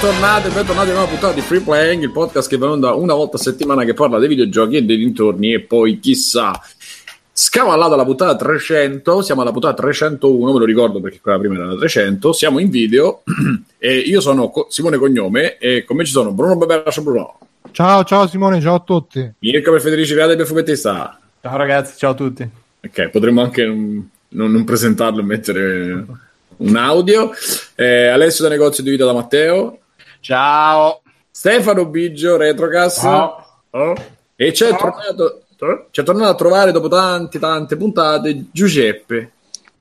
Bentornati e bentornati in una nuova puntata di Free Playing, il podcast che va in onda una volta a settimana che parla dei videogiochi e dei dintorni e poi chissà. Scavallata la puntata 300, siamo alla puntata 301, ve lo ricordo perché quella prima era la 300, siamo in video e io sono Simone Cognome e con me ci sono Bruno Barbera, ciao Bruno. Ciao, ciao Simone, ciao a tutti. Mirko per Federici Viale per Fumettista. Ciao ragazzi, ciao a tutti. Ok, potremmo anche non, non, non presentarlo e mettere un audio. Eh, Alessio da Negozio di Vita da Matteo. Ciao. Stefano Biggio, Retrocast. Ciao. Oh. E c'è tornato, c'è tornato a trovare dopo tante tante puntate Giuseppe.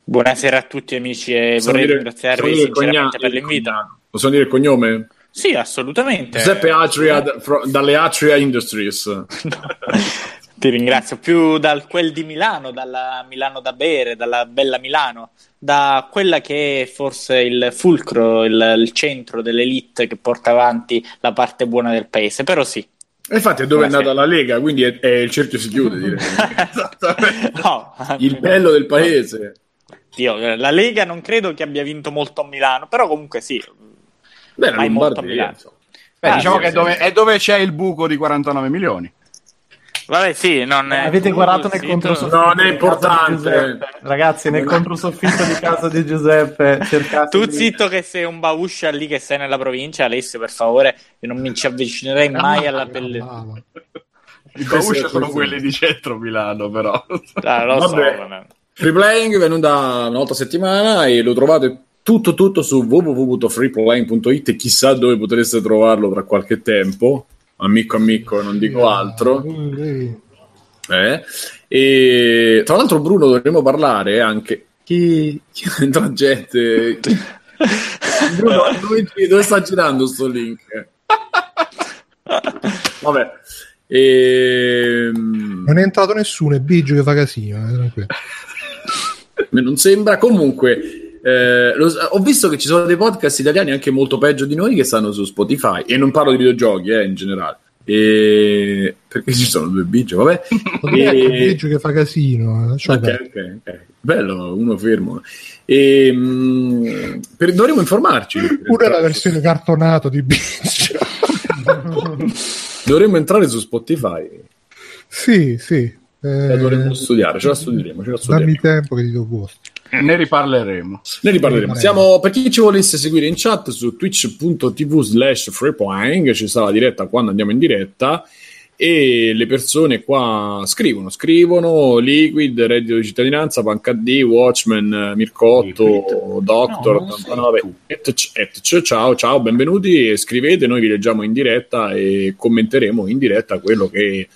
Buonasera a tutti amici e Possiamo vorrei dire- ringraziarvi sinceramente cogna- per l'invito. Possiamo dire il cognome? Sì, assolutamente. Giuseppe Atria da- dalle Atria Industries. Ti ringrazio più dal quel di Milano, dalla Milano da bere, dalla bella Milano, da quella che è forse il fulcro, il, il centro dell'elite che porta avanti la parte buona del paese, però sì. Infatti è dove è Buonasera. nata la Lega, quindi è, è il cerchio si chiude, direi. No, Il bello del paese. Dio, la Lega non credo che abbia vinto molto a Milano, però comunque sì. Beh, Mai molto a. Milano. Beh, Ah, diciamo sì, che è sì. dove, è dove c'è il buco di 49 milioni. Vabbè, sì, non è- Avete guardato nel controsoffitto Non è importante. Ragazzi, nel controsoffitto di casa di Giuseppe, cercate Tu zitto che sei un bauscia lì che sei nella provincia, Alessio, per favore, io non mi ci avvicinerei mai alla pelle. Bravo. I Questo Bauscia è sono quelli di centro Milano, però. Ah, lo so, Vabbè. vabbè. Free Playing viene in onda una volta a settimana e lo trovate tutto tutto su www.freeplaying.it e chissà dove potreste trovarlo tra qualche tempo. Amico amico, non dico altro. Eh? E tra l'altro, Bruno, dovremmo parlare anche. Chi, chi entra gente? Bruno, dove, dove sta girando sto link? Vabbè, Ehm, Non è entrato nessuno, è Biggio che fa casino. eh, non sembra. Comunque, eh, lo- ho visto che ci sono dei podcast italiani anche molto peggio di noi che stanno su Spotify. E non parlo di videogiochi, eh, in generale. E... Perché ci sono due biggio, vabbè. E- Biggio che fa casino. eh, lascia Ok, perdere. ok, ok. Bello, uno fermo. E, mm, per- dovremmo informarci. Pure la versione cartonata di Biggio. Dovremmo entrare su Spotify. sì, sì. La Eh, dovremmo studiare, ce la studieremo. Ce la studieremo. dammi tempo che ti do gusto. Ne riparleremo. Ne riparleremo. Siamo, per chi ci volesse seguire in chat su twitch.tv slash freeplying, ci sarà la diretta quando andiamo in diretta e le persone qua scrivono, scrivono Liquid, Reddito di cittadinanza, PanCD, Watchmen, eh, Mircotto, Liquid. Doctor, No, non sei 89, tu. etc, etc. ciao, ciao, benvenuti e scrivete, noi vi leggiamo in diretta e commenteremo in diretta quello che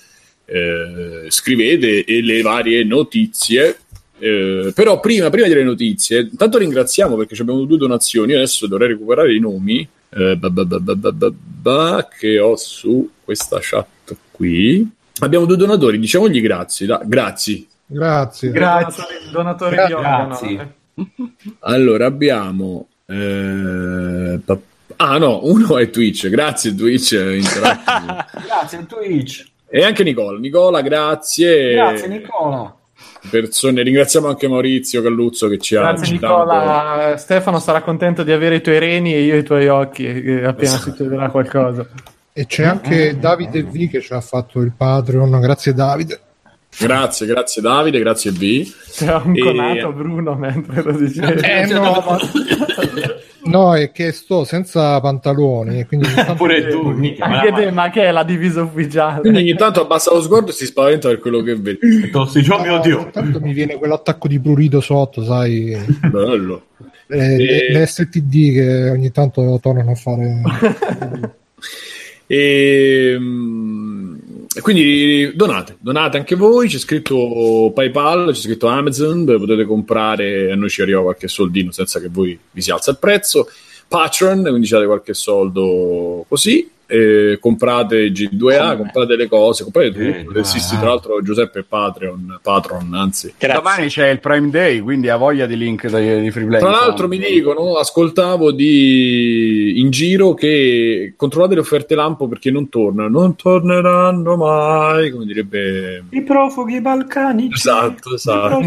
eh, scrivete e le varie notizie. Eh, però prima, prima delle notizie, intanto ringraziamo perché ci abbiamo due donazioni. Io adesso dovrei recuperare i nomi eh, ba, ba, ba, ba, ba, ba, ba, che ho su questa chat qui. Abbiamo due donatori, diciamogli grazie. da- grazie. Grazie. Grazie, donatori organo. Grazie. Allora abbiamo. eh, pa- ah no, uno è Twitch, grazie Twitch Interactive. Grazie Twitch. e anche Nicola. Nicola, grazie. Grazie Nicola. Persone, ringraziamo anche Maurizio Calluzzo che ci ha Grazie citato. Nicola, Stefano sarà contento di avere i tuoi reni e io i tuoi occhi eh, appena Esatto. succederà qualcosa. E c'è anche Davide V che ci ha fatto il Patreon. Grazie Davide. Grazie, grazie Davide, grazie B. C'era un E- conato Bruno mentre lo dicevi. Eh no, ma... no, è che sto senza pantaloni. e Quindi Pure tu, mica. Anche ma- te, ma che è la divisa ufficiale? Quindi ogni tanto abbassa lo sguardo e si spaventa per quello che vede. Tossici, oh mio No, Dio. tanto mi viene quell'attacco di prurito sotto, sai. Bello. Eh, E- le STD che ogni tanto tornano a fare. E, mm, quindi donate, donate anche voi. C'è scritto PayPal, c'è scritto Amazon, potete comprare. A noi ci arriva qualche soldino senza che voi vi si alza il prezzo. Patreon, quindi date qualche soldo così. Eh, comprate G2A, comprate le cose, comprate tutto. Eh, Esisti ah. tra l'altro Giuseppe è Patreon, patron, anzi. Grazie. Domani c'è il Prime Day, quindi ha voglia di link di, di free play. Tra l'altro mi dicono, ascoltavo di, in giro che controllate le offerte lampo perché non tornano, non torneranno mai, come direbbe... I profughi balcanici. Esatto, Le esatto.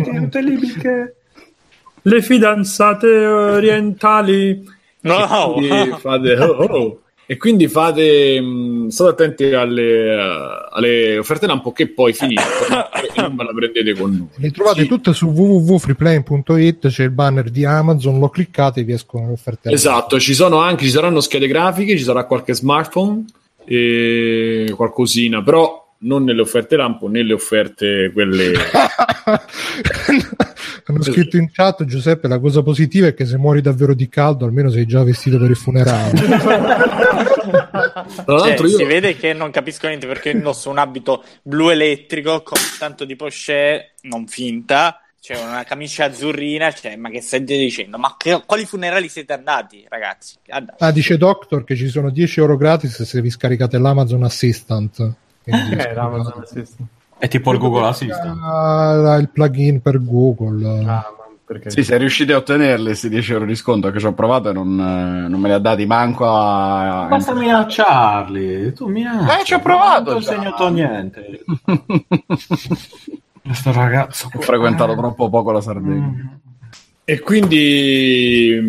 Le fidanzate orientali No, fate, oh, oh. E quindi fate, mh, state attenti alle, eh, alle offerte lampo che poi finiscono e non ve la prendete con noi. Le trovate Sì. tutte su www.freeplane.it, c'è il banner di Amazon, lo cliccate e vi escono le offerte. Esatto, ci sono anche, ci saranno schede grafiche, ci sarà qualche smartphone e qualcosina, però non nelle offerte lampo, nelle offerte quelle... Hanno scritto in chat Giuseppe la cosa positiva è che se muori davvero di caldo almeno sei già vestito per il funerale. Tra Cioè, l'altro io... si vede che non capisco niente perché indosso un abito blu elettrico con tanto di pochette non finta, cioè una camicia azzurrina, cioè, ma che stai dicendo? Ma che- quali funerali siete andati, ragazzi? Andate. Ah, dice Doctor che ci sono 10 euro gratis se vi scaricate l'Amazon Assistant. Quindi Eh, l'Amazon Assistant. È tipo il Google Assistant. Il plugin per Google. Ah, ma perché? Sì, se riuscite a ottenerli questi 10 euro di sconto che ci ho provato e non, eh, non me li ha dati manco a... Basta minacciarli. Tu minacci. Eh, ci ho provato Non ho già. insegnato niente. Questo ragazzo. Ho frequentato troppo poco la Sardegna. Mm. E quindi...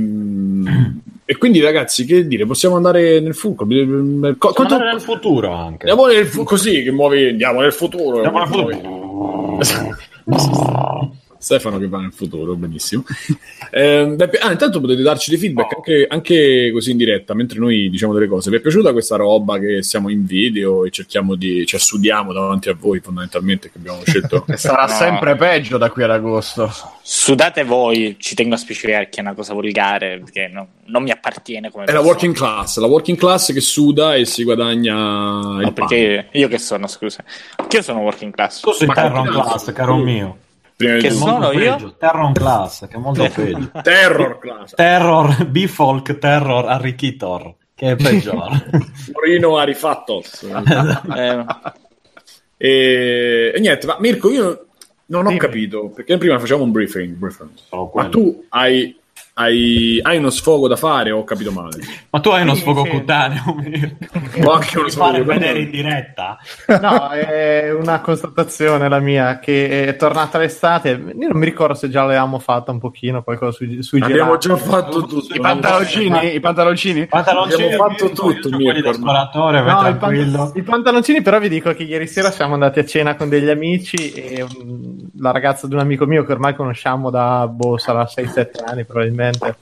E quindi ragazzi, che dire, possiamo andare nel fulcro? Co- Possiamo quanto- andare nel futuro anche. Andiamo nel fu- così che muovi, andiamo nel futuro. Andiamo nel futuro. Stefano che va nel futuro, benissimo. Eh, ah, intanto potete darci dei feedback anche, anche così in diretta, mentre noi diciamo delle cose. Vi è piaciuta questa roba che siamo in video e cerchiamo di, ci assudiamo davanti a voi fondamentalmente che abbiamo scelto? E sarà No. sempre peggio da qui ad agosto. Sudate voi, ci tengo a specificare che è una cosa volgare, perché no- non mi appartiene come È la persona. working class, la working class che suda e si guadagna il No, pane. perché io che sono, scusa. Anch'io sono working class. Tu sei capito? Class, caro mio. Prima Che sono Molto io? peggio. Terron Class, che è molto peggio. Terror class. Terror, Bifolk Terror Arricchitor, che è peggiore. Morino Arifattos. Eh, e, e niente, ma Mirko, io non ho Dimmi. capito perché prima facciamo un briefing. briefing. Ma tu hai, hai, hai uno sfogo da fare o ho capito male? Ma tu hai uno Sì, sfogo sì. cutaneo. Ho anche uno sfogo fare vedere in diretta. No, è una constatazione la mia che è tornata l'estate. Io non mi ricordo se già l'avevamo fatta un pochino qualcosa sui, sui Abbiamo gelati. già fatto tutto. I pantaloncini, i pantaloncini. Pantaloncini Abbiamo fatto tutto, io quelli da No, i, tranquillo. pant- i pantaloncini, però vi dico che ieri sera siamo andati a cena con degli amici e mm, la ragazza di un amico mio che ormai conosciamo da boh, sarà 6-7 anni probabilmente. Amanda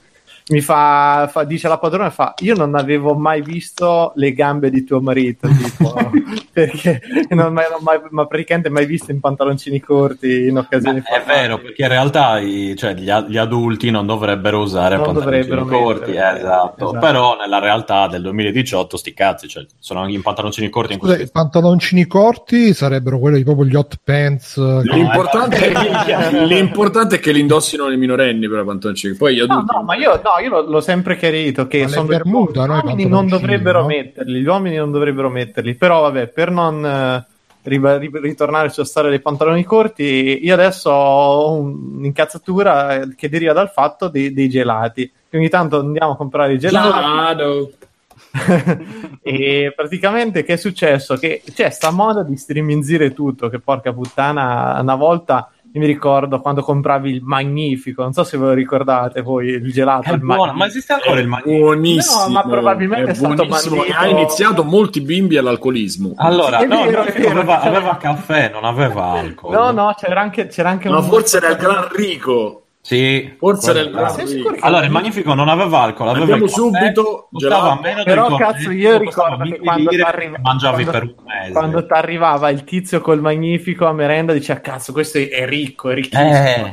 Mi fa, fa- dice la padrona: fa, Io non avevo mai visto le gambe di tuo marito, tipo, perché non mai, non mai- ma praticamente mai visto in pantaloncini corti in occasioni Ma è vero, perché in realtà i- cioè, gli, gli adulti non dovrebbero usare Non pantaloncini dovrebbero corti, mettere. eh, esatto. Esatto. però nella realtà del 2018 sti cazzi, cioè, sono anche in pantaloncini corti in Scusa, i pantaloncini corti sarebbero quelli proprio gli hot pants. eh, che- L'importante, eh, l'importante è che li indossino i minorenni per la pantaloncini. Poi gli No, adulti. no, ma io, no, io l'ho, l'ho sempre chiarito che sono Bermuda, gli uomini non pantaloncini, dovrebbero no? metterli, gli uomini non dovrebbero metterli, però vabbè, per non eh, ri- ritornare sulla storia dei pantaloni corti, io adesso ho un'incazzatura eh, che deriva dal fatto dei, dei gelati. Ogni tanto andiamo a comprare i gelati Gelato. e praticamente che è successo? Che c'è sta moda di streaminzire tutto, che porca puttana, una volta io mi ricordo quando compravi il Magnifico, non so se ve lo ricordate voi, il gelato. È il buono, Magnifico. ma esiste ancora il magnifico? Buonissimo. No, ma probabilmente è stato buonissimo. bandito- Ha iniziato molti bimbi all'alcolismo. Allora, È no, vero, no, è vero. aveva, aveva caffè, non aveva alcol. No, no, c'era anche, c'era anche Ma un... forse era il Gran Rico. Sì. Forse che- Allora, il Magnifico non aveva alcol, aveva Andiamo subito, gelato. meno Però cazzo, io ricordo che quando t'arriva- mangiavi quando- per un mese. Quando ti arrivava il tizio col magnifico a merenda, diceva cazzo, questo è ricco, è ricchissimo.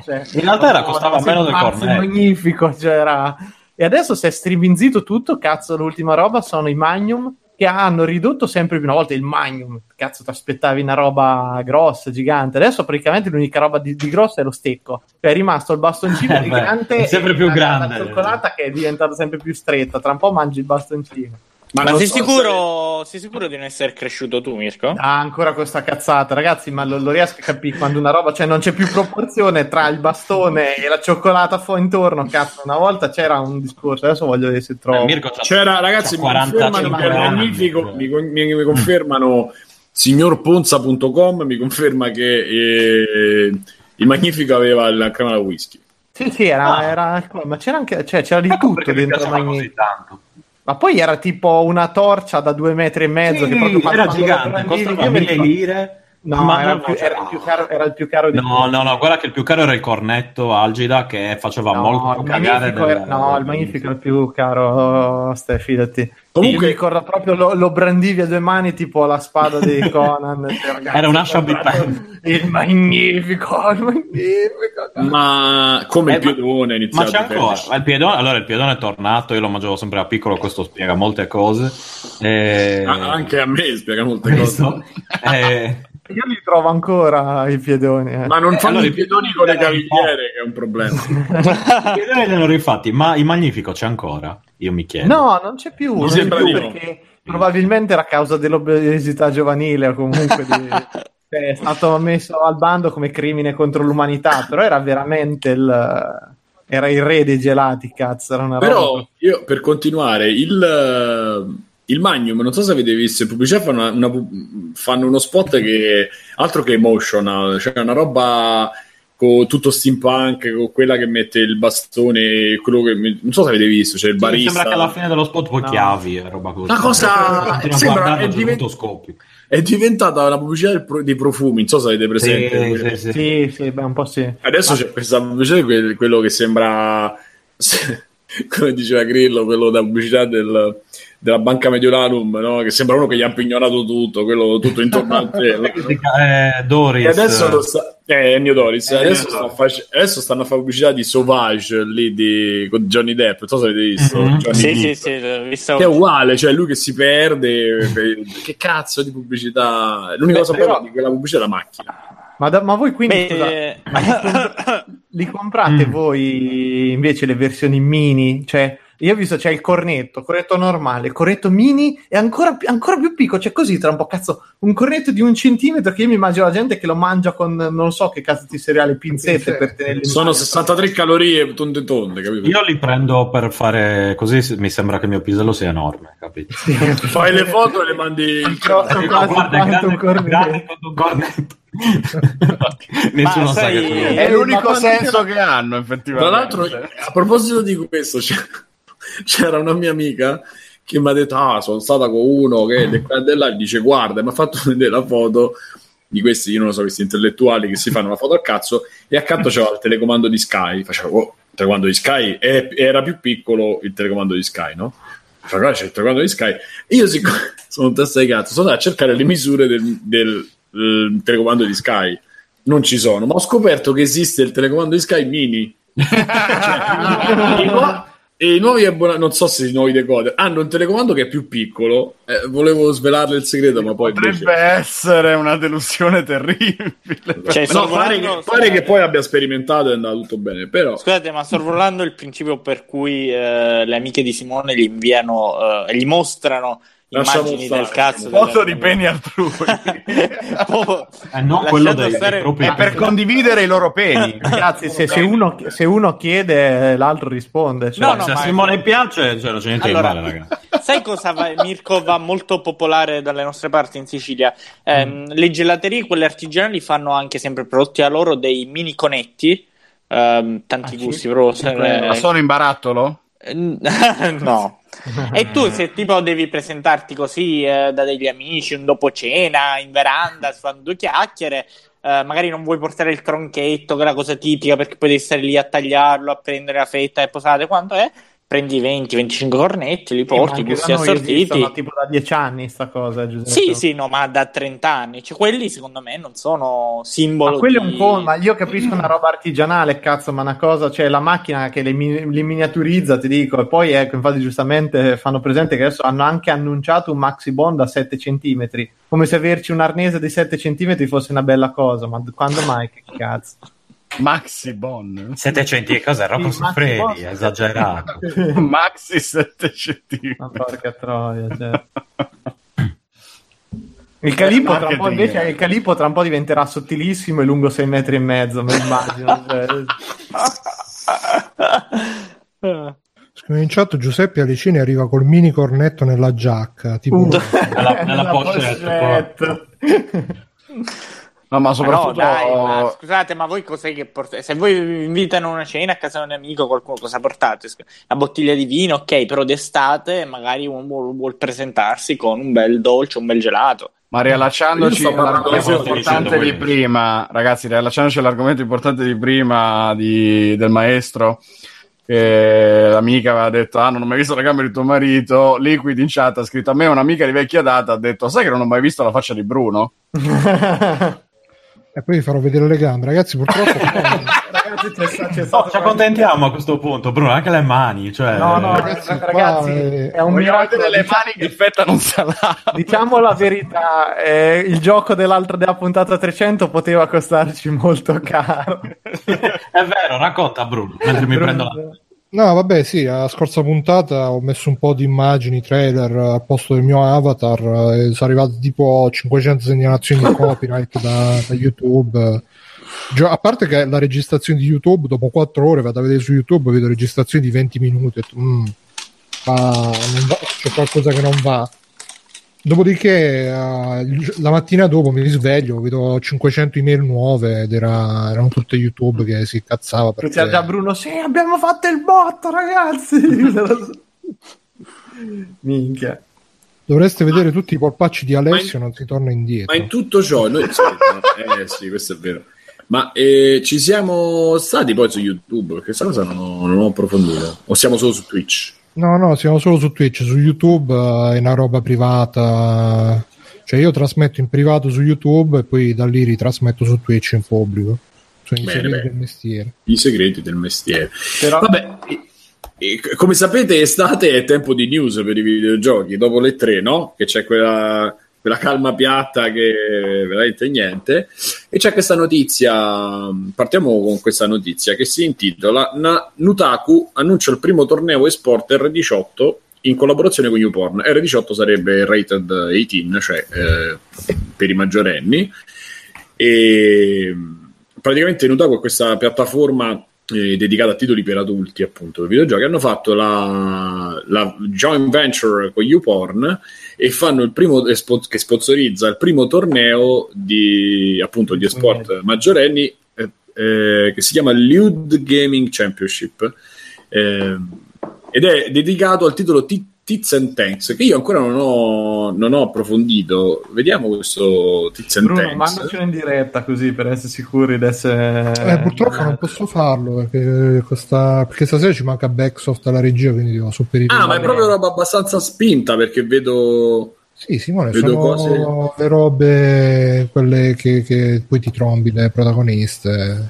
Eh, in realtà era- costava meno del cornetto. Il magnifico, c'era. E adesso si è streaminzito tutto, cazzo, l'ultima roba sono i Magnum che hanno ridotto sempre più una volta il Magnum. Cazzo, ti aspettavi una roba grossa, gigante. Adesso praticamente l'unica roba di, di grossa è lo stecco. Cioè, è rimasto il bastoncino Eh beh, gigante è sempre più grande. La cioccolata che è diventata sempre più stretta. Tra un po' mangi il bastoncino. Ma non sei, so sicuro, sei sicuro di non essere cresciuto tu, Mirko? Ah, ancora questa cazzata, ragazzi, ma lo, lo riesco a capire quando una roba, cioè non c'è più proporzione tra il bastone e la cioccolata fuori intorno. Cazzo, una volta c'era un discorso, adesso voglio vedere se trovo. Eh, Mirko c'ha- C'era, ragazzi, c'ha mi confermano 45 che il anni. magnifico, mi, mi- mi confermano signorponza.com, mi conferma che eh, il magnifico aveva la crema da whisky. Sì, sì, era, Ah. era- ma c'era anche, cioè, c'era di Ecco tutto dentro piaceva Magni- così tanto. Ma poi era tipo una torcia da due metri e mezzo. Sì, che proprio era gigante, costava mille lire. No, ma era, no, il più, cioè, era il più caro, era il più caro di No, no, no, guarda che il più caro era il cornetto Algida che faceva No, molto cagare. del- no, il magnifico è il più caro, oh, Ste, fidati. Comunque- ricordo proprio lo, lo brandivi a due mani, tipo la spada di Conan. Era un ascia comprato Il magnifico, il magnifico. Ma come Eh, il piedone è Ma iniziato c'è ancora. Fetish. Il piedone, allora, il piedone è tornato. Io lo mangiavo sempre a piccolo. Questo spiega molte cose. E... Ah, anche a me spiega molte Questo- cose. Eh, Io li trovo ancora i piedoni. eh. Ma non fanno Allora, i piedoni con le cavigliere, che è un problema. I piedoni li hanno rifatti, ma il magnifico c'è ancora? Io mi chiedo. No, non c'è più. Mi non sembra più perché probabilmente era a causa dell'obesità giovanile o comunque di... cioè, è stato messo al bando come crimine contro l'umanità, però era veramente il... Era il re dei gelati, cazzo. Era una roba- Però io per continuare, il, eh, il Magnum, non so se avete visto, in pubblicità fanno, una- una- fanno uno spot che altro che emotional, cioè una roba con tutto steampunk, con quella che mette il bastone, quello che non so se avete visto, c'è il Sì, barista. sembra che alla fine dello spot poi No. chiavi roba così. Una cosa- a sembra- è divent-. È diventata una pubblicità del pro- dei profumi, non so se avete presente. Sì, sì, sì. Sì, sì, beh, un po' sì. Adesso c'è questa pubblicità quello che sembra, come diceva Grillo, quello da pubblicità del- della Banca Mediolanum, no? che sembra uno che gli ha pignorato tutto, quello tutto intorno a te. Eh, Doris. E adesso lo sta, eh, Ennio Doris, Eh, adesso, sta face- adesso stanno a fare pubblicità di Sauvage lì di, con Johnny Depp, non so se avete visto. Mhm. Johnny sì, Depp. sì, sì, visto. Che è uguale, cioè lui che si perde, che cazzo di pubblicità? L'unica Beh, cosa però- bella di quella pubblicità è la macchina. Ma, da- ma voi quindi scusa, Beh, li comprate Mm. voi invece le versioni mini? Cioè, io ho visto c'è il cornetto, il cornetto normale, il cornetto mini è ancora, ancora più piccolo, cioè così tra un po' cazzo, un cornetto di un centimetro che io mi immagino la gente che lo mangia con non so che cazzo di cereali, pinzette per tenerli Sono mano. 63 calorie tonde tonde, capito? Io li prendo per fare così. Mi sembra che il mio pisello sia enorme, capito? Fai le foto e le mandi in Grosso No, guarda, è quanto un grande, grande cornetto. quanto un cornetto. Nessuno sa sai- che sono È l'unico senso che hanno, effettivamente. Tra l'altro, a proposito di questo, c'era, c'era una mia amica che mi ha detto: Ah, sono stata con uno che è qua e di là", e dice: Guarda, mi ha fatto vedere la foto di questi, io non lo so, questi intellettuali che si fanno la foto al cazzo, e accanto c'era il telecomando di Sky. Facevo, oh, il telecomando di Sky è- era più piccolo il telecomando di Sky, no? Fa, guarda, c'è il telecomando di Sky. Io, siccome sono un testa di cazzo, sono andato a cercare le misure del, del, eh, telecomando di Sky. Non ci sono, ma ho scoperto che esiste il telecomando di Sky mini. Nuo- e i nuovi abbonati, non so se i nuovi decoder hanno un telecomando che è più piccolo. Eh, volevo svelarle il segreto, ma poi Potrebbe invece- essere una delusione terribile. Cioè, No, pare, che, pare che poi abbia sperimentato e è andato tutto bene. Però Scusate, ma sorvolando il principio per cui eh, le amiche di Simone gli inviano e gli mostrano Lasciamo immagini stare. del cazzo. Foto di peni altrui. Oh, Eh, no, quello dei, stare- dei propri È per condividere i loro peni. Ragazzi, se, se uno, se uno chiede, l'altro risponde. Cioè, No, no, se a ma- Simone piace, cioè, non c'è niente Allora, di male, raga. Sai cosa va, Mirko va molto popolare dalle nostre parti in Sicilia? Ehm, Le gelaterie, quelle artigianali, fanno anche sempre prodotti a loro dei mini conetti. ehm, tanti Ah, sì? gusti, proprio. quello. Ma sono in barattolo? Eh, no. E tu se tipo devi presentarti così eh, da degli amici, un dopo cena, in veranda, si chiacchiere, eh, magari non vuoi portare il tronchetto, che è la cosa tipica, perché poi devi stare lì a tagliarlo, a prendere la fetta e posare, quanto è? Prendi 20-25 cornetti, li porti, anche gusti assortiti. esistono tipo da dieci anni sta cosa, Giuseppe. Sì, sì, no, ma da 30 anni. Cioè, quelli secondo me non sono simbolo Ma quello è di... un po', ma io capisco una roba artigianale, cazzo, ma una cosa, cioè la macchina che li, mi- li miniaturizza, ti dico, e poi ecco, infatti giustamente fanno presente che adesso hanno anche annunciato un maxi bond a 7 cm, come se averci un arnese di 7 cm fosse una bella cosa, ma quando mai che cazzo? Maxi Bon. 700 cos'è? Rocco Sì, Siffredi, esagerato. Maxi 7 centimetri. Ma porca troia, cioè. Il calipo, tra un po', invece, il calipo tra un po' diventerà sottilissimo e lungo 6 metri e mezzo, me immagino. cioè. In chat Giuseppe Alicini arriva col mini cornetto nella giacca. Tipo, Uh. Nella, nella La pochette, pochette. No, ma Ma no, soprattutto... dai, ma scusate, ma voi cos'è che portate? Se voi vi invitano a una cena a casa di un amico, qualcuno cosa portate? Una bottiglia di vino, ok, però d'estate magari uno vuol, vuol presentarsi con un bel dolce, un bel gelato. Ma riallacciandoci all'argomento importante di prima, ragazzi, riallacciandoci all'argomento importante di prima di- del maestro, che l'amica aveva detto, ah, non ho mai visto la camera di tuo marito, Liquid in chat ha scritto a me un'amica di vecchia data, ha detto, sai che non ho mai visto la faccia di Bruno? E poi vi farò vedere le gambe. Ragazzi, purtroppo... Ragazzi, c'è, sta- c'è No, ci accontentiamo a questo punto, Bruno, anche le mani. Cioè, No, no, Ragazzi, ragazzi, è- è un miracolo. vedere le Diciamo- mani che fettano un salato. Diciamo la verità, eh, il gioco dell'altra della puntata 300 poteva costarci molto caro. È vero, racconta Bruno, mentre mi prendo la... No, vabbè, sì, la scorsa puntata ho messo un po' di immagini, trailer al posto del mio avatar eh, e sono arrivate tipo 500 segnalazioni di copyright da, da YouTube. Gio- a parte che la registrazione di YouTube, dopo 4 ore vado a vedere su YouTube, vedo registrazioni di 20 minuti, detto, "Mm, ma va- c'è qualcosa che non va. Dopodiché, il- la mattina dopo mi risveglio, vedo 500 email nuove ed era- erano tutte YouTube che si cazzava perché... C'era già Bruno, sì, abbiamo fatto il botto, ragazzi. Minchia. Dovreste vedere tutti i polpacci di Alessio, non si torna indietro. Ma in tutto ciò, noi eh sì, questo è vero. Ma eh, ci siamo stati poi su YouTube? Perché questa cosa non ho, non ho approfondito. O siamo solo su Twitch? No, no, siamo solo su Twitch, su YouTube eh, è una roba privata. Cioè io trasmetto in privato su YouTube e poi da lì ritrasmetto su Twitch in pubblico. Sono i Bene, segreti bene. del mestiere. I segreti del mestiere. Però, Vabbè, e- e come sapete, estate è tempo di news per i videogiochi. Dopo le tre, no? Che c'è quella, quella calma piatta che veramente niente. E c'è questa notizia. Partiamo con questa notizia che si intitola Na- Nutaku annuncia il primo torneo esport R18 in collaborazione con YouPorn. R18 sarebbe rated 18, cioè eh, per i maggiorenni. E praticamente Nutaku è questa piattaforma eh, dedicata a titoli per adulti, appunto, per videogiochi. Hanno fatto la, la joint venture con YouPorn e fanno il primo espo- che sponsorizza il primo torneo di appunto di sport maggiorenni eh, eh, che si chiama Lude Gaming Championship eh, ed è dedicato al titolo T- Tits and Tanks che io ancora non ho, non ho approfondito vediamo questo Tits and Bruno, Tanks mandacelo in diretta così per essere sicuri di essere... Eh, purtroppo non posso farlo perché, questa- perché stasera ci manca Backsoft alla regia, quindi devo sopperire. ah ma è proprio roba abbastanza spinta perché vedo Sì, Simone, Vedo sono cose- le robe quelle che, che poi ti trombi le protagoniste.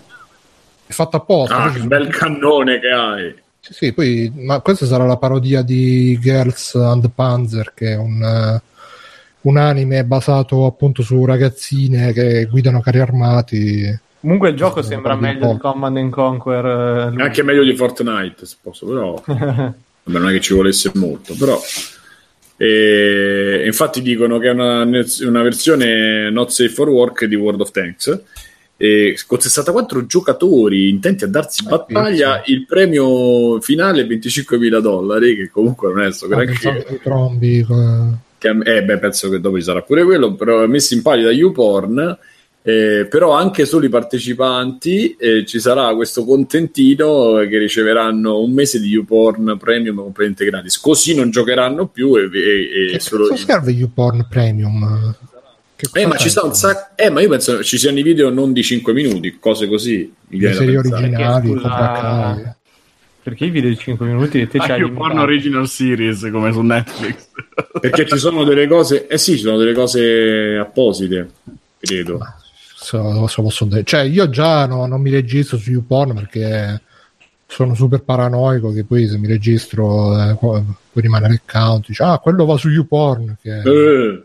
È fatta apposta. ah, che sono bel cannone che hai Sì, sì, poi, ma questa sarà la parodia di Girls and Panzer, che è un, eh, un anime basato appunto su ragazzine che guidano carri armati. Comunque il gioco sembra meglio di Command and Conquer. eh, lui. È anche meglio di Fortnite se posso però Vabbè, non è che ci volesse molto però e, infatti dicono che è una, una versione not safe for work di World of Tanks e con 64 giocatori intenti a darsi battaglia il premio finale è 25.000 dollari che comunque non è Ah, pensavo granché ai trombi. eh. che, eh, beh, penso che dopo ci sarà pure quello, però messi in palio da YouPorn. Eh, però anche solo i partecipanti eh, ci sarà questo contentino che riceveranno un mese di YouPorn Premium completamente gratis così non giocheranno più e, e- e Che solo serve YouPorn Premium? Che eh, ma ci sta un sacco eh, ma io penso ci siano i video non di 5 minuti cose così Le serie originali, Perché. Perché i video di 5 minuti te Ah, c'hai limitato. porno original series come su Netflix. perché ci sono delle cose eh sì ci sono delle cose apposite credo Se lo- se lo posso dire. Cioè, io già no- non mi registro su YouPorn perché sono super paranoico che poi se mi registro eh, poi poi rimane l'account. Dice, ah, quello va su YouPorn. Che... Eh,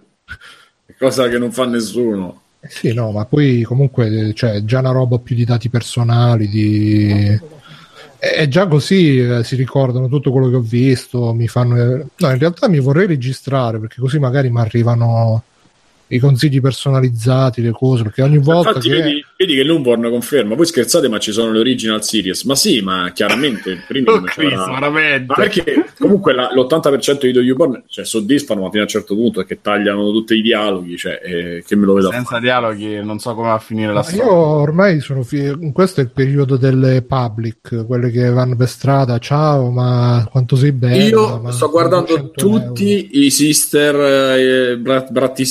cosa che non fa nessuno. Eh Sì, no, ma poi comunque cioè, già una roba più di dati personali, di... E già così eh, si ricordano tutto quello che ho visto, mi fanno... No, in realtà mi vorrei registrare perché così magari mi arrivano i consigli personalizzati, le cose, perché ogni volta Infatti, che... vedi, vedi che Lumborn conferma. Voi scherzate, ma ci sono le original series. Ma sì, ma chiaramente il primo Oh, veramente. Ma perché comunque la- l'80% di The Newborn cioè, soddisfano, ma fino a un certo punto perché tagliano tutti i dialoghi. Cioè, eh, che me lo vedo Senza dialoghi non so come va a finire la Ma storia. io ormai sono fi- questo è il periodo delle public, quelle che vanno per strada, ciao, ma quanto sei bella. Io sto guardando 200 tutti i Sister, eh, Brat- Bratti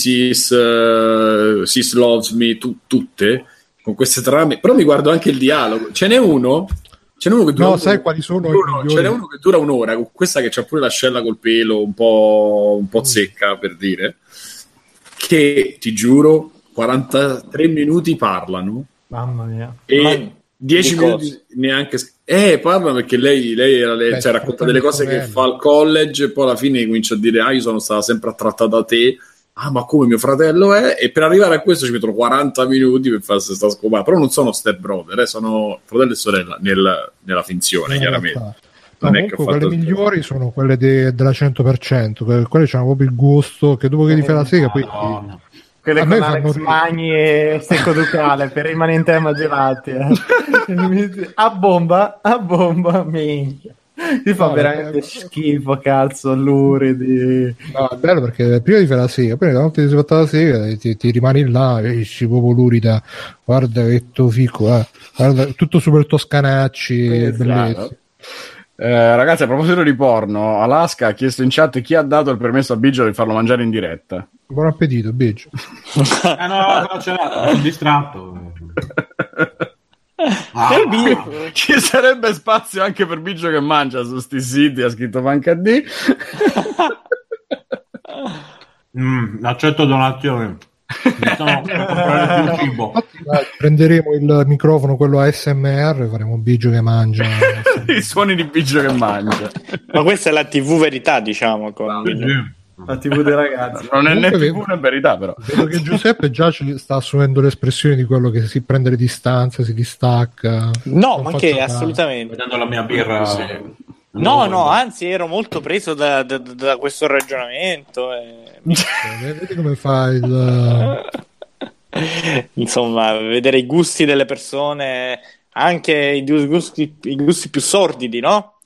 Sis, eh, Sis Loves Me, tu- tutte con queste trame. Però mi guardo anche il dialogo. Ce n'è uno. Ce n'è uno che dura No, un- sai quali sono uno- ce n'è uno che dura un'ora. Con questa che c'ha pure l'ascella col pelo un po', un po' secca per dire. Che ti giuro, 43 minuti parlano Mamma mia. e Ma 10 di minuti neanche eh parla perché lei, lei era le- Beh, cioè, racconta delle cose che fa al college e poi alla fine comincia a dire ah io sono stata sempre attratta da te ah ma come mio fratello è e per arrivare a questo ci mettono 40 minuti per fare questa scopata però non sono step brother eh, sono fratello e sorella nel- nella finzione chiaramente. Non No, è che comunque quelle migliori sono quelle de- della 100%, que- quelle hanno proprio il gusto che dopo che ti fai la sega poi Madonna. Quelle con Alex. Magni e Secco Ducale per rimanere in tema gelati. Eh. a bomba, a bomba, minchia. Ti fa No, veramente schifo, cazzo, luridi. No, è bello perché prima ti fai la sega, poi una volta che ti sei fatta la sega ti, ti rimani là e esci proprio lurida. Guarda che to fico, eh. Guarda, tutto super toscanacci, Esatto. bellezza. Eh, ragazzi, a proposito di porno, Alaska ha chiesto in chat chi ha dato il permesso a Biggio di farlo mangiare in diretta. Buon appetito, biggio. Eh no, no, ce l'ho, sono distratto. Ah, Ci sarebbe spazio anche per Biggio che mangia su sti siti, ha scritto Panca D. mm, accetto donazioni. Sono prenderemo il microfono, quello ASMR, e faremo biggio che mangia. I suoni di Biggio che mangia. Ma questa è la TV verità, diciamo. Con... Sì. La TV dei ragazzi. Non è né TV vedo- né verità, però. Vedo che Giuseppe già ci sta assumendo l'espressione di quello che si prende le distanze, si distacca. No, ma faccio che caso. assolutamente. Vedendo la mia birra. No, no, anzi ero molto preso da, da- da questo ragionamento. e- Eh, Vedi come fa il... Insomma, vedere i gusti delle persone, anche i gusti, i gusti più sordidi, no?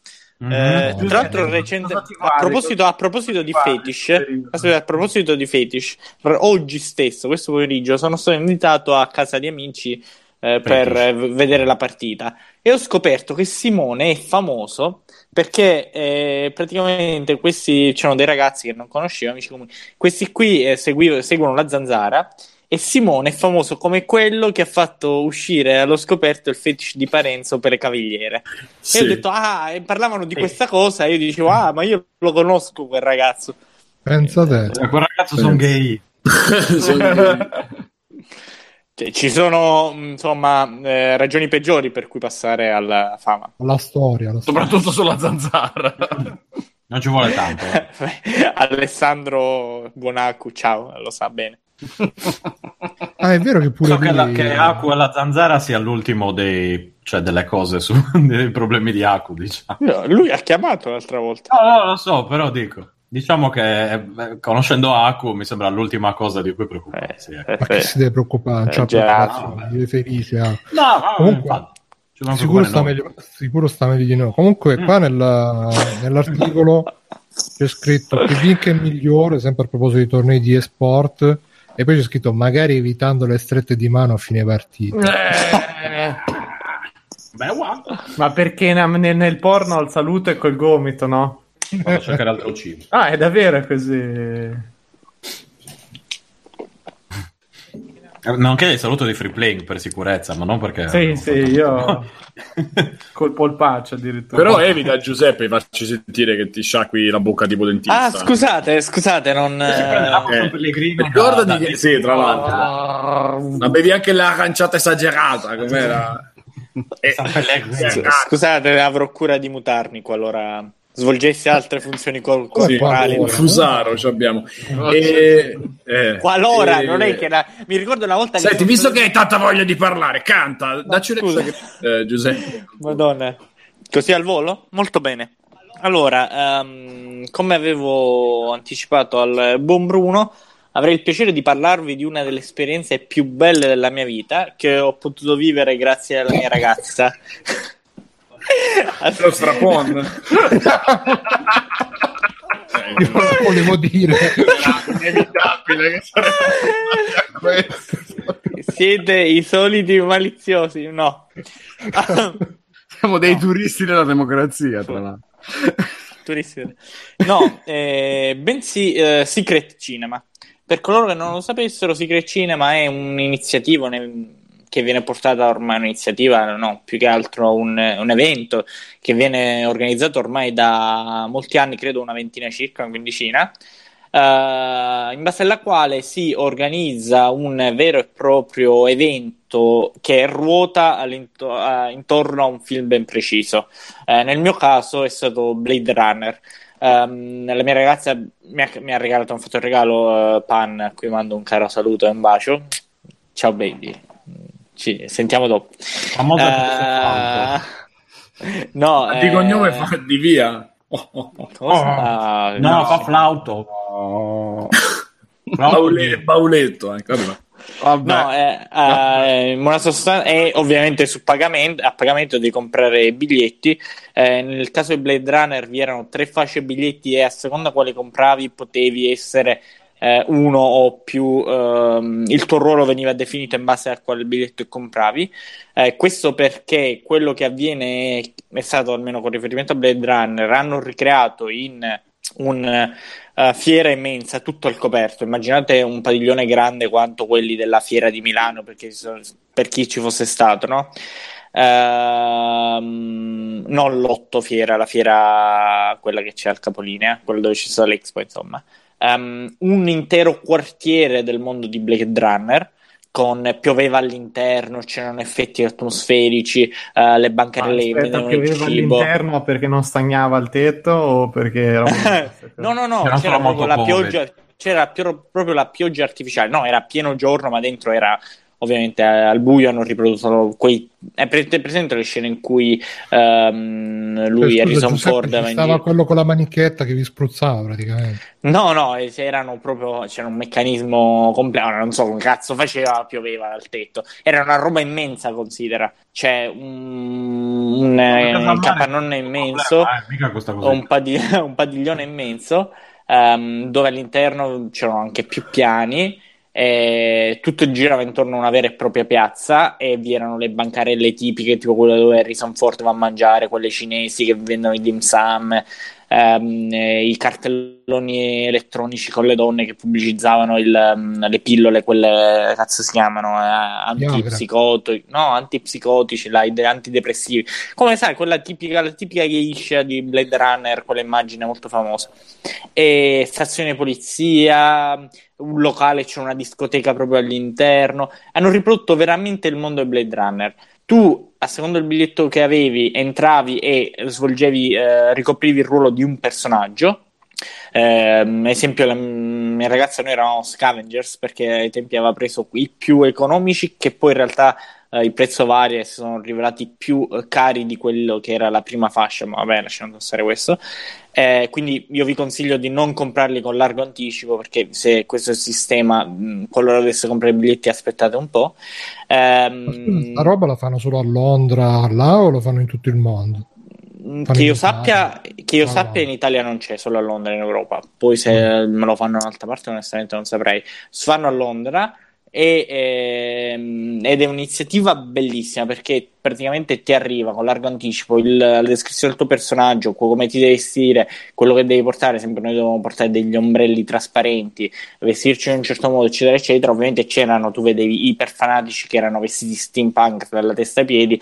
Mhm. Eh, tra l'altro, recente- a, proposito, a proposito di fetish, aspetta, a proposito di fetish, oggi stesso, questo pomeriggio, sono stato invitato a casa di amici eh, per Fetish. eh, vedere la partita e ho scoperto che Simone è famoso perché eh, praticamente questi c'erano dei ragazzi che non conoscevo, amici comuni. Questi qui eh, seguivo- seguono la zanzara e Simone è famoso come quello che ha fatto uscire allo scoperto il fetish di Parenzo per le cavigliere. Sì. E ho detto, ah, e parlavano di questa cosa. E io dicevo, ah, ma io lo conosco quel ragazzo. Pensa te. Eh, Quel ragazzo sono gay. Sono- Cioè, ci sono, mh, insomma, eh, ragioni peggiori per cui passare alla fama. La storia. La storia. Soprattutto sulla zanzara. Non ci vuole tanto. eh. Alessandro Buonacu, ciao, lo sa bene. Ah, è vero che pure So che, la, che Aku e la zanzara sia l'ultimo dei, cioè delle cose su, dei problemi di Aku, diciamo. No, lui ha chiamato l'altra volta. No, no, lo so, però dico. Diciamo che eh, conoscendo Aku mi sembra l'ultima cosa di cui preoccuparsi. ecco. Eh, Ma che si deve preoccupare? C'ha Eh, vive felice. ah. No, ma Comunque, infatti, Sicuro sta, meglio, sicuro sta meglio di no. Comunque, qua nella- nell'articolo c'è scritto che Vink è migliore, sempre a proposito di tornei di esport. E poi c'è scritto magari evitando le strette di mano a fine partita. Eh, Beh, guarda, ma perché nel, nel porno al saluto è col gomito, no? vado a cercare altro cibo. Ah, è davvero così. Nonché il saluto di free playing per sicurezza, ma non perché... Sì, sì, io col polpaccio addirittura. Però evita Giuseppe farci sentire che ti sciacqui la bocca tipo dentista. Ah, scusate, scusate, non... Eh, Pellegrino. Ricordati da- che sì, tra l'altro. Ah, Ma bevi anche l'aranciata esagerata, com'era? Eh, sì, Scusate, avrò cura di mutarmi qualora svolgessi altre funzioni col- corporali. qualora? Fusaro ci abbiamo. E, eh, Qualora, e- non è che la... mi ricordo una volta Senti, che... visto che hai tanta voglia di parlare, canta, dacci scusa. che... eh, Giuseppe. Madonna. Così al volo? Molto bene. Allora, ehm, come avevo anticipato al buon Bruno, avrei il piacere di parlarvi di una delle esperienze più belle della mia vita che ho potuto vivere grazie alla mia ragazza. Lo strapon. Io non lo volevo dire. inevitabile che sarebbe questo. Siete i soliti maliziosi, no. Siamo dei turisti della democrazia, tra l'altro. Turisti. No, eh, bensì eh, Secret Cinema. Per coloro che non lo sapessero, Secret Cinema è un'iniziativa nel- che viene portata ormai un'iniziativa, no, più che altro un, un evento che viene organizzato ormai da molti anni, credo una ventina circa, una quindicina, eh, in base alla quale si organizza un vero e proprio evento che ruota eh, intorno a un film ben preciso. Eh, nel mio caso è stato Blade Runner. Ehm, la mia ragazza mi ha, mi ha regalato, ha fatto regalo eh, Pan, a cui mando un caro saluto e un bacio. Ciao baby, ci sentiamo dopo. Famosa Eh, no, Di eh, cognome fa di via. Oh, oh, oh. cosa? No, fa flauto. Baule- bauletto. Vabbè. No, eh, eh, in buona sostanza è ovviamente su pagamento, a pagamento di comprare i biglietti. Eh, nel caso di Blade Runner vi erano tre fasce biglietti e a seconda quale compravi potevi essere eh, uno o più, ehm, il tuo ruolo veniva definito in base a quale biglietto compravi. Eh, questo perché quello che avviene è, è stato, almeno con riferimento a Blade Runner, hanno ricreato in un eh, fiera immensa, tutto al coperto. Immaginate un padiglione grande quanto quelli della fiera di Milano, sono- per chi ci fosse stato, no? Ehm, non l'otto fiera, la fiera quella che c'è al capolinea, quella dove ci sta l'Expo, insomma. Ehm, un intero quartiere del mondo di Blade Runner. Con pioveva all'interno, c'erano effetti atmosferici, eh, le bancarelle Aspetta, vendevano il pioveva cibo. all'interno perché non stagnava il tetto o perché era no, no, no, c'era solo proprio la pioggia, c'era più- proprio la pioggia artificiale. No, era pieno giorno, ma dentro era ovviamente eh, al buio. Hanno riprodotto quei. È pre- è presente le scene in cui ehm, lui, Cioè, scusa, Harrison Giuseppe, Ford, stava giro. quello con la manichetta che vi spruzzava praticamente. No, no, eh, erano proprio. C'era un meccanismo completo. Non so come cazzo faceva, pioveva dal tetto. Era una roba immensa, considera. C'è un, un, eh, un capannone immenso. Eh, un, un padiglione immenso ehm, dove all'interno c'erano anche più piani. E tutto girava intorno a una vera e propria piazza e vi erano le bancarelle tipiche, tipo quelle dove Harrison Ford va a mangiare, quelle cinesi che vendono i dim sum, ehm, eh, i cartelloni elettronici con le donne che pubblicizzavano il, ehm, le pillole, quelle cazzo si chiamano eh, antipsicotici, no, antipsicotici, là, antidepressivi come sai, quella tipica, la tipica geisha di Blade Runner, quella immagine molto famosa. E stazione polizia, un locale, c'è una discoteca proprio all'interno. Hanno riprodotto veramente il mondo di Blade Runner. Tu, a secondo il biglietto che avevi, entravi e svolgevi, eh, ricoprivi il ruolo di un personaggio. Ehm, esempio, la mia ragazza, noi eravamo scavengers perché ai tempi aveva preso i più economici, che poi in realtà eh, il prezzo varia si sono rivelati più eh, cari di quello che era la prima fascia, ma vabbè, lasciando stare questo. Eh, quindi io vi consiglio di non comprarli con largo anticipo perché se questo è il sistema, mh, qualora dovesse comprare i biglietti, aspettate un po'. Ehm, sta roba la fanno solo a Londra, là o lo fanno in tutto il mondo? Mm, Che io sappia, che io No, sappia in Italia non c'è, solo a Londra in Europa. Poi se me lo fanno in un'altra parte, onestamente non saprei. Si fanno a Londra e, ehm, ed è un'iniziativa bellissima perché praticamente ti arriva con largo anticipo il- la descrizione del tuo personaggio, co- come ti devi vestire, quello che devi portare. Sempre noi dovevamo portare degli ombrelli trasparenti, vestirci in un certo modo, eccetera, eccetera. Ovviamente c'erano, tu vedevi iper fanatici che erano vestiti steampunk dalla testa ai piedi.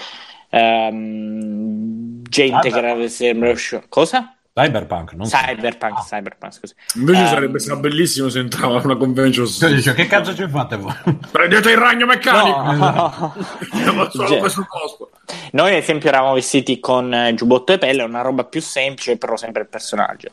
ehm, gente Ah, che era sembra cosa? Cyberpunk, non Cyberpunk, Ah. cyberpunk, scusa. Invece Ehm, sarebbe stato bellissimo se entrava a una convention. Cioè, dice, che cazzo ci fate voi? Prendete il ragno meccanico! No. Solo Ge- questo posto. Noi, ad esempio, eravamo vestiti con eh, giubbotto e pelle, una roba più semplice, però sempre il personaggio.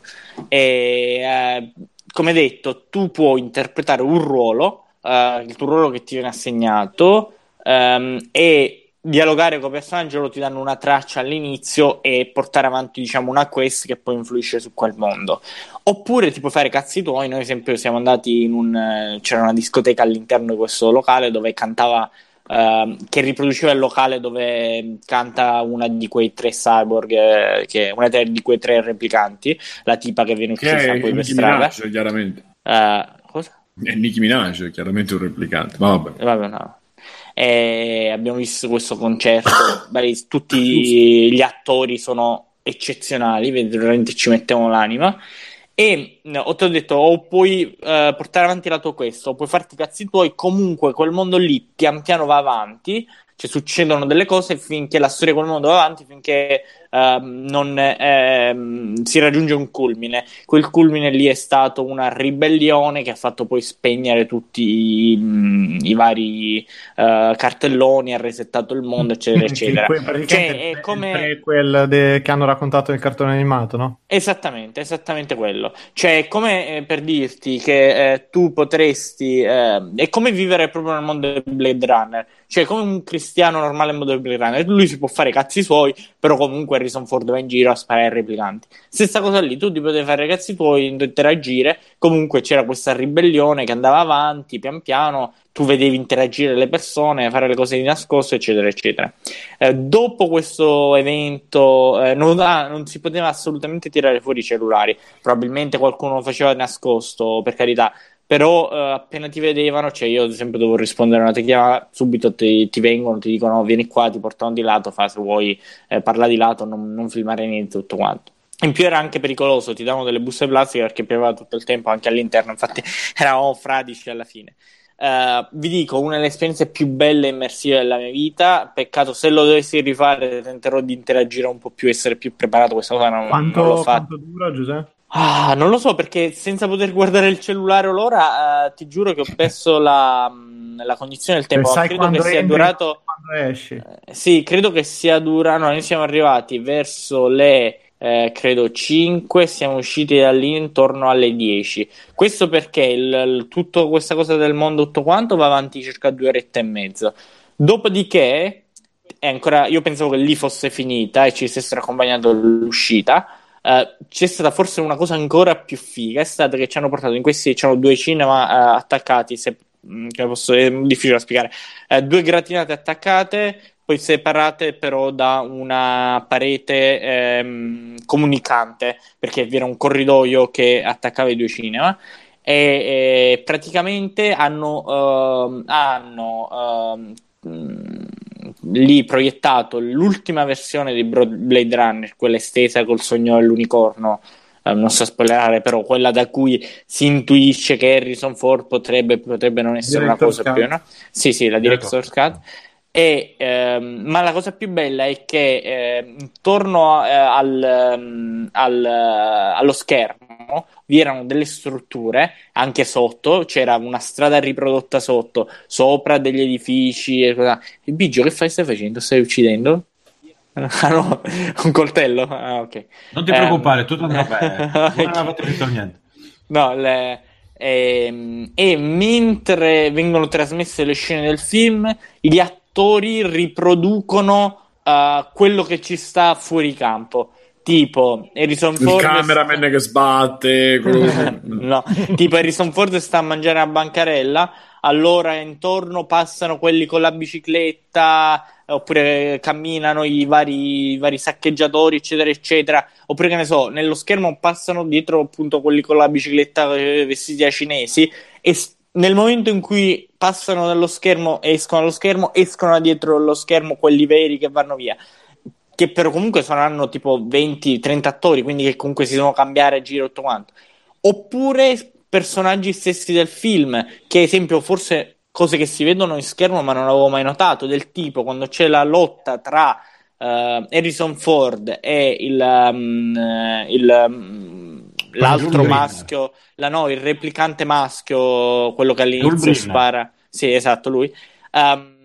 E eh, come detto, tu puoi interpretare un ruolo, eh, il tuo ruolo che ti viene assegnato, ehm, e dialogare con loro ti danno una traccia all'inizio e portare avanti, diciamo, una quest che poi influisce su quel mondo. Oppure ti puoi fare cazzi tuoi. Noi, ad esempio, siamo andati in un. eh, c'era una discoteca all'interno di questo locale dove cantava. ehm, che riproduceva il locale dove canta una di quei tre cyborg, eh, che, una di quei tre replicanti, la tipa che viene Che uccisa è poi per strada. Minaj, chiaramente. Eh, cosa? È Nicki Minaj, chiaramente un replicante. Ma vabbè. Eh, Vabbè, no. E abbiamo visto questo concerto. Beh, tutti gli attori sono eccezionali, veramente ci mettiamo l'anima. E no, ho ti ho detto, o puoi eh, portare avanti la tua quest, o puoi farti i cazzi tuoi. Comunque, quel mondo lì pian piano va avanti. Cioè, succedono delle cose finché la storia di quel mondo va avanti, finché ehm, non ehm, si raggiunge un culmine. Quel culmine lì è stato una ribellione che ha fatto poi spegnere tutti i, mm, i vari eh, cartelloni, ha resettato il mondo, eccetera, eccetera. Que- Cioè, è come- prequel de- che hanno raccontato nel cartone animato, no? Esattamente, esattamente quello. Cioè, è come eh, per dirti che eh, tu potresti. eh, è come vivere proprio nel mondo del Blade Runner. Cioè, come un cristiano normale nel mondo del Blade Runner. Lui si può fare i cazzi suoi, però comunque Harrison Ford va in giro a sparare ai replicanti. Stessa cosa lì, tu ti potevi fare i cazzi tuoi, interagire. Comunque c'era questa ribellione che andava avanti pian piano. Tu vedevi interagire le persone, fare le cose di nascosto, eccetera, eccetera. Eh, dopo questo evento eh, non, ah, non si poteva assolutamente tirare fuori i cellulari. Probabilmente qualcuno lo faceva di nascosto, per carità. Però eh, appena ti vedevano, cioè io ad esempio devo rispondere a una chiamata, subito ti, ti vengono, ti dicono vieni qua, ti portano di lato, fa se vuoi eh, parla di lato, non, non filmare niente, tutto quanto. In più era anche pericoloso, ti davano delle buste plastiche perché pioveva tutto il tempo anche all'interno, infatti eravamo fradici alla fine. Eh, vi dico, una delle esperienze più belle e immersive della mia vita. Peccato se lo dovessi rifare, tenterò di interagire un po' più, essere più preparato. Questa cosa non, Quanto, non l'ho fatta. quanto dura, Giuseppe? Ah, non lo so perché senza poter guardare il cellulare o l'ora, eh, ti giuro che ho perso la, mh, la cognizione del tempo. Sai credo che sia entri, durato. Esci? eh, sì, credo che sia durato. No, noi siamo arrivati verso le. eh, credo 5, siamo usciti da lì intorno alle 10. Questo perché il, il- tutto questa cosa del mondo, tutto quanto va avanti circa due orette e mezzo. Dopodiché, è ancora, io pensavo che lì fosse finita e ci stessero accompagnando l'uscita. Eh, c'è stata forse una cosa ancora più figa, è stata che ci hanno portato in questi, c'erano due cinema eh, attaccati, se, mm, che posso, è difficile da spiegare, Eh, due gratinate attaccate, poi separate però da una parete ehm, comunicante, perché vi era un corridoio che attaccava i due cinema. E, e praticamente hanno, ehm, hanno ehm, mh, lì proiettato l'ultima versione di Blade Runner, quella estesa col sogno dell'unicorno. eh, non so spoilerare, però quella da cui si intuisce che Harrison Ford potrebbe, potrebbe non essere una Director's cosa cut. più. No? Sì, sì, la Director's Cut. E, ehm, ma la cosa più bella è che ehm, intorno a- eh, al, ehm, al, eh, allo schermo vi erano delle strutture anche sotto, c'era una strada riprodotta sotto, sopra degli edifici. E cosa. Il Biggio, che fai? Stai facendo? Stai uccidendo? Ah no, un coltello? Ah, ok. Non ti preoccupare, tutto andrà bene. Non aveva fatto niente. No, le- ehm, e mentre vengono trasmesse le scene del film, gli attori riproducono eh, quello che ci sta fuori campo. Tipo, Harrison Il Ford. cameraman che sbatte. quello- no, tipo Harrison Ford sta a mangiare a bancarella, allora intorno passano quelli con la bicicletta, oppure camminano i vari, i vari saccheggiatori, eccetera, eccetera. Oppure che ne so, nello schermo passano dietro appunto quelli con la bicicletta eh, vestiti da cinesi e nel momento in cui passano dallo schermo escono dallo schermo, escono dietro lo schermo quelli veri che vanno via che però comunque saranno tipo 20-30 attori, quindi che comunque si devono cambiare a giro tutto quanto. Oppure personaggi stessi del film, che ad esempio forse cose che si vedono in schermo ma non avevo mai notato, del tipo quando c'è la lotta tra eh, Harrison Ford e il, um, il, um, l'altro maschio, la, no, il replicante maschio, quello che all'inizio spara. Sì, esatto, lui. Ehm,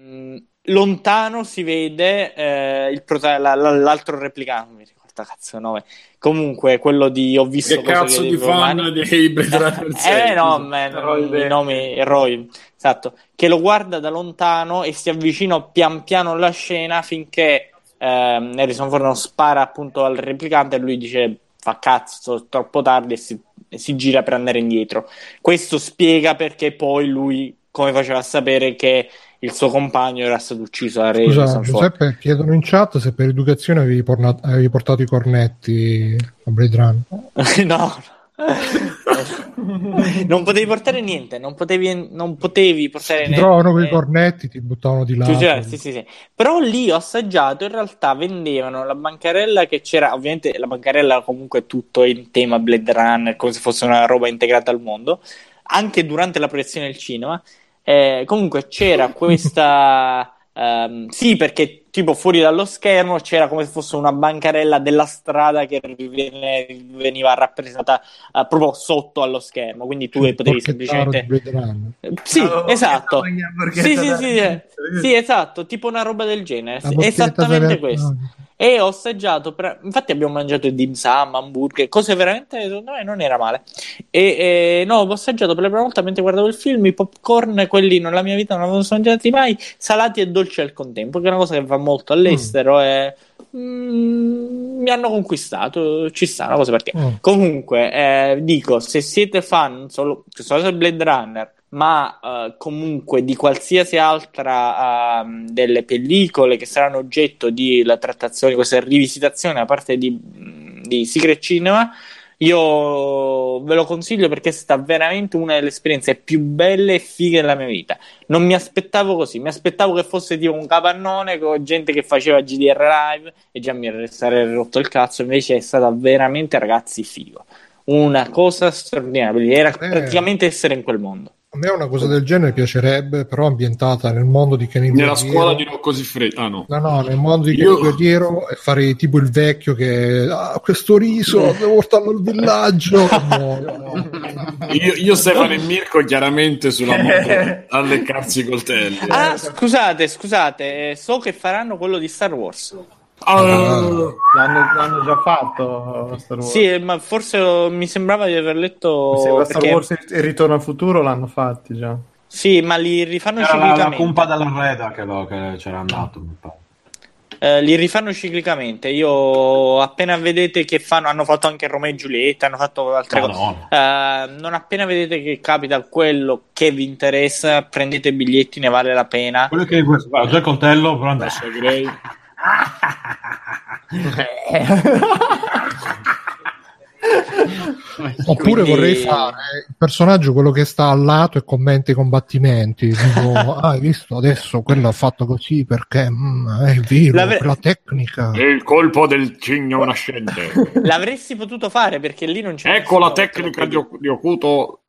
lontano si vede eh, il prota- la- la- l'altro replicante, cazzo nome. Comunque, quello di Ho visto Che cazzo di fan mani- dei Blade Runner Eh 6? no, scusa. man, Roy i nomi Roy, esatto, che lo guarda da lontano e si avvicina pian piano alla scena finché ehm, Harrison Ford non spara appunto al replicante e lui dice fa cazzo, troppo tardi e si, e si gira per andare indietro. Questo spiega perché poi lui come faceva a sapere che il suo compagno era stato ucciso da Scusa, Harrison Ford. Giuseppe, chiedono in chat se per educazione avevi, porna- avevi portato i cornetti a Blade Runner. no. non potevi portare niente, non potevi, non potevi portare Ti niente. trovano quei cornetti, ti buttavano di là. Sì, sì, sì, sì, sì. Però lì ho assaggiato, in realtà vendevano la bancarella che c'era, ovviamente la bancarella comunque tutto in tema Blade Runner, come se fosse una roba integrata al mondo, anche durante la proiezione del cinema. Eh, comunque c'era questa... ehm, sì, perché tipo fuori dallo schermo c'era come se fosse una bancarella della strada che viene- veniva rappresentata eh, proprio sotto allo schermo, quindi tu Il potevi porchettaro semplicemente... Sì, Oh, esatto. Sì, sì, sì, sì, esatto, tipo una roba del genere. Esattamente questo. no. E ho assaggiato, per- infatti abbiamo mangiato dim sum, hamburger, cose veramente, secondo me non era male. E, e, no, ho assaggiato per la prima volta mentre guardavo il film i popcorn, quelli nella mia vita non avevo mangiati mai, salati e dolci al contempo, che è una cosa che va molto all'estero e mm, mi hanno conquistato, ci sta, una cosa perché. Mm. Comunque, eh, dico, se siete fan solo, solo del Blade Runner, ma eh, comunque di qualsiasi altra ehm, delle pellicole che saranno oggetto di la trattazione, questa rivisitazione da parte di, di Secret Cinema, io ve lo consiglio perché è stata veramente una delle esperienze più belle e fighe della mia vita. Non mi aspettavo così, mi aspettavo che fosse tipo un capannone con gente che faceva GDR live e già mi sarei rotto il cazzo, invece è stata veramente, ragazzi, figo. Una cosa straordinaria, era Eh. praticamente essere in quel mondo. A me una cosa del genere piacerebbe, però ambientata nel mondo di Kenny Nella Guerriero. scuola di Rocco Siffredi. Ah no. No, no, nel mondo di Io- Guerriero e fare tipo il vecchio che ah, questo riso devo portarlo al villaggio. No, no. Io, io, Stefano e Mirko chiaramente sulla moto a leccarsi i coltelli. Ah, scusate, scusate, eh, so che faranno quello di Star Wars. Ah, L'hanno, l'hanno già fatto Star Wars. Sì, ma forse oh, mi sembrava di aver letto. Mi sembra Star perché- Wars e il Ritorno al futuro l'hanno fatti già. Sì, ma li rifanno Era la, la ciclicamente. cumpa della Reda che, lo- che c'era andato. mi pare. Eh, li rifanno ciclicamente. Io appena vedete che fanno, hanno fatto anche Romeo e Giulietta, hanno fatto altre cose. Madonna. Eh, non appena vedete che capita quello che vi interessa, prendete i biglietti, ne vale la pena. Quello che guarda, ho già il coltello, però. Sasha Grey. Oppure Quindi- vorrei fare il personaggio quello che sta al lato e commenta i combattimenti. Tipo, ah, hai visto adesso quello ha fatto così perché mm, è vero, L'avre- quella tecnica. È il colpo del cigno nascente. L'avresti potuto fare perché lì non c'è. ecco la tecnica te di, di Okuto.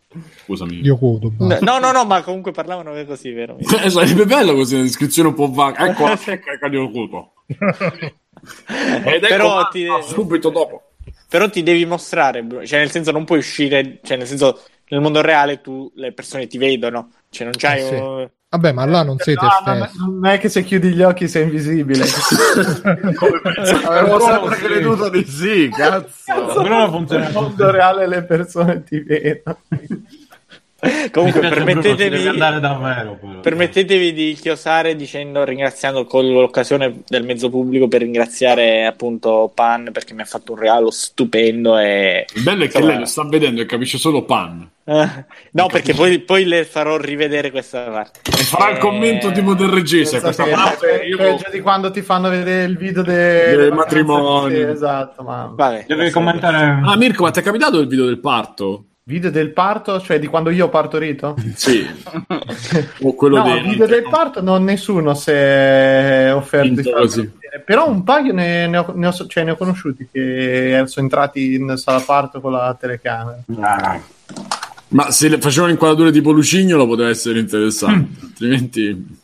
Scusami. Basta. chiede. No, no, no, ma comunque parlavano così, vero? Eh, sarebbe bello così, una descrizione un po' vaga. Ecco la tecnica di Okuto. Ed ecco Però ti- subito dopo. Però ti devi mostrare, bro. cioè nel senso non puoi uscire, cioè nel senso nel mondo reale tu le persone ti vedono, cioè non c'hai Eh sì. un- Vabbè, ma là non sei te No, non, è, stesso. non è che se chiudi gli occhi sei invisibile. Avevo Però sempre creduto di sì, cazzo. Però non funziona Nel mondo reale le persone ti vedono. Comunque permettetevi andare davvero. Permettetevi di chiosare dicendo, ringraziando con l'occasione del mezzo pubblico per ringraziare appunto Pan perché mi ha fatto un regalo stupendo e Il bello è che lei lo sta vedendo e capisce solo pan. Eh, no perché poi, poi le farò rivedere questa parte E farà il Eh, commento tipo del regista. Questa parte io peggio di quando ti fanno vedere il video de- Del vacanze- matrimonio. Sì, esatto, ma Vabbè, Devi commentare. Ah, Mirko, ma ti è capitato il video del parto? video del parto, cioè di quando io ho partorito? Sì. o quello no, dei... video del parto non nessuno si è offerto di farlo. Però un paio ne, ne ho, ne ho- cioè, ne ho conosciuti che sono entrati in sala parto con la telecamera. Ah, Ma se le facevano inquadrature tipo Lucignolo poteva essere interessante. Altrimenti...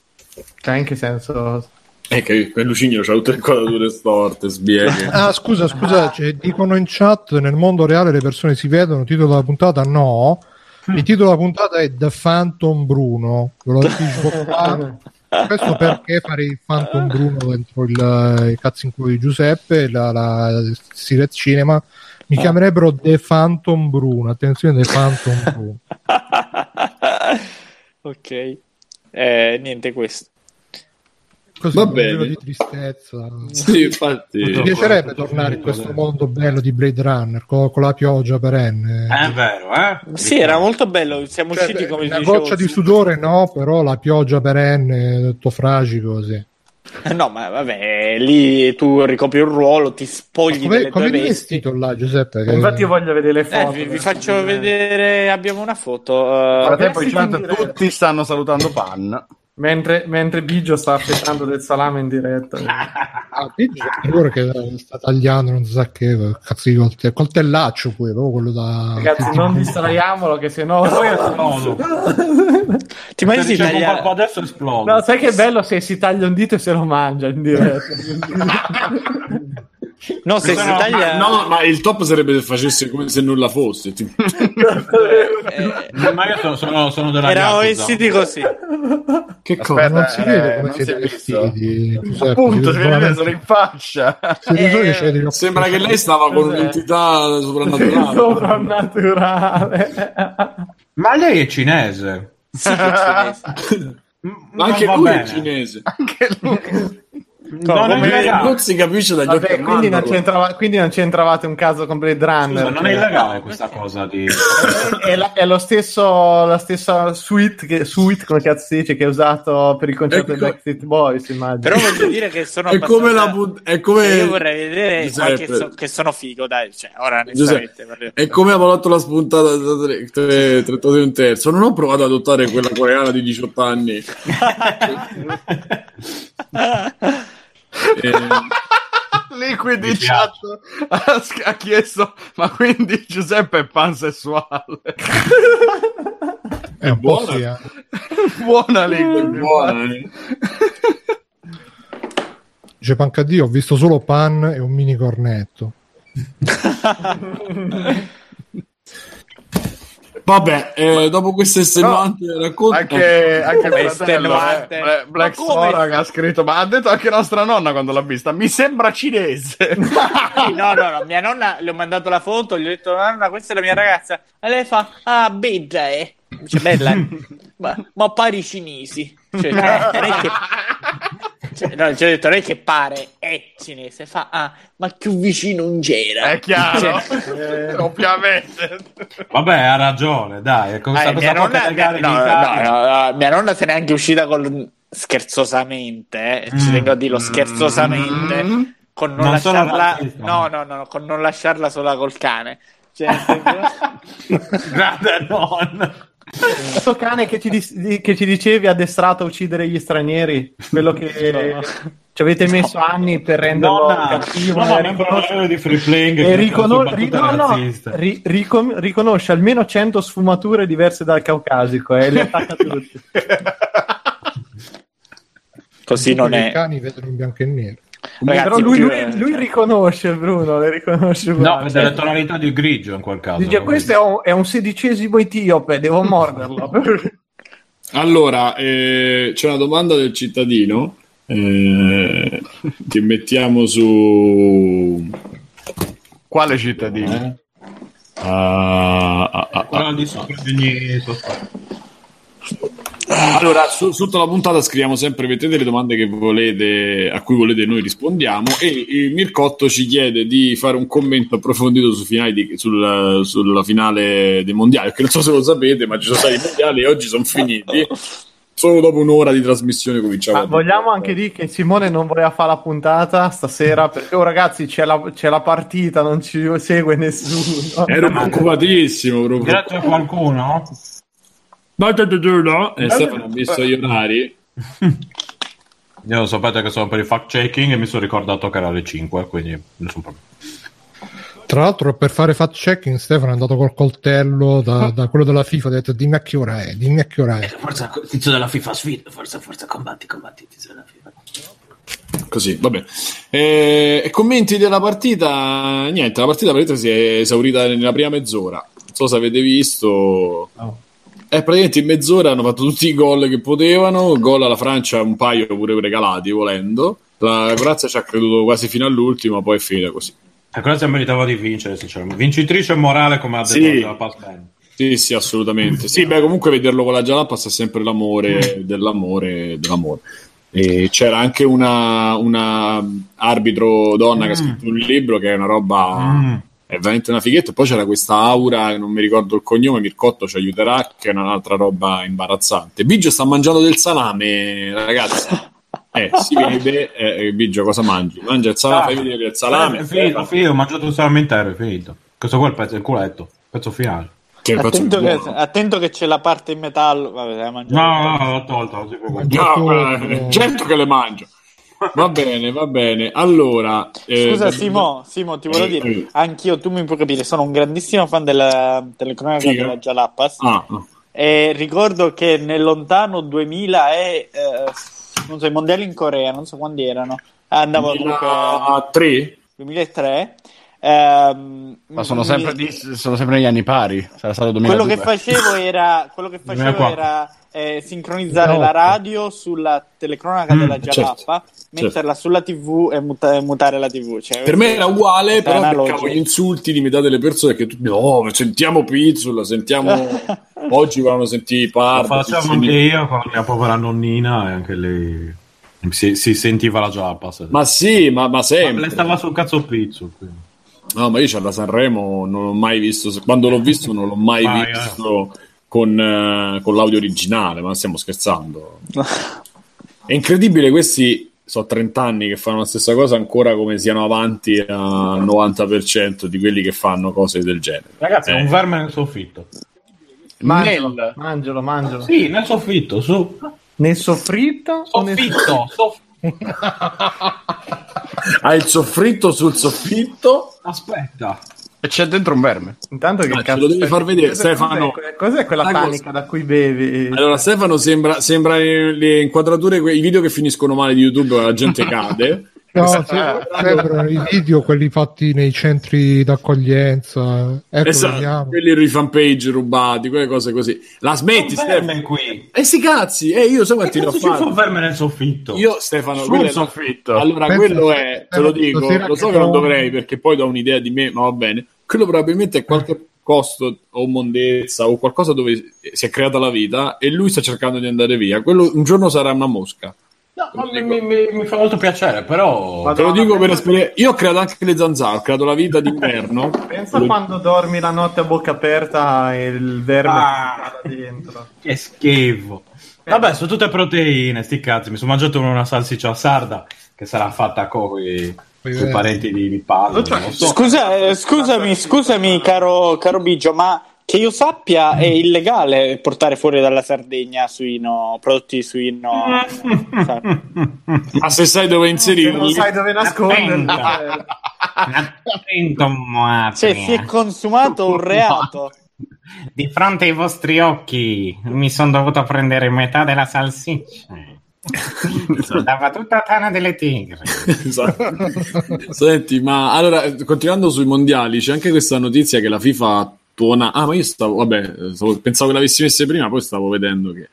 Cioè, in che senso? È che quel Lucignolo c'ha tutte le inquadrature storte, sbieghe. Ah, scusa, scusa, cioè, dicono in chat nel mondo reale le persone si vedono, titolo della puntata no. Il titolo della puntata è The Phantom Bruno. Ve lo anticipo qua. Questo perché fare il Phantom Bruno dentro il, il cazzo in culo di Giuseppe, la, la Siret Cinema, mi chiamerebbero The Phantom Bruno. Attenzione, The Phantom Bruno. ok. Eh, niente questo. Così, Va un bene. giro di tristezza. Sì, infatti. Mi piacerebbe tornare in questo mondo bello di Blade Runner con, con la pioggia perenne. È vero, eh? Sì, era molto bello. Siamo Cioè, usciti come una goccia di su- sudore no, però la pioggia perenne, tutto fragico così. No, ma vabbè, lì tu ricopri un ruolo, ti spogli Come, delle come vesti. vestito là, Giuseppe? Che- Infatti, io voglio vedere le Eh, foto. vi, vi faccio vedere, abbiamo una foto. Nel eh, frattempo in Adesso in chat diretta. tutti stanno salutando Pan. Mentre, mentre Biggio sta affettando del salame in diretta. Ah, c'è figura che sta tagliando, non sa che cazzo di colte- coltellaccio pure, proprio quello da. Ragazzi, non distraiamolo, che sennò. Poi esplodo. ti immagini Se po' adesso esplodo. No, sai che bello se si taglia un dito e se lo mangia in diretta. No, se si No, taglia... No, ma il top sarebbe se facesse come se nulla fosse. tipo. eh, Ma io sono, sono, sono della Yakuza. vestiti così. Che Aspetta, non si eh, vede come non si siete è vestiti. Giuseppe, Appunto, si siete vede solo in faccia. Eh, Sembra che lei stava con un'entità soprannaturale. Soprannaturale. Ma lei è cinese. Sì, che cinese. Ma anche lui è bene. cinese. Anche lui. Non è illegale. non si capisce dagli occhi Vabbè, quindi non, quindi non c'entravate un caso con Blade Runner. Scusa, non è illegale questa cosa di... è, la- è lo stesso la stessa suite che, suite come cazzo si dice che hai usato per il concerto Ecco. dei Backstreet Boys immagino Però voglio dire che sono È come la put- è come Cioè, io vorrei vedere qualche so- che sono figo, dai. Cioè, ora Giuseppe, è come la palottola spuntata da tre- tre- 32 un terzo. Non ho provato ad adottare quella coreana di 18 anni. Eh, Liquid piace. chat ha, ha chiesto ma quindi Giuseppe è pansessuale È un po' buona. sì, eh. buona Liquid buona, eh. Dice Pancadì, ho visto solo pan e un mini cornetto. Vabbè, eh, dopo questo estenuante racconto, anche, anche fratello estenuante. eh, Bla- Black Ma come? Sora che ha scritto ma ha detto anche nostra nonna quando l'ha vista mi sembra cinese no, no, no, mia nonna le ho mandato la foto, gli ho detto nonna, questa è la mia ragazza. E lei fa, ah, bella, eh. Dice, bella, eh. ma, ma pari cinesi. Cioè, non è che... Cioè, no, ci ho detto, non è che pare, è cinese. Fa, ah, ma più vicino non c'era. è chiaro Cioè, Eh, ovviamente Vabbè, ha ragione, dai. Come eh, mia, cosa può nonna, mia, no, no, no, mia nonna se n'è anche uscita con scherzosamente, eh, ci Mm. tengo a dirlo scherzosamente, Mm. con non, Non lasciarla, no, no, no, con non lasciarla sola col cane. Cioè, Grande nonna. Questo cane che ci, di- che ci dicevi addestrato a uccidere gli stranieri quello che ci avete messo anni per renderlo Nonna, cattivo membro riconos- di Free Playing e che ricono- fa ri- no, no, ricom- riconosce almeno 100 sfumature diverse dal caucasico e le attacca tutte Così non I è. cani vedono in bianco e nero. Ragazzi, però lui, più- lui- lui riconosce Bruno le riconosce No, uguali. delle tonalità di grigio in quel caso. Dice questo è un, è un sedicesimo etiope devo morderlo allora eh, c'è una domanda del cittadino eh, che mettiamo su quale cittadino? Eh? Ah, ah, ah, ah. Allora, su- sotto la puntata scriviamo sempre, mettete le domande che volete, a cui volete noi rispondiamo e il Mircotto ci chiede di fare un commento approfondito finali di- sul- sulla finale dei mondiali, perché non so se lo sapete, ma ci sono stati i mondiali e oggi sono finiti. Solo dopo un'ora di trasmissione cominciamo. Ma a- vogliamo anche dire che Simone non voleva fare la puntata stasera perché oh, ragazzi c'è la, c'è la partita, non ci segue nessuno. Ero preoccupatissimo proprio. Grazie a qualcuno? No, no, no, no, no. E Stefano ha messo gli orari. Io sapete che sono per il fact checking e mi sono ricordato che era alle 5, quindi nessun problema. Tra l'altro, per fare fact checking, Stefano è andato col coltello da, da quello della FIFA. Ha detto: Dimmi a che ora è, dimmi a che ora è. Forza, tizio della FIFA sfida, forza, forza, combatti, combatti, tizio della FIFA. Così, vabbè. E, e commenti della partita? Niente, la partita praticamente si è esaurita nella prima mezz'ora. Non so se avete visto. Eh, praticamente in mezz'ora hanno fatto tutti i gol che potevano. Gol alla Francia, un paio pure regalati volendo. La Croazia ci ha creduto quasi fino all'ultimo, poi è finita così. La Croazia meritava di vincere, sinceramente. Vincitrice morale, come ha detto Sì. la Band. Sì, sì, assolutamente. Sì, beh, comunque vederlo con la Jalapas è sempre l'amore dell'amore dell'amore. E c'era anche una, una arbitro donna che ha scritto un libro che è una roba. Mm. È veramente una fighetta. E poi c'era questa aura, che non mi ricordo il cognome, Mircotto ci aiuterà, che è un'altra roba imbarazzante. Biggio sta mangiando del salame, ragazzi. Eh, si vede, eh, Biggio cosa mangi? Mangia il salame, fai vedere il salame. Eh, finito, finito, ho mangiato un salame intero, è finito. Questo qua è il pezzo del culetto, pezzo finale. Che Attento che, attento che c'è la parte in metallo. Vabbè. No, no, l'ho tolto. No, eh, certo che le mangio. Va bene, va bene. Allora, eh, Scusa da- Simo, Simo, ti volevo Eh, dire, eh. anch'io, tu mi puoi capire, sono un grandissimo fan della telecronaca della Jalapas Ah, e ricordo che nel lontano 2000 e, eh, non so, i mondiali in Corea, non so quando erano, andavo comunque 3? 2003. ehm, Ma sono mi- sempre, di- sono sempre negli anni pari. Sarà stato quello 2002. che facevo era, quello che facevo 2004. era eh, sincronizzare No. la radio sulla telecronaca Mm, della certo, Jalappa, metterla sulla TV e muta- mutare la TV. Cioè, Per me era uguale, però beccavo gli insulti di metà delle persone che no, sentiamo Pizzula, sentiamo... Oggi volevano sentire Lo Pardo. facevo sì, anche io con mia povera nonnina e anche lei si, si sentiva la giappa. Ma sì, ma, ma sempre. le stava sul cazzo pizzo. quindi. No, ma io c'è da Sanremo, non l'ho mai visto. Quando l'ho visto, non l'ho mai Mai, visto con, eh, con l'audio originale. Ma stiamo scherzando. È incredibile, questi sono 30 anni che fanno la stessa cosa, ancora come siano avanti al 90% di quelli che fanno cose del genere. Ragazzi, è Eh. un verme nel soffitto. Mangialo, Nel- mangialo, mangialo. Sì, nel soffitto, su. Nel soffritto Soffitto, soff- Hai il soffritto sul soffitto. Aspetta. E c'è dentro un verme. Intanto che Ah, ce cazzo lo devi far vedere, cos'è- Stefano. Cos'è, cos'è quella Sai tanica cosa? da cui bevi? Allora, Stefano sembra, sembra le, le inquadrature, i video che finiscono male di YouTube, la gente cade. No, se- sembrano i video quelli fatti nei centri d'accoglienza. Ecco, Esatto, quelli i fanpage rubati, quelle cose così. La smetti, Stefano. qui. E sti cazzi, eh, io so quanti ne ho fatti. verme nel soffitto? Io, Stefano, Sul soffitto. Allora, Pensa- quello è, te lo dico, lo so che non dovrei perché poi do un'idea di me, ma va bene. Quello probabilmente è qualche costo o mondezza o qualcosa dove si è creata la vita e lui sta cercando di andare via. Quello un giorno sarà una mosca. No, mi, mi- mi- fa molto piacere, però... Ma- Te lo Madonna, dico per esperienza. Io ho creato anche le zanzare, ho creato la vita d'inverno. Pensa quando dormi la notte a bocca aperta e il verme Ah. dentro. Che schifo. Vabbè, sono tutte proteine, sti cazzi. Mi sono mangiato una salsiccia sarda che sarà fatta con i parenti di, di Paolo. So. Scusa, eh, scusami, scusami, caro, caro Biggio, ma che io sappia è illegale portare fuori dalla Sardegna suino, prodotti di suino. Ma se sai dove Se inserirli, non sai dove nasconderli. Cioè, si è consumato un reato. Di fronte ai vostri occhi mi sono dovuto prendere metà della salsiccia. Dava tutta tana delle tigre. Esatto. Senti, ma allora, continuando sui mondiali, c'è anche questa notizia che la FIFA tuona. Ah, ma io stavo, vabbè, stavo- pensavo che l'avessi messa prima, poi stavo vedendo che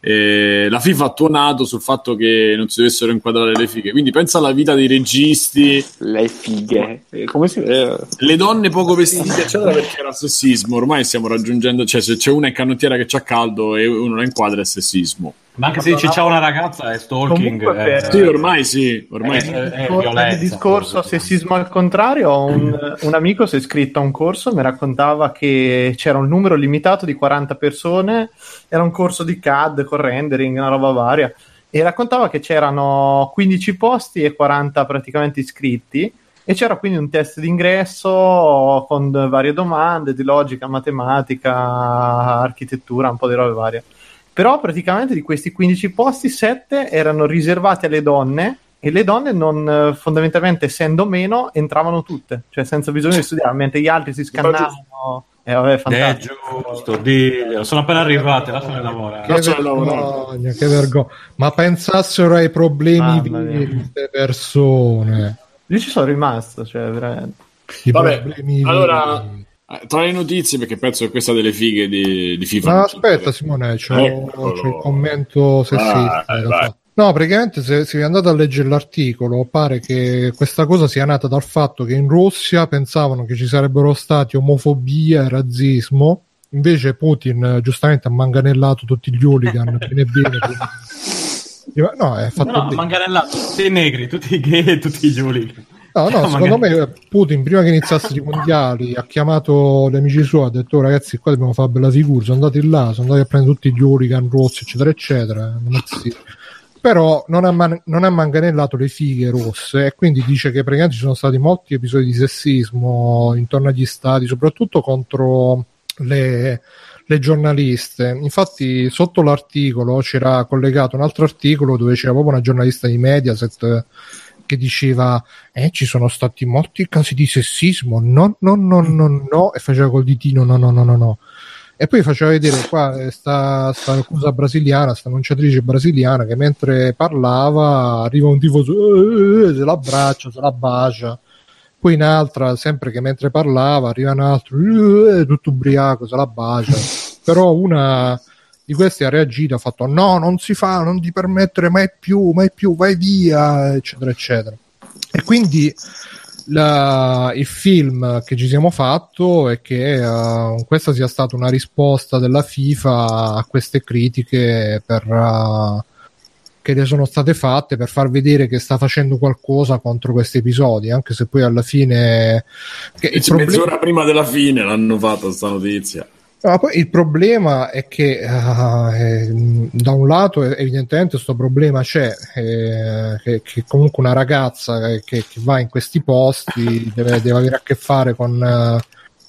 eh, la FIFA ha tuonato sul fatto che non si dovessero inquadrare le fighe. Quindi pensa alla vita dei registi, Le fighe. Eh, Come si vede? le donne poco vestite, eccetera, perché era sessismo. Ormai stiamo raggiungendo, cioè, se c'è una in canottiera che c'ha caldo e uno la inquadra è sessismo. Ma anche se dici c'è una ragazza è stalking. Eh, per- Sì, ormai sì, ormai Eh, sì. eh, è Con violenza, il discorso forse. sessismo al contrario, un, un amico si è iscritto a un corso, mi raccontava che c'era un numero limitato di 40 persone, era un corso di CAD con rendering, una roba varia, e raccontava che c'erano 15 posti e 40 praticamente iscritti, e c'era quindi un test d'ingresso con varie domande di logica, matematica, architettura, un po' di robe varie. Però praticamente di questi 15 posti, 7 erano riservati alle donne e le donne non eh, fondamentalmente essendo meno entravano tutte, cioè senza bisogno di studiare, mentre gli altri si scannavano. E vabbè, È fantastico. giusto, diglielo. Sono appena arrivate, lasciami lavorare. Che lavorare. vergogna, che vergogna. Ma pensassero ai problemi di queste persone. Io ci sono rimasto, cioè veramente. I Vabbè, problemi allora, veri. Eh, Tra le notizie, perché penso che questa delle fighe di, di FIFA. Ma non aspetta. Simone, c'è, Eccolo. c'è il commento sessista. Realtà. No, praticamente se, se andate a leggere l'articolo pare che questa cosa sia nata dal fatto che in Russia pensavano che ci sarebbero stati omofobia e razzismo, invece Putin eh, giustamente ha manganellato tutti gli hooligan bene bene. No, è fatto No, bene. manganellato tutti i negri, tutti i gay e tutti i giuli. No, no, No, secondo magari- me Putin prima che iniziassero i mondiali ha chiamato gli amici suoi, ha detto "Oh, ragazzi qua dobbiamo fare bella figura, sono andati là, sono andati a prendere tutti gli hooligan rossi eccetera eccetera, però non ha, man- non ha manganellato le fighe rosse e quindi dice che praticamente ci sono stati molti episodi di sessismo intorno agli stati, soprattutto contro le, le giornaliste. Infatti, sotto l'articolo c'era collegato un altro articolo dove c'era proprio una giornalista di Mediaset che diceva: eh, Ci sono stati molti casi di sessismo. No, no, no, no, no, e faceva col ditino: No, no, no, no, no. E poi faceva vedere qua eh, sta, sta accusa brasiliana, sta annunciatrice brasiliana che mentre parlava arriva un tifoso, "Eh, se l'abbraccia, se la bacia. Poi in altra, sempre che mentre parlava, arriva un altro, "Eh, tutto ubriaco, se la bacia. Però una di questi ha reagito, ha fatto no, non si fa, non ti permettere mai più, mai più, vai via, eccetera, eccetera. E quindi la- il film che ci siamo fatto è che eh, questa sia stata una risposta della FIFA a queste critiche per, eh, che le sono state fatte per far vedere che sta facendo qualcosa contro questi episodi, anche se poi alla fine che il problema- Mezz'ora prima della fine l'hanno fatta sta notizia. No, poi il problema è che ah, eh, da un lato eh, evidentemente questo problema c'è, eh, che, che comunque una ragazza che, che va in questi posti deve, deve avere a che fare con, eh,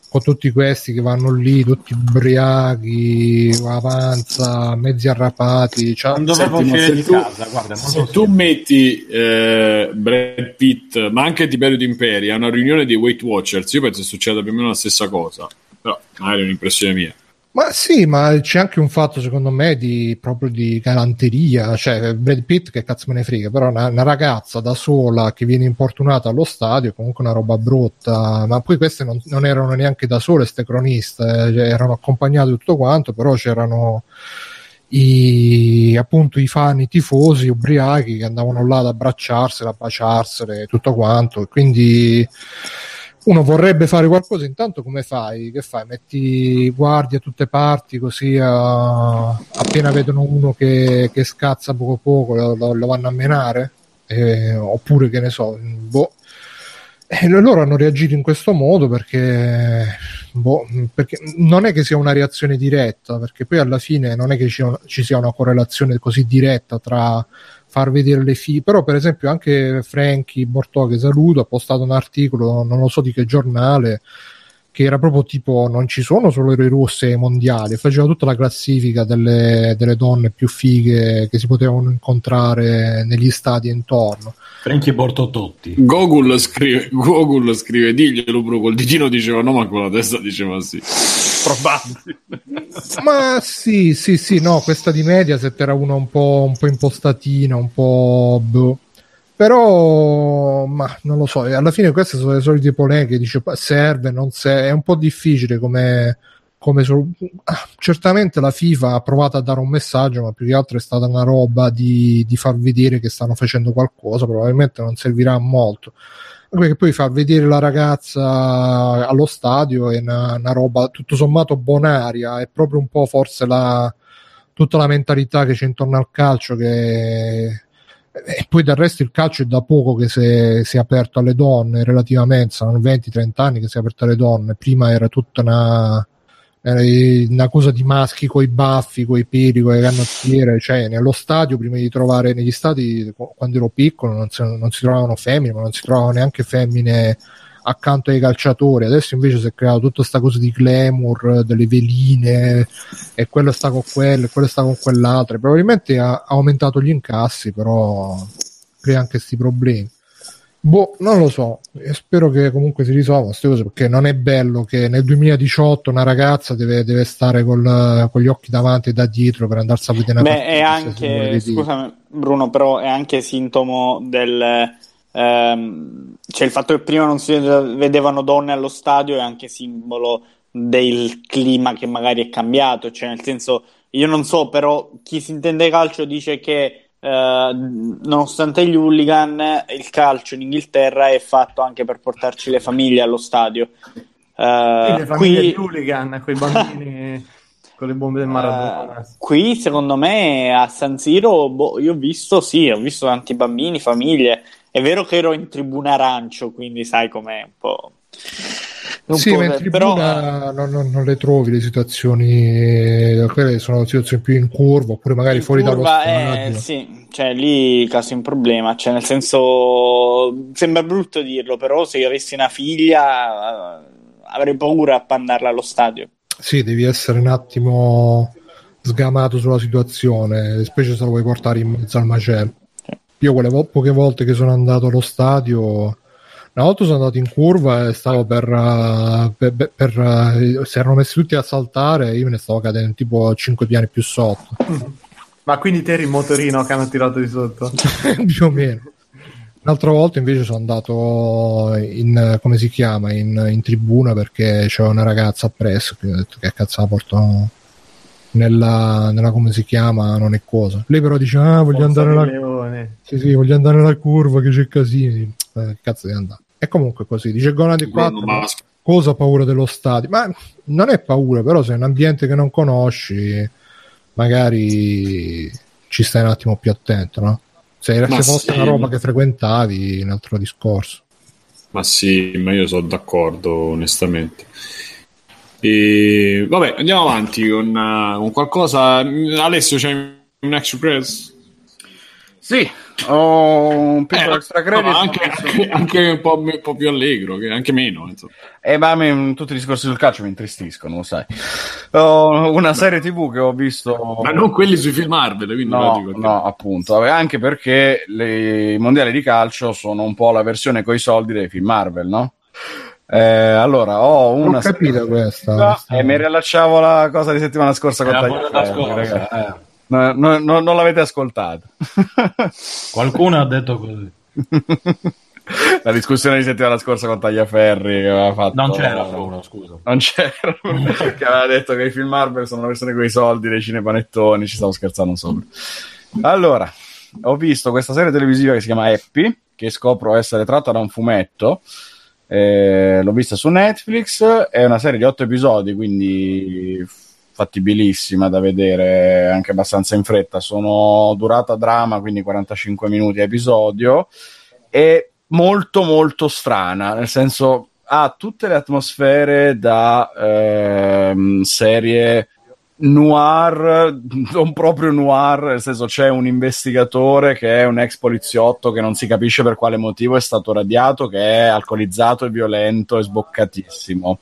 con tutti questi che vanno lì tutti ubriachi, avanza, mezzi arrapati. cioè- Non dovevo uscire se di tu- casa, guarda, Se tu metti eh, Brad Pitt, ma anche Tiberio D'Imperia, a una riunione dei Weight Watchers, io penso che succeda più o meno la stessa cosa. Però magari è un'impressione mia. Ma sì, ma c'è anche un fatto, secondo me, di proprio di galanteria. Cioè, Brad Pitt, che cazzo me ne frega, però una, una ragazza da sola che viene importunata allo stadio comunque una roba brutta. Ma poi queste non, non erano neanche da sole, queste croniste, cioè, erano accompagnate tutto quanto, però c'erano i, appunto i fan, i tifosi ubriachi che andavano là ad abbracciarsele, a baciarsele, tutto quanto. Quindi uno vorrebbe fare qualcosa, intanto come fai? Che fai? Metti guardie a tutte parti così eh, appena vedono uno che, che scazza poco poco lo, lo- lo vanno a menare? Eh, oppure che ne so, boh. E loro hanno reagito in questo modo perché, boh, perché non è che sia una reazione diretta, perché poi alla fine non è che ci, ci sia una correlazione così diretta tra far vedere le figlie, però per esempio anche Frankie Bortò che saluto ha postato un articolo, non lo so di che giornale, che era proprio tipo non ci sono solo le rosse mondiali, faceva tutta la classifica delle, delle donne più fighe che si potevano incontrare negli stadi intorno. Franchi Bortototti. Gogol scrive, Gogol scrive, diglielo pure col ditino diceva no, ma con la testa diceva sì. Probabile. Ma sì, sì, sì, no, questa di Mediaset era una un po', un po' impostatina, un po'... boh. Però, ma non lo so, alla fine queste sono le solite polemiche, dice "Pa- serve, non serve, è un po' difficile come... come sol- ah, certamente la FIFA ha provato a dare un messaggio, ma più che altro è stata una roba di, di far vedere che stanno facendo qualcosa, probabilmente non servirà molto. Perché poi far vedere la ragazza allo stadio è una, una roba tutto sommato bonaria, è proprio un po' forse la, tutta la mentalità che c'è intorno al calcio che e poi del resto il calcio è da poco che si è, si è aperto alle donne relativamente, sono 20-30 anni che si è aperto alle donne, prima era tutta una, era una cosa di maschi coi baffi, coi peli, con le canottiere, cioè nello stadio prima di trovare negli stadi quando ero piccolo non si, non si trovavano femmine, ma non si trovavano neanche femmine accanto ai calciatori. Adesso invece si è creato tutta questa cosa di glamour, delle veline, e quello sta con quello, e quello sta con quell'altro. E Probabilmente ha, aumentato gli incassi, però crea anche questi problemi. Boh, non lo so, e spero che comunque si risolvano queste cose perché non è bello che nel 2018 una ragazza deve, deve stare col- con gli occhi davanti e da dietro per andarsi a vedere una Beh, partita, è anche, scusami Bruno, però è anche sintomo del, ehm, c'è il fatto che prima non si vedevano donne allo stadio è anche simbolo del clima che magari è cambiato, cioè nel senso io non so, però chi si intende calcio dice che eh, nonostante gli hooligan, il calcio in Inghilterra è fatto anche per portarci le famiglie allo stadio. Eh, le famiglie qui, hooligan, quei bambini con le bombe del Maradona. eh, qui, secondo me, a San Siro, boh, io ho visto, sì, ho visto tanti bambini, famiglie. È vero che ero in tribuna arancio, quindi sai com'è un po'. un sì, po' ma in de- però, tribuna non, non- non le trovi le situazioni, eh, quelle sono situazioni più in curva, oppure magari In fuori dallo curva, stadio. eh, sì, cioè lì casi un problema, cioè nel senso sembra brutto dirlo, però se io avessi una figlia eh, avrei paura a mandarla allo stadio. Sì, devi essere un attimo sgamato sulla situazione, specie se lo vuoi portare in mezzo al macello. Io quelle vo- poche volte che sono andato allo stadio, una volta sono andato in curva e stavo per, eh, per, per- per, eh, si erano messi tutti a saltare, io me ne stavo cadendo tipo 5 piani più sotto, Ma quindi te eri il motorino che hanno tirato di sotto? più o meno. Un'altra volta invece sono andato in, come si chiama, in, in tribuna perché c'era una ragazza appresso, che ho detto che cazzo la porto nella, nella come si chiama, non è cosa. Lei però dice, ah voglio Forza andare nella, Leone. sì, sì, voglio andare nella curva che c'è casino. Eh, che cazzo devi andare? E comunque così, dice Gona di 4, Ma- cosa paura dello stadio? Ma non è paura, però se è un ambiente che non conosci, magari ci stai un attimo più attento, no? Se, se fosse sì. una roba che frequentavi, un altro discorso. Ma sì, ma io sono d'accordo, onestamente. E vabbè, andiamo avanti con, eh, con qualcosa. Alessio, c'è un express? Sì, ho un piccolo Eh, extra credit. no, anche, anche- anche un, po', un po' più allegro, che anche meno. insomma. Eh, ma me tutti i discorsi sul calcio mi intristiscono, lo sai. Ho una serie TV che ho visto. Ma non quelli sui film Marvel, quindi No, no, appunto, Vabbè, anche perché le- i mondiali di calcio sono un po' la versione coi soldi dei film Marvel, no? Eh, allora, ho una ho capito questa. No, e mi riallacciavo la cosa di settimana scorsa con Tagliaferri, eh. No, no, no, non l'avete ascoltato. Qualcuno ha detto così. la discussione di settimana scorsa con Tagliaferri che aveva fatto... Non c'era uno, scusa. Non c'era che aveva detto che i film Marvel sono una versione con i soldi dei cinepanettoni. Ci stavo scherzando sopra. Allora, ho visto questa serie televisiva che si chiama Happy, che scopro essere tratta da un fumetto. Eh, l'ho vista su Netflix. È una serie di otto episodi, quindi fattibilissima da vedere anche abbastanza in fretta. Sono durata drama, quindi 45 minuti a episodio. È molto, molto strana, nel senso ha tutte le atmosfere da ehm, serie noir, non proprio noir, nel senso c'è un investigatore che è un ex poliziotto che non si capisce per quale motivo è stato radiato, che è alcolizzato e violento e sboccatissimo.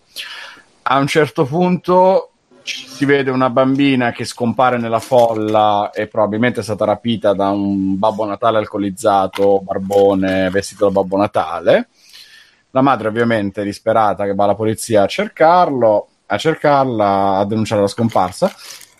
A un certo punto si vede una bambina che scompare nella folla e probabilmente è stata rapita da un Babbo Natale alcolizzato, barbone, vestito da Babbo Natale. La madre ovviamente disperata che va alla polizia a cercarlo, a cercarla, a denunciare la scomparsa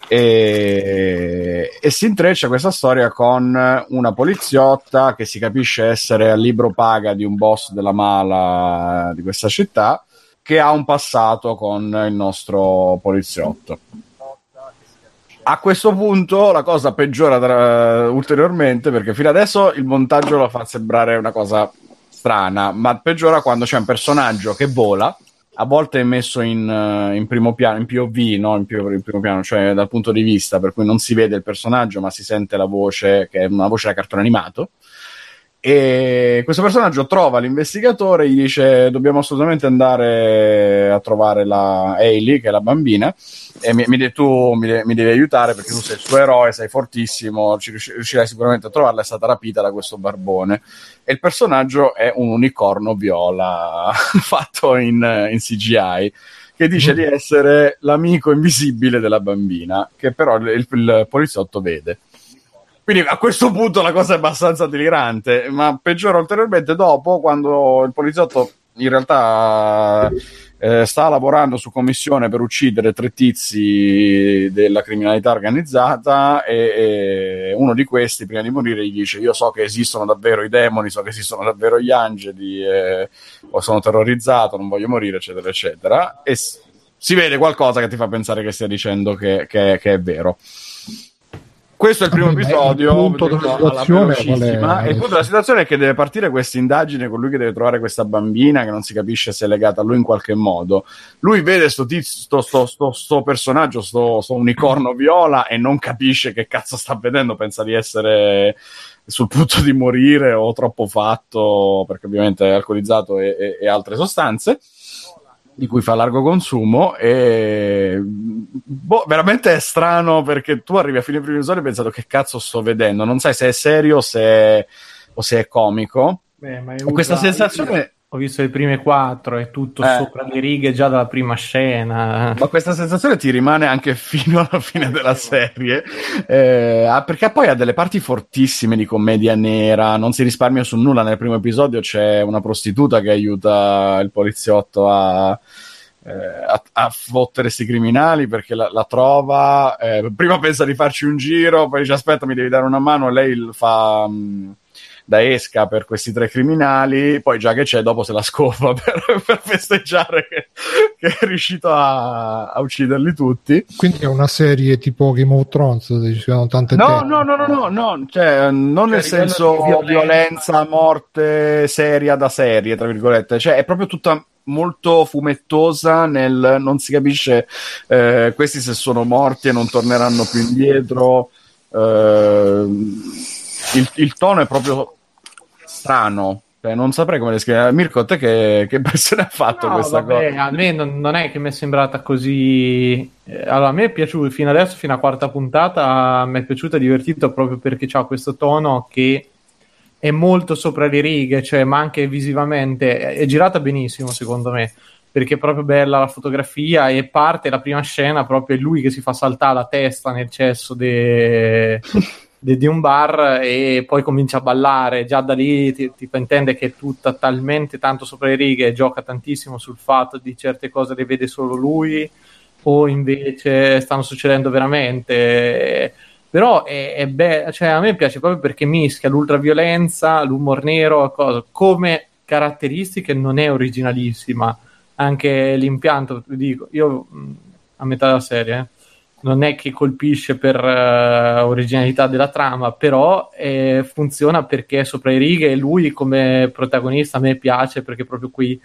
e, e si intreccia questa storia con una poliziotta che si capisce essere al libro paga di un boss della mala di questa città che ha un passato con il nostro poliziotto. A questo punto la cosa peggiora tra- ulteriormente perché fino adesso il montaggio lo fa sembrare una cosa strana, ma peggiora quando c'è un personaggio che vola, a volte è messo in, eh, in primo piano, in POV, no? in, più- in primo piano, cioè dal punto di vista, per cui non si vede il personaggio, ma si sente la voce, che è una voce da cartone animato. E questo personaggio trova l'investigatore, gli dice: Dobbiamo assolutamente andare a trovare la Hailey, che è la bambina, e mi, mi de- tu mi, mi devi aiutare perché tu sei il suo eroe, sei fortissimo, ci riusci- riuscirai sicuramente a trovarla. È stata rapita da questo barbone. E il personaggio è un unicorno viola fatto in, in CGI che dice di essere l'amico invisibile della bambina, che però il, il poliziotto vede. Quindi a questo punto la cosa è abbastanza delirante, ma peggiora ulteriormente dopo quando il poliziotto in realtà eh, sta lavorando su commissione per uccidere tre tizi della criminalità organizzata e, e uno di questi prima di morire gli dice io so che esistono davvero i demoni, so che esistono davvero gli angeli, eh, sono terrorizzato, non voglio morire, eccetera, eccetera. E si vede qualcosa che ti fa pensare che stia dicendo che, che- che è vero. Questo è il primo Vabbè, ma il episodio. punto della situazione è? E il punto della situazione è che deve partire questa indagine con lui che deve trovare questa bambina che non si capisce se è legata a lui in qualche modo. Lui vede sto, tiz- sto, sto, sto, personaggio, sto, sto unicorno viola e non capisce che cazzo sta vedendo, pensa di essere sul punto di morire o troppo fatto perché ovviamente è alcolizzato e, e- e altre sostanze di cui fa largo consumo e boh, veramente è strano perché tu arrivi a fine primo episodio pensando che cazzo sto vedendo non sai se è serio se è- o se è comico. Beh, ma è Ho questa sensazione Ho visto le prime quattro, è tutto Eh. sopra le righe già dalla prima scena. ma questa sensazione ti rimane anche fino alla fine della serie eh, ah, perché poi ha delle parti fortissime di commedia nera non si risparmia su nulla nel primo episodio c'è una prostituta che aiuta il poliziotto a eh, a, a fottere questi criminali perché la, la trova eh, prima pensa di farci un giro poi dice aspetta mi devi dare una mano e lei fa mh, da esca per questi tre criminali poi già che c'è dopo se la scopa per, per festeggiare che, che è riuscito a, a ucciderli tutti Quindi è una serie tipo Game of Thrones dove ci sono tante No, no, no, no, no, no, cioè, non nel livello senso violenza. violenza. morte seria da serie, tra virgolette, cioè è proprio tutta molto fumettosa nel non si capisce eh, questi se sono morti e non torneranno più indietro. eh, il, il tono è proprio strano. Cioè, non saprei come descrivere. Mirko, te che, che impressione ha fatto No, questa vabbè, cosa? a me non, non è che mi è sembrata così. eh, Allora, a me è piaciuto fino adesso, fino a quarta puntata, mi è piaciuto e divertito proprio perché ha questo tono che è molto sopra le righe, cioè, ma anche visivamente è, è girata benissimo, secondo me. Perché è proprio bella la fotografia e parte la prima scena proprio è lui che si fa saltare la testa nel cesso de- de- di un bar e poi comincia a ballare. Già da lì ti, ti fa intendere che è tutta talmente tanto sopra le righe e gioca tantissimo sul fatto di certe cose le vede solo lui o invece stanno succedendo veramente. Però è, è be- cioè, a me piace proprio perché mischia l'ultraviolenza, l'umor nero, cosa. come caratteristiche non è originalissima. Anche l'impianto, dico, io mh, a metà della serie, eh, non è che colpisce per eh, originalità della trama, però eh, funziona perché è sopra le righe e lui come protagonista a me piace perché proprio qui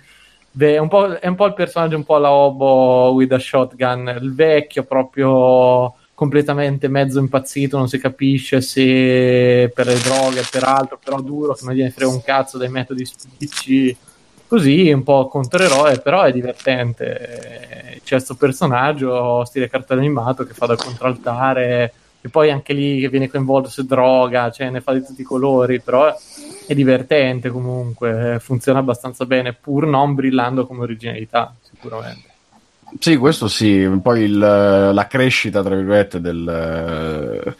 ve- è un po', è un po' il personaggio un po' la Obo with a shotgun, il vecchio proprio completamente mezzo impazzito, non si capisce se per le droghe per altro, però duro, che non gliene frega un cazzo dai metodi spicci così un po' controeroe, però è divertente. C'è questo personaggio, stile cartone animato, che fa da contraltare, e poi anche lì che viene coinvolto se droga, cioè ne fa di tutti i colori, però è divertente comunque, funziona abbastanza bene, pur non brillando come originalità, sicuramente. Sì, questo sì, poi il- la crescita, tra virgolette, del,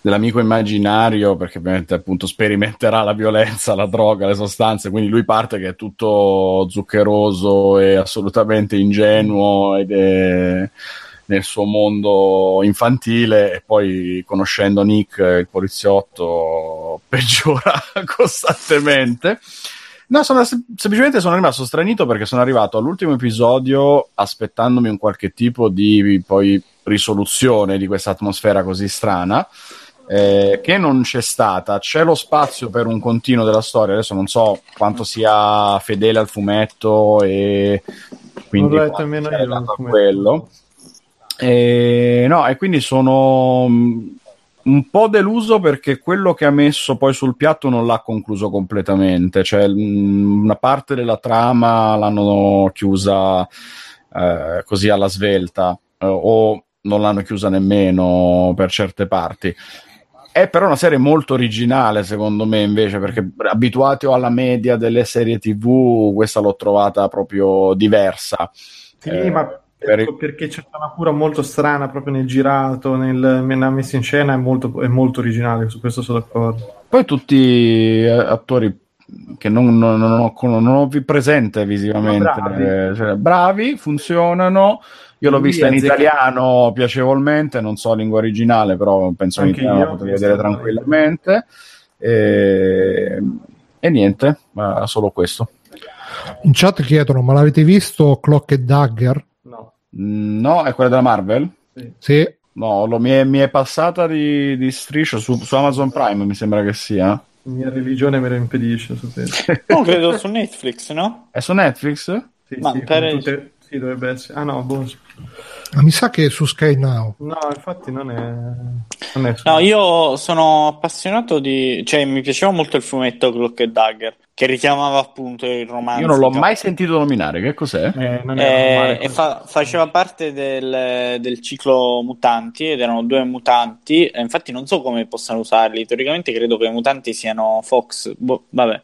dell'amico immaginario, perché ovviamente appunto sperimenterà la violenza, la droga, le sostanze, quindi lui parte che è tutto zuccheroso e assolutamente ingenuo ed è nel suo mondo infantile e poi conoscendo Nick, il poliziotto, peggiora costantemente. No, sono, sem- semplicemente sono rimasto stranito perché sono arrivato all'ultimo episodio aspettandomi un qualche tipo di poi risoluzione di questa atmosfera così strana. Eh, che non c'è stata, c'è lo spazio per un continuo della storia. Adesso non so quanto sia fedele al fumetto e quindi sia io, a quello. E, no, e quindi sono mh, un po' deluso perché quello che ha messo poi sul piatto non l'ha concluso completamente, cioè mh, una parte della trama l'hanno chiusa eh, così alla svelta eh, o non l'hanno chiusa nemmeno per certe parti. È però una serie molto originale, secondo me, invece, perché abituati alla media delle serie TV, questa l'ho trovata proprio diversa. Sì, Eh, ma per- ecco, perché c'è una cura molto strana proprio nel girato, nel, nella messa in scena è molto, è molto originale, su questo sono d'accordo. Poi tutti eh, attori che non, non- non ho, non ho presente visivamente. Bravi. Eh, cioè, bravi, funzionano. Io l'ho vista in italiano piacevolmente, non so lingua originale, però penso in italiano la potrei vedere tranquillamente. E, e niente, ma solo questo. In chat chiedono: Ma l'avete visto Clock e Dagger? No. Mm, No, è quella della Marvel? Sì. No, lo- mi, è, mi è passata di, di striscio su, su Amazon Prime, mi sembra che sia. La mia religione me lo impedisce, sapete. No, credo su Netflix, no? È su Netflix? Sì, Ma sì, per- tutte- sì, dovrebbe essere. Ah no, boh. Ma mi sa che è su Sky Now. No, infatti non è... Non è su- No, io sono appassionato di... Cioè, mi piaceva molto il fumetto Clock e Dagger, che richiamava appunto il romanzo. Io non l'ho mai sentito nominare, che cos'è? Eh, non è Eh, e fa- faceva parte del, del ciclo mutanti ed erano due mutanti. e infatti, non so come possano usarli. Teoricamente, credo che i mutanti siano Fox. Boh, vabbè,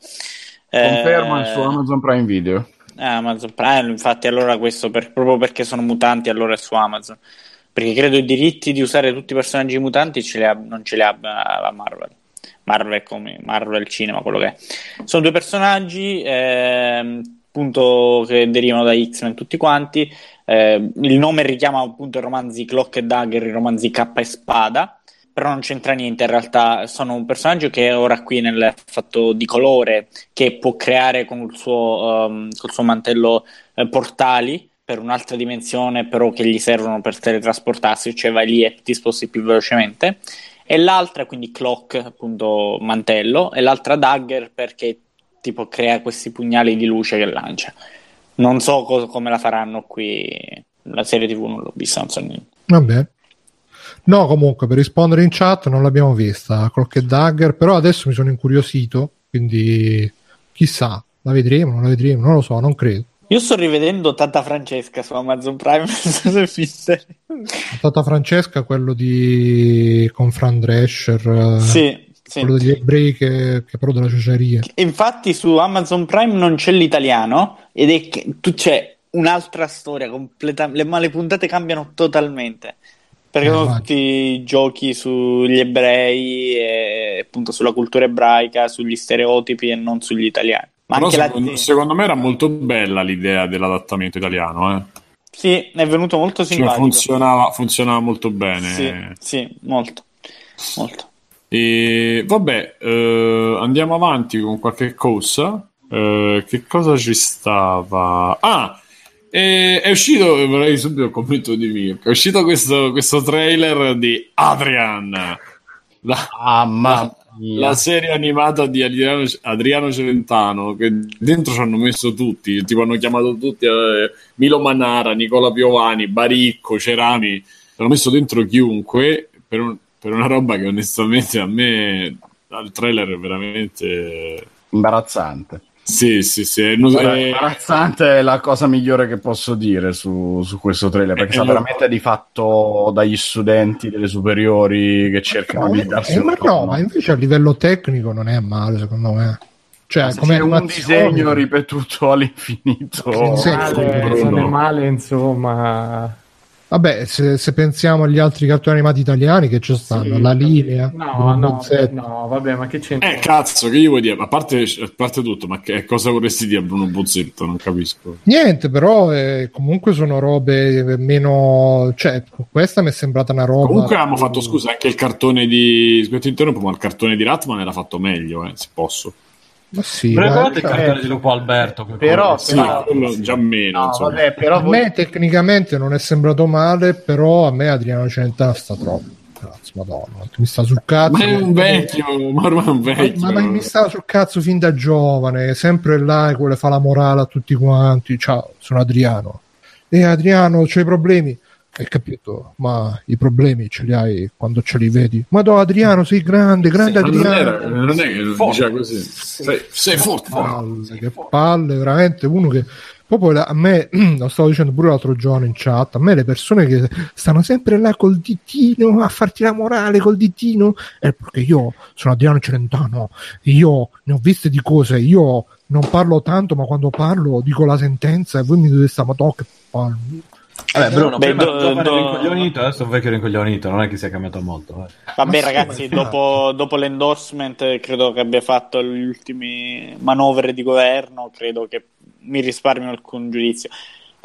Eh, Conferma su Amazon Prime Video. Eh, Amazon Prime. Infatti, allora questo per- proprio perché sono mutanti, allora è su Amazon. Perché credo i diritti di usare tutti i personaggi mutanti ce li ha- non ce li abbia la Marvel. Marvel come Marvel Cinema, quello che è. Sono due personaggi ehm, appunto che derivano da X-Men tutti quanti. Eh, il nome richiama appunto i romanzi Clock e Dagger, i romanzi K e Spada, però non c'entra niente in realtà. Sono un personaggio che ora qui nel fatto di colore che può creare con il suo, ehm, col suo mantello eh, portali per un'altra dimensione, però che gli servono per teletrasportarsi, cioè vai lì e ti sposti più velocemente. E l'altra, quindi clock, appunto mantello, e l'altra dagger perché tipo crea questi pugnali di luce che lancia. Non so co- come la faranno qui. La serie TV non l'ho vista, non so niente. Vabbè. No, comunque, per rispondere in chat non l'abbiamo vista, Clock e Dagger, però adesso mi sono incuriosito, quindi chissà, la vedremo, non la vedremo, non lo so, non credo. Io sto rivedendo Tata Francesca su Amazon Prime, non so se esiste. Tata Francesca, quello di con Fran Drescher, eh, Sì, sì. quello degli ebrei che, che però della ciociaria. Infatti su Amazon Prime non c'è l'italiano ed è che tu c'è un'altra storia completamente, ma le puntate cambiano totalmente. Perché Eh, sono immagino. tutti giochi sugli ebrei e appunto sulla cultura ebraica, sugli stereotipi e non sugli italiani. Ma Però anche la secondo, secondo me era molto bella l'idea dell'adattamento italiano, eh. Sì, è venuto molto Cioè, simpatico. funzionava, funzionava molto bene. Sì, sì, molto. Molto. E vabbè, eh, andiamo avanti con qualche cosa. Eh, che cosa ci stava? Ah, eh, è uscito, vorrei subito il commento di Mirko. È uscito questo, questo trailer di Adrian, la, Ah, mia. la serie animata di Adriano, Adriano Celentano. Che dentro ci hanno messo tutti, tipo hanno chiamato tutti eh, Milo Manara, Nicola Piovani, Baricco, Cerami. Hanno messo dentro chiunque per, un- per una roba che onestamente a me al trailer è veramente. Imbarazzante. Sì, sì, sì. Guarda, eh, imbarazzante è la cosa migliore che posso dire su, su questo trailer perché Eh, sa lo- veramente di fatto dagli studenti delle superiori che cercano di darsi Eh, un ma no, ma invece a livello tecnico non è male, secondo me. Cioè, Se come un disegno ripetuto all'infinito Sì, Male, non è male, insomma. Vabbè, se, se pensiamo agli altri cartoni animati italiani che ci stanno, Sì, la linea, No, no, no, vabbè, ma che c'entra? eh, cazzo, che gli vuoi dire? A parte, a parte tutto, ma che cosa vorresti dire a Bruno Bozzetto? Non capisco. Niente, però eh, comunque sono robe meno... Cioè, questa mi è sembrata una roba... Comunque abbiamo fatto, scusa, anche il cartone di. Scusa, interrompo, ma il cartone di Ratman era fatto meglio, eh, se posso. Ma sì, guardate il cioè, cartone di Lupo Alberto. che Però- quello- Sì, Però- quello già meno. No, vabbè, però a voi- me tecnicamente non è sembrato male, però a me Adriano Celentano sta troppo. Cazzo, madonna, mi sta sul cazzo. Ma è un vecchio, ma ormai è un vecchio. Ma, ma mi sta sul cazzo fin da giovane, sempre là e vuole fare la morale a tutti quanti. Ciao, sono Adriano. E Adriano, c'hai problemi? Hai capito? Ma i problemi ce li hai quando ce li vedi. Ma no, Adriano, sei grande, grande non, Adriano. era, non è che lo diceva così. Sei, sei forte. palle, che palle, veramente uno che proprio la- a me lo stavo dicendo pure l'altro giorno in chat a me le persone che stanno sempre là col ditino a farti la morale col ditino è perché io sono Adriano Celentano io ne ho viste di cose io non parlo tanto ma quando parlo dico la sentenza e voi mi dovete stare ma che palle Vabbè, Bruno, Beh, prima do- giovane do- rincoglionito, adesso un vecchio rincoglionito, non è che sia cambiato molto. eh. Vabbè, Ma ragazzi, dopo, dopo l'endorsement, eh, credo che abbia fatto le ultime manovre di governo. Credo che mi risparmio alcun giudizio.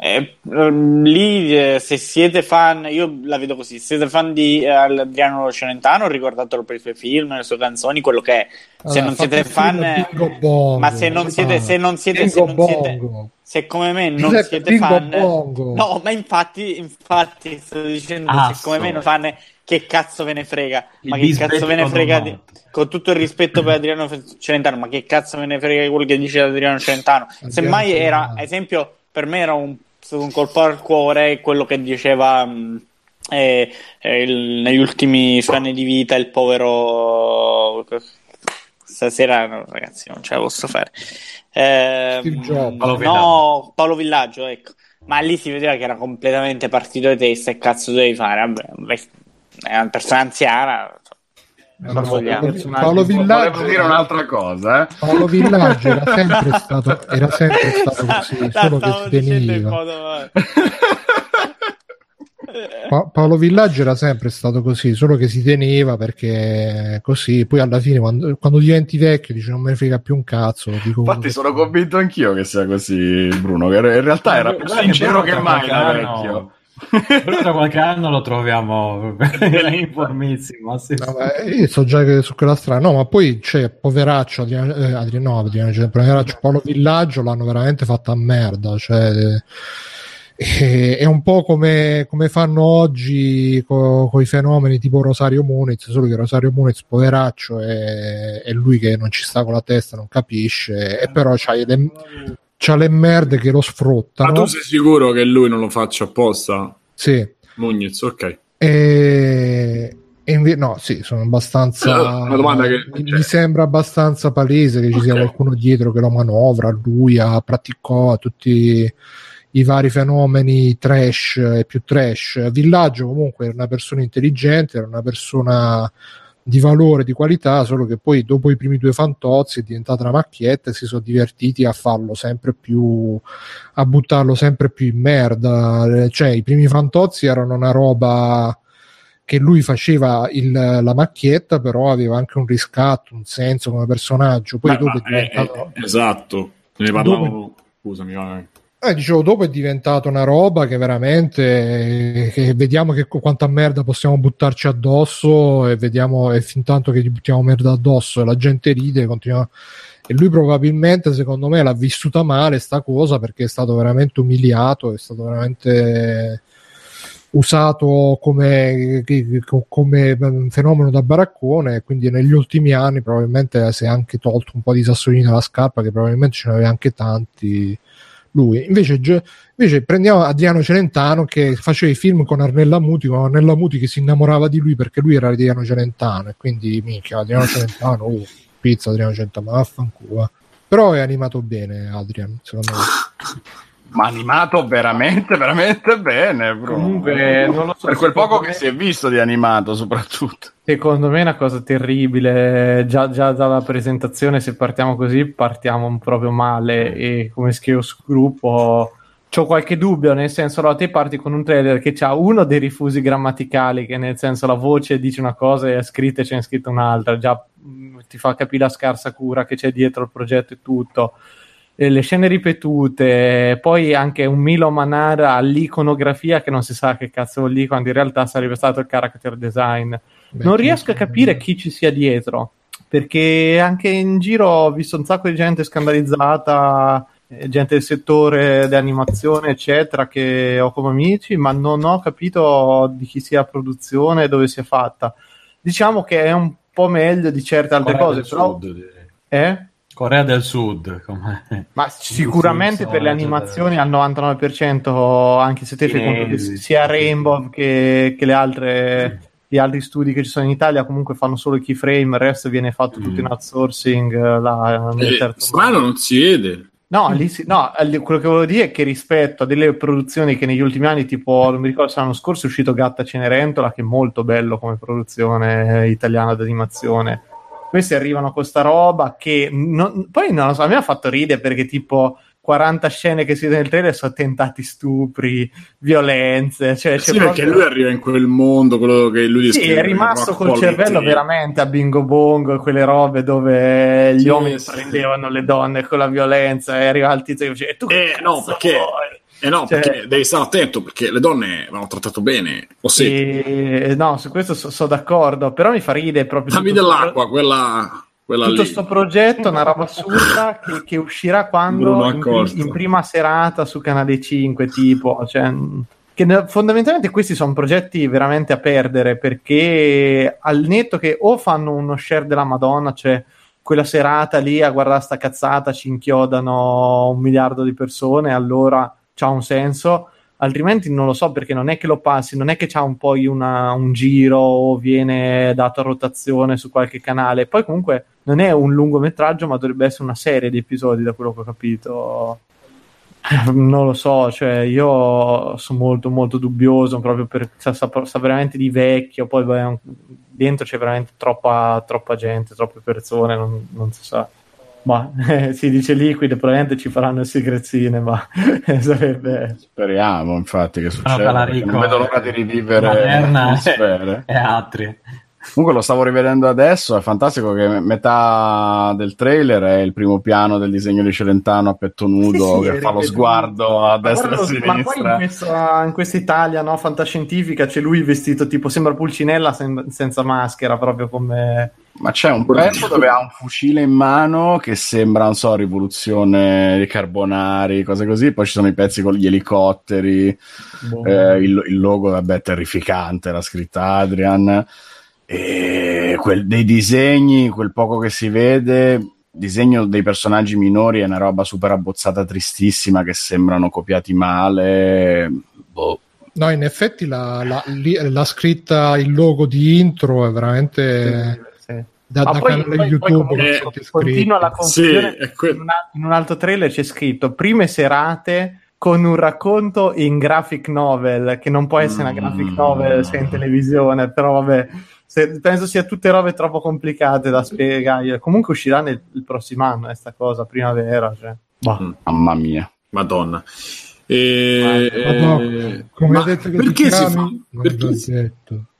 Eh, ehm, lì, eh, se siete fan, io la vedo così: se siete fan di eh, Adriano Celentano, ricordatelo per i suoi film, le sue canzoni, quello che è. Se Allora, non siete fan, eh, Bongo. ma se non siete, se non siete, se non siete, se come me non Giuseppe, siete Bingo fan, Bongo. no, ma infatti, infatti, sto dicendo Ah, se come me non fan, che cazzo ve ne frega? Il Ma che cazzo ve ne frega? Di, con tutto il rispetto per Adriano Celentano, ma che cazzo ve ne frega di quello che dice Adriano Celentano? Adriano Semmai era, Celentano. ad esempio, per me era un, un colpo al cuore quello che diceva. mh, eh, eh, il- negli ultimi suoi anni di vita il povero stasera no, ragazzi non ce la posso fare Jobs. Paolo no Villaggio. Paolo Villaggio ecco ma lì si vedeva che era completamente partito di testa e cazzo dovevi fare vabbè, è una persona anziana Allora, vogliamo. Paolo, Villaggio Volevo dire un'altra cosa, eh. Paolo Villaggio era sempre stato, era sempre stato così, La solo che modo Pa- Paolo Villaggio era sempre stato così, solo che si teneva perché così, poi alla fine quando, quando diventi vecchio dici non me ne frega più un cazzo. Infatti sono convinto anchio che sia così, Bruno, che in realtà era più Guarda che sincero che mai da vecchio. Però tra qualche anno lo troviamo informissimo. sì. No, ma io so già che su quella strada, no, ma poi c'è poveraccio Adriano, eh, Adriano, no, Adriano, poveraccio Paolo Villaggio l'hanno veramente fatta a merda, cioè, eh, è un po' come, come fanno oggi con i fenomeni tipo Rosario Muniz, solo che Rosario Muniz, poveraccio, è, è lui che non ci sta con la testa, non capisce, e però c'ha le, c'ha le merde che lo Ma sfruttano. tu sei sicuro che lui non lo faccia apposta? Sì. Mugnez, ok. E, e inve- no, sì, sono abbastanza. Che- mi, sembra abbastanza palese che ci sia Ok. qualcuno dietro che lo manovra, lui, a Praticò, a tutti i vari fenomeni trash e più trash. Villaggio comunque era una persona intelligente, era una persona di valore, di qualità, solo che poi dopo i primi due fantozzi è diventata una macchietta e si sono divertiti a farlo sempre più a buttarlo sempre più in merda. Cioè, i primi fantozzi erano una roba che lui faceva il- la macchietta, però aveva anche un riscatto, un senso come personaggio. Poi Ma- dopo ma è diventato. eh, esatto, ne parlavo. Scusami, vai. Eh, dicevo, dopo è diventato una roba che veramente che vediamo che quanta merda possiamo buttarci addosso e vediamo e fin tanto che gli buttiamo merda addosso e la gente ride continua. E lui probabilmente secondo me l'ha vissuta male sta cosa perché è stato veramente umiliato è stato veramente usato come, come fenomeno da baraccone. E quindi negli ultimi anni probabilmente si è anche tolto un po' di sassolini dalla scarpa che probabilmente ce ne aveva anche tanti lui. Invece, invece prendiamo Adriano Celentano che faceva i film con Arnella Muti, con Arnella Muti che si innamorava di lui perché lui era Adriano Celentano e quindi minchia Adriano Celentano, oh, pizza Adriano Celentano, vaffanculo. eh. Però è animato bene Adrian, secondo me. Ma animato veramente, veramente bene, Bruno. Comunque, non lo so. per quel poco secondo che me- si è visto di animato, soprattutto. Secondo me è una cosa terribile, già, già dalla presentazione se partiamo così partiamo proprio male e come scrivo sul gruppo ho qualche dubbio, nel senso allora te parti con un trailer che ha uno dei rifusi grammaticali, che nel senso la voce dice una cosa e a scritta c'è scritta un'altra, già mh, ti fa capire la scarsa cura che c'è dietro il progetto e tutto. E le scene ripetute, poi anche un Milo Manara all'iconografia che non si sa che cazzo vuol dire quando in realtà sarebbe stato il character design. Beh, non riesco a capire chi ci sia dietro perché anche in giro ho visto un sacco di gente scandalizzata eh, gente del settore dell'animazione eccetera che ho come amici ma non ho capito di chi sia la produzione e dove sia fatta. Diciamo che è un po' meglio di certe altre Corea cose però Sud, eh? Corea del Sud, come... Ma sicuramente per le eccetera. animazioni al 99%, anche se te fai conto che sia sì. Rainbow che, che le altre, gli altri studi che ci sono in Italia comunque fanno solo i keyframe, il resto viene fatto tutto in outsourcing. eh, là, nel Eh, terzo strano non si vede. No, lì si- no, lì- quello che volevo dire è che rispetto a delle produzioni che negli ultimi anni, tipo, non mi ricordo se l'anno scorso è uscito Gatta Cenerentola, che è molto bello come produzione italiana d'animazione. Questi arrivano con sta roba che non- poi non lo so, a me ha fatto ridere perché tipo 40 scene che si vedono nel trailer sono tentati stupri, violenze. Cioè, Sì, perché proprio- lui arriva in quel mondo, quello che lui Sì, è rimasto col cervello quality. veramente a bingo bongo, quelle robe dove gli Sì, uomini sì. prendevano le donne con la violenza e arriva al tizio che dice "E tu che Eh, no, perché- vuoi?" Eh no, Cioè- perché devi stare attento perché le donne vanno trattate bene. O sì, E- no, su questo sono d'accordo, però mi fa ridere proprio dammi dell'acqua, quella, quella tutto lì. sto progetto, una roba assurda che, che uscirà quando in, in prima serata su Canale 5, tipo, cioè, che fondamentalmente questi sono progetti veramente a perdere perché al netto che o fanno uno share della Madonna, cioè quella serata lì a guardare sta cazzata ci inchiodano un miliardo di persone, allora c'ha un senso. Altrimenti non lo so perché non è che lo passi, non è che c'ha un poi una- un giro o viene dato a rotazione su qualche canale. Poi comunque non è un lungometraggio, ma dovrebbe essere una serie di episodi, da quello che ho capito. Non lo so, cioè io sono molto molto dubbioso proprio per sa, sa- sa veramente di vecchio, poi beh, dentro c'è veramente troppa, troppa gente, troppe persone, non, non si sa. Ma si dice liquide, probabilmente ci faranno il secrezzine, ma sarebbe Speriamo, infatti, che Ah, succeda. Non vedo l'ora di rivivere Moderna atmosfere. e altri. Comunque lo stavo rivedendo adesso, è fantastico che metà del trailer è il primo piano del disegno di Celentano a petto nudo Sì, sì, che fa lo sguardo a destra e a guarda, Ma poi in sinistra. questa, in questa Italia no, fantascientifica c'è lui vestito tipo sembra Pulcinella sen- senza maschera, proprio come Ma c'è un pezzo dove ha un fucile in mano che sembra, non so, rivoluzione dei carbonari, cose così. Poi ci sono i pezzi con gli elicotteri, boh, eh, il, il logo, vabbè, terrificante, la scritta Adrian. E quel- dei disegni, quel poco che si vede, disegno dei personaggi minori è una roba super abbozzata, tristissima, che sembrano copiati male. Boh. No, in effetti la, la- la scritta, il logo di intro è veramente sì. da, Ma da poi- canale poi- poi YouTube. eh, sente continua la confusione Sì, que- in, una- in un altro trailer c'è scritto prime serate con un racconto in graphic novel che non può essere una graphic Mm. novel se è in televisione però vabbè se- penso sia tutte robe troppo complicate da spiegare comunque uscirà nel il prossimo anno questa cosa primavera cioè. Boh. Mm. Mamma mia. Madonna. E- Ma no, eh, come ma hai detto che perché, si, fa- perché,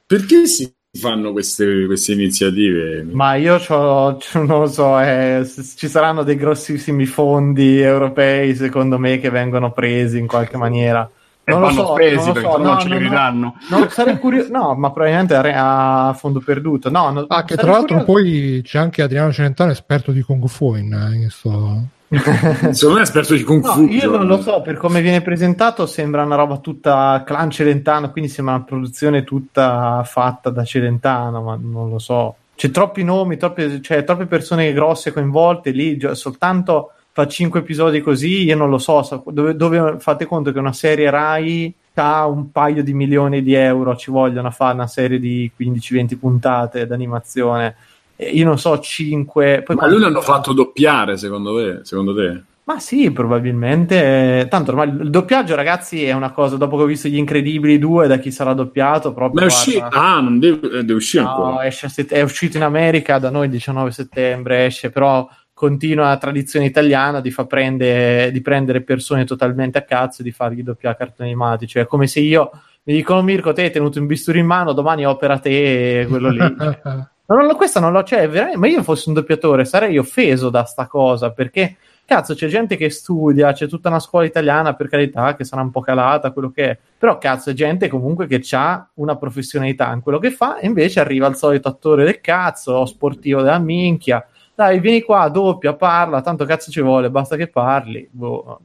perché si fanno queste, queste iniziative? Ma io c'ho- c'ho- non lo so, eh, ci saranno dei grossissimi fondi europei, secondo me, che vengono presi in qualche maniera. E Non lo vanno so, spesi non lo perché so, non no, ce li no, no. ridanno. No, sarei curioso, no, ma probabilmente a, fondo perduto. No, no, Ah, che tra l'altro curioso- poi c'è anche Adriano Celentano, esperto di Kung Fu in, in questo... Secondo me è esperto di Kung No, Fu. io non lo so, per come viene presentato sembra una roba tutta clan Celentano, quindi sembra una produzione tutta fatta da Celentano, ma non lo so. C'è troppi nomi, troppe, cioè, troppe persone grosse coinvolte lì, soltanto fa 5 episodi così, io non lo so, dove, dove fate conto che una serie Rai ha un paio di milioni di euro, ci vogliono a fare una serie di 15-20 puntate d'animazione. Io non so, 5... Poi Ma lui l'hanno fatto doppiare, secondo te? Secondo te? ma sì, probabilmente. Tanto ormai il doppiaggio, ragazzi, è una cosa. Dopo che ho visto Gli Incredibili 2, da chi sarà doppiato, proprio. Ma è uscito? Ah, non deve, eh, deve uscire no, ancora. esce è uscito in America da noi il 19 settembre. Esce, però continua tradizione italiana di, fa prende- di prendere persone totalmente a cazzo e di fargli doppiare cartoni animati. Cioè, è come se io mi dicono, Mirko, te hai tenuto un bisturi in mano, domani opera te quello lì. No, no, questa non l'ho, cioè, veramente, ma io fossi un doppiatore sarei offeso da sta cosa perché cazzo c'è gente che studia, c'è tutta una scuola italiana per carità che sarà un po' calata, quello che è, però cazzo è gente comunque che ha una professionalità in quello che fa e invece arriva il solito attore del cazzo, o sportivo della minchia, dai vieni qua, doppia, parla, tanto cazzo ci vuole, basta che parli, boh.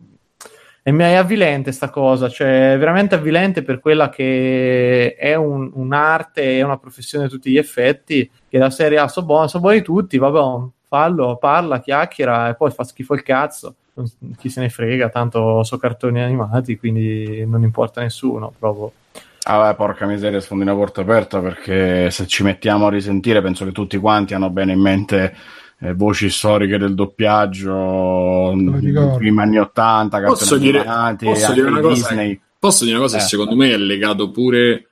E mi è avvilente sta cosa, cioè è veramente avvilente per quella che è un- un'arte, è una professione a tutti gli effetti, che la serie A so buono, so buoni tutti, vabbè, fallo, parla, chiacchiera e poi fa schifo il cazzo, chi se ne frega, tanto so cartoni animati, quindi non importa a nessuno, proprio. Ah, beh, porca miseria, sfondi una porta aperta perché se ci mettiamo a risentire, penso che tutti quanti hanno bene in mente eh, voci storiche del doppiaggio ricordo. primi anni 80, Posso dire- animati, posso dire una di cosa? Disney. Posso dire una cosa? Eh. Secondo me è legato pure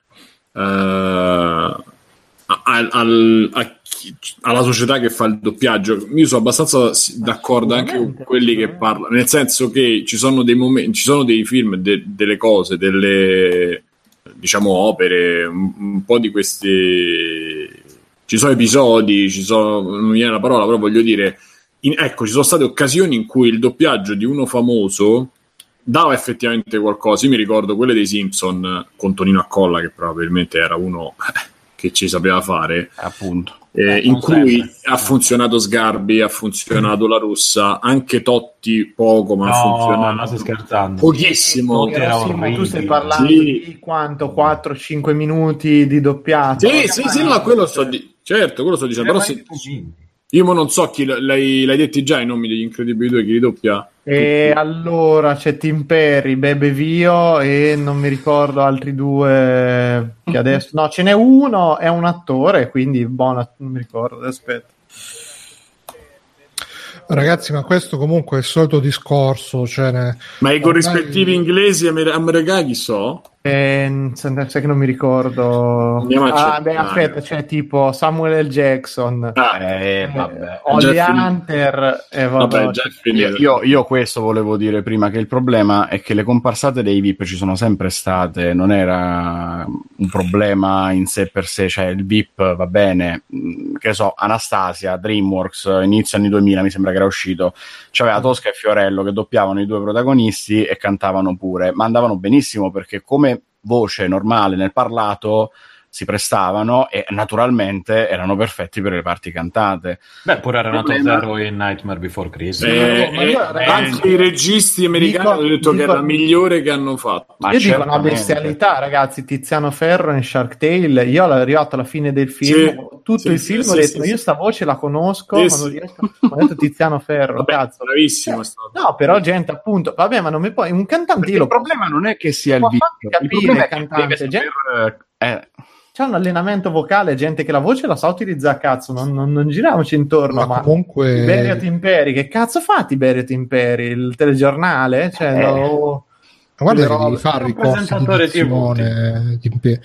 eh, a, al- a chi- alla società che fa il doppiaggio. Io sono abbastanza d'accordo anche con quelli che parlano, nel senso che ci sono dei momenti, ci sono dei film, de- delle cose, delle diciamo opere, un, un po' di questi. Ci sono episodi, ci sono, non mi viene la parola, però voglio dire, in- ecco, ci sono state occasioni in cui il doppiaggio di uno famoso dava effettivamente qualcosa. Io mi ricordo quelle dei Simpson con Tonino Accolla, che probabilmente era uno che ci sapeva fare, appunto. eh, in cui sempre. ha funzionato Sgarbi, ha funzionato la russa, anche Totti poco, ma ha No, funzionato ma stai scherzando. pochissimo. Sì, ma tu stai parlando Sì. di quanto 4-5 minuti di doppiato. Sì, sì, sì, no, quello sto di- certo, quello sto dicendo, però se- io mo non so chi l- l'hai, l'hai detti già i nomi degli incredibili due, chi li doppia. E allora c'è Tim Perry, Bebe Vio e non mi ricordo altri due che adesso... No, ce n'è uno, è un attore, quindi buono, non mi ricordo, aspetta. Ragazzi, ma questo comunque è il solito discorso. Cioè ne- Ma i ormai- corrispettivi inglesi e amer- americani so? Eh, sai che non mi ricordo. Andiamo Ah, beh, aspetta, c'è tipo Samuel L. Jackson, Ah, Eh, vabbè. eh, Holly già finito. Hunter e vabbè, vabbè. Io, io- io questo volevo dire prima, che il problema è che le comparsate dei VIP ci sono sempre state, non era un problema in sé per sé, cioè il VIP va bene, mh, che so, Anastasia, DreamWorks, inizio anni 2000 mi sembra che era uscito, c'aveva Tosca e Fiorello che doppiavano i due protagonisti e cantavano pure, ma andavano benissimo perché come voce normale nel parlato si prestavano e naturalmente erano perfetti per le parti cantate. Beh, pure Renato Problema- Zero in Nightmare Before Christmas. Eh, ma io, eh, ragazzi, anche i registi americani dico- hanno detto che dico- è la migliore che hanno fatto. Ma io dico una bestialità, ragazzi. Tiziano Ferro in Shark Tale. Io ero arrivato alla fine del film. Sì, tutto sì, il sì, film sì, ho detto: sì, Io sta voce la conosco. Sì, quando sì. riesco- ho detto Tiziano Ferro. Vabbè, cazzo. bravissimo. No, però, gente, appunto, vabbè, ma non mi puoi. Un cantante Perché il problema non è che sia il capire, il problema è che cantante, deve saper, eh, C'è un allenamento vocale, gente che la voce la sa utilizzare a cazzo, non, non, non giriamoci intorno. Ma Ma, comunque- Tiberio Timperi, che cazzo fa Tiberio Timperi? Il telegiornale? Cioè, Eh. lo- Ma guarda che devi fare un i corsi di presentatore di impe-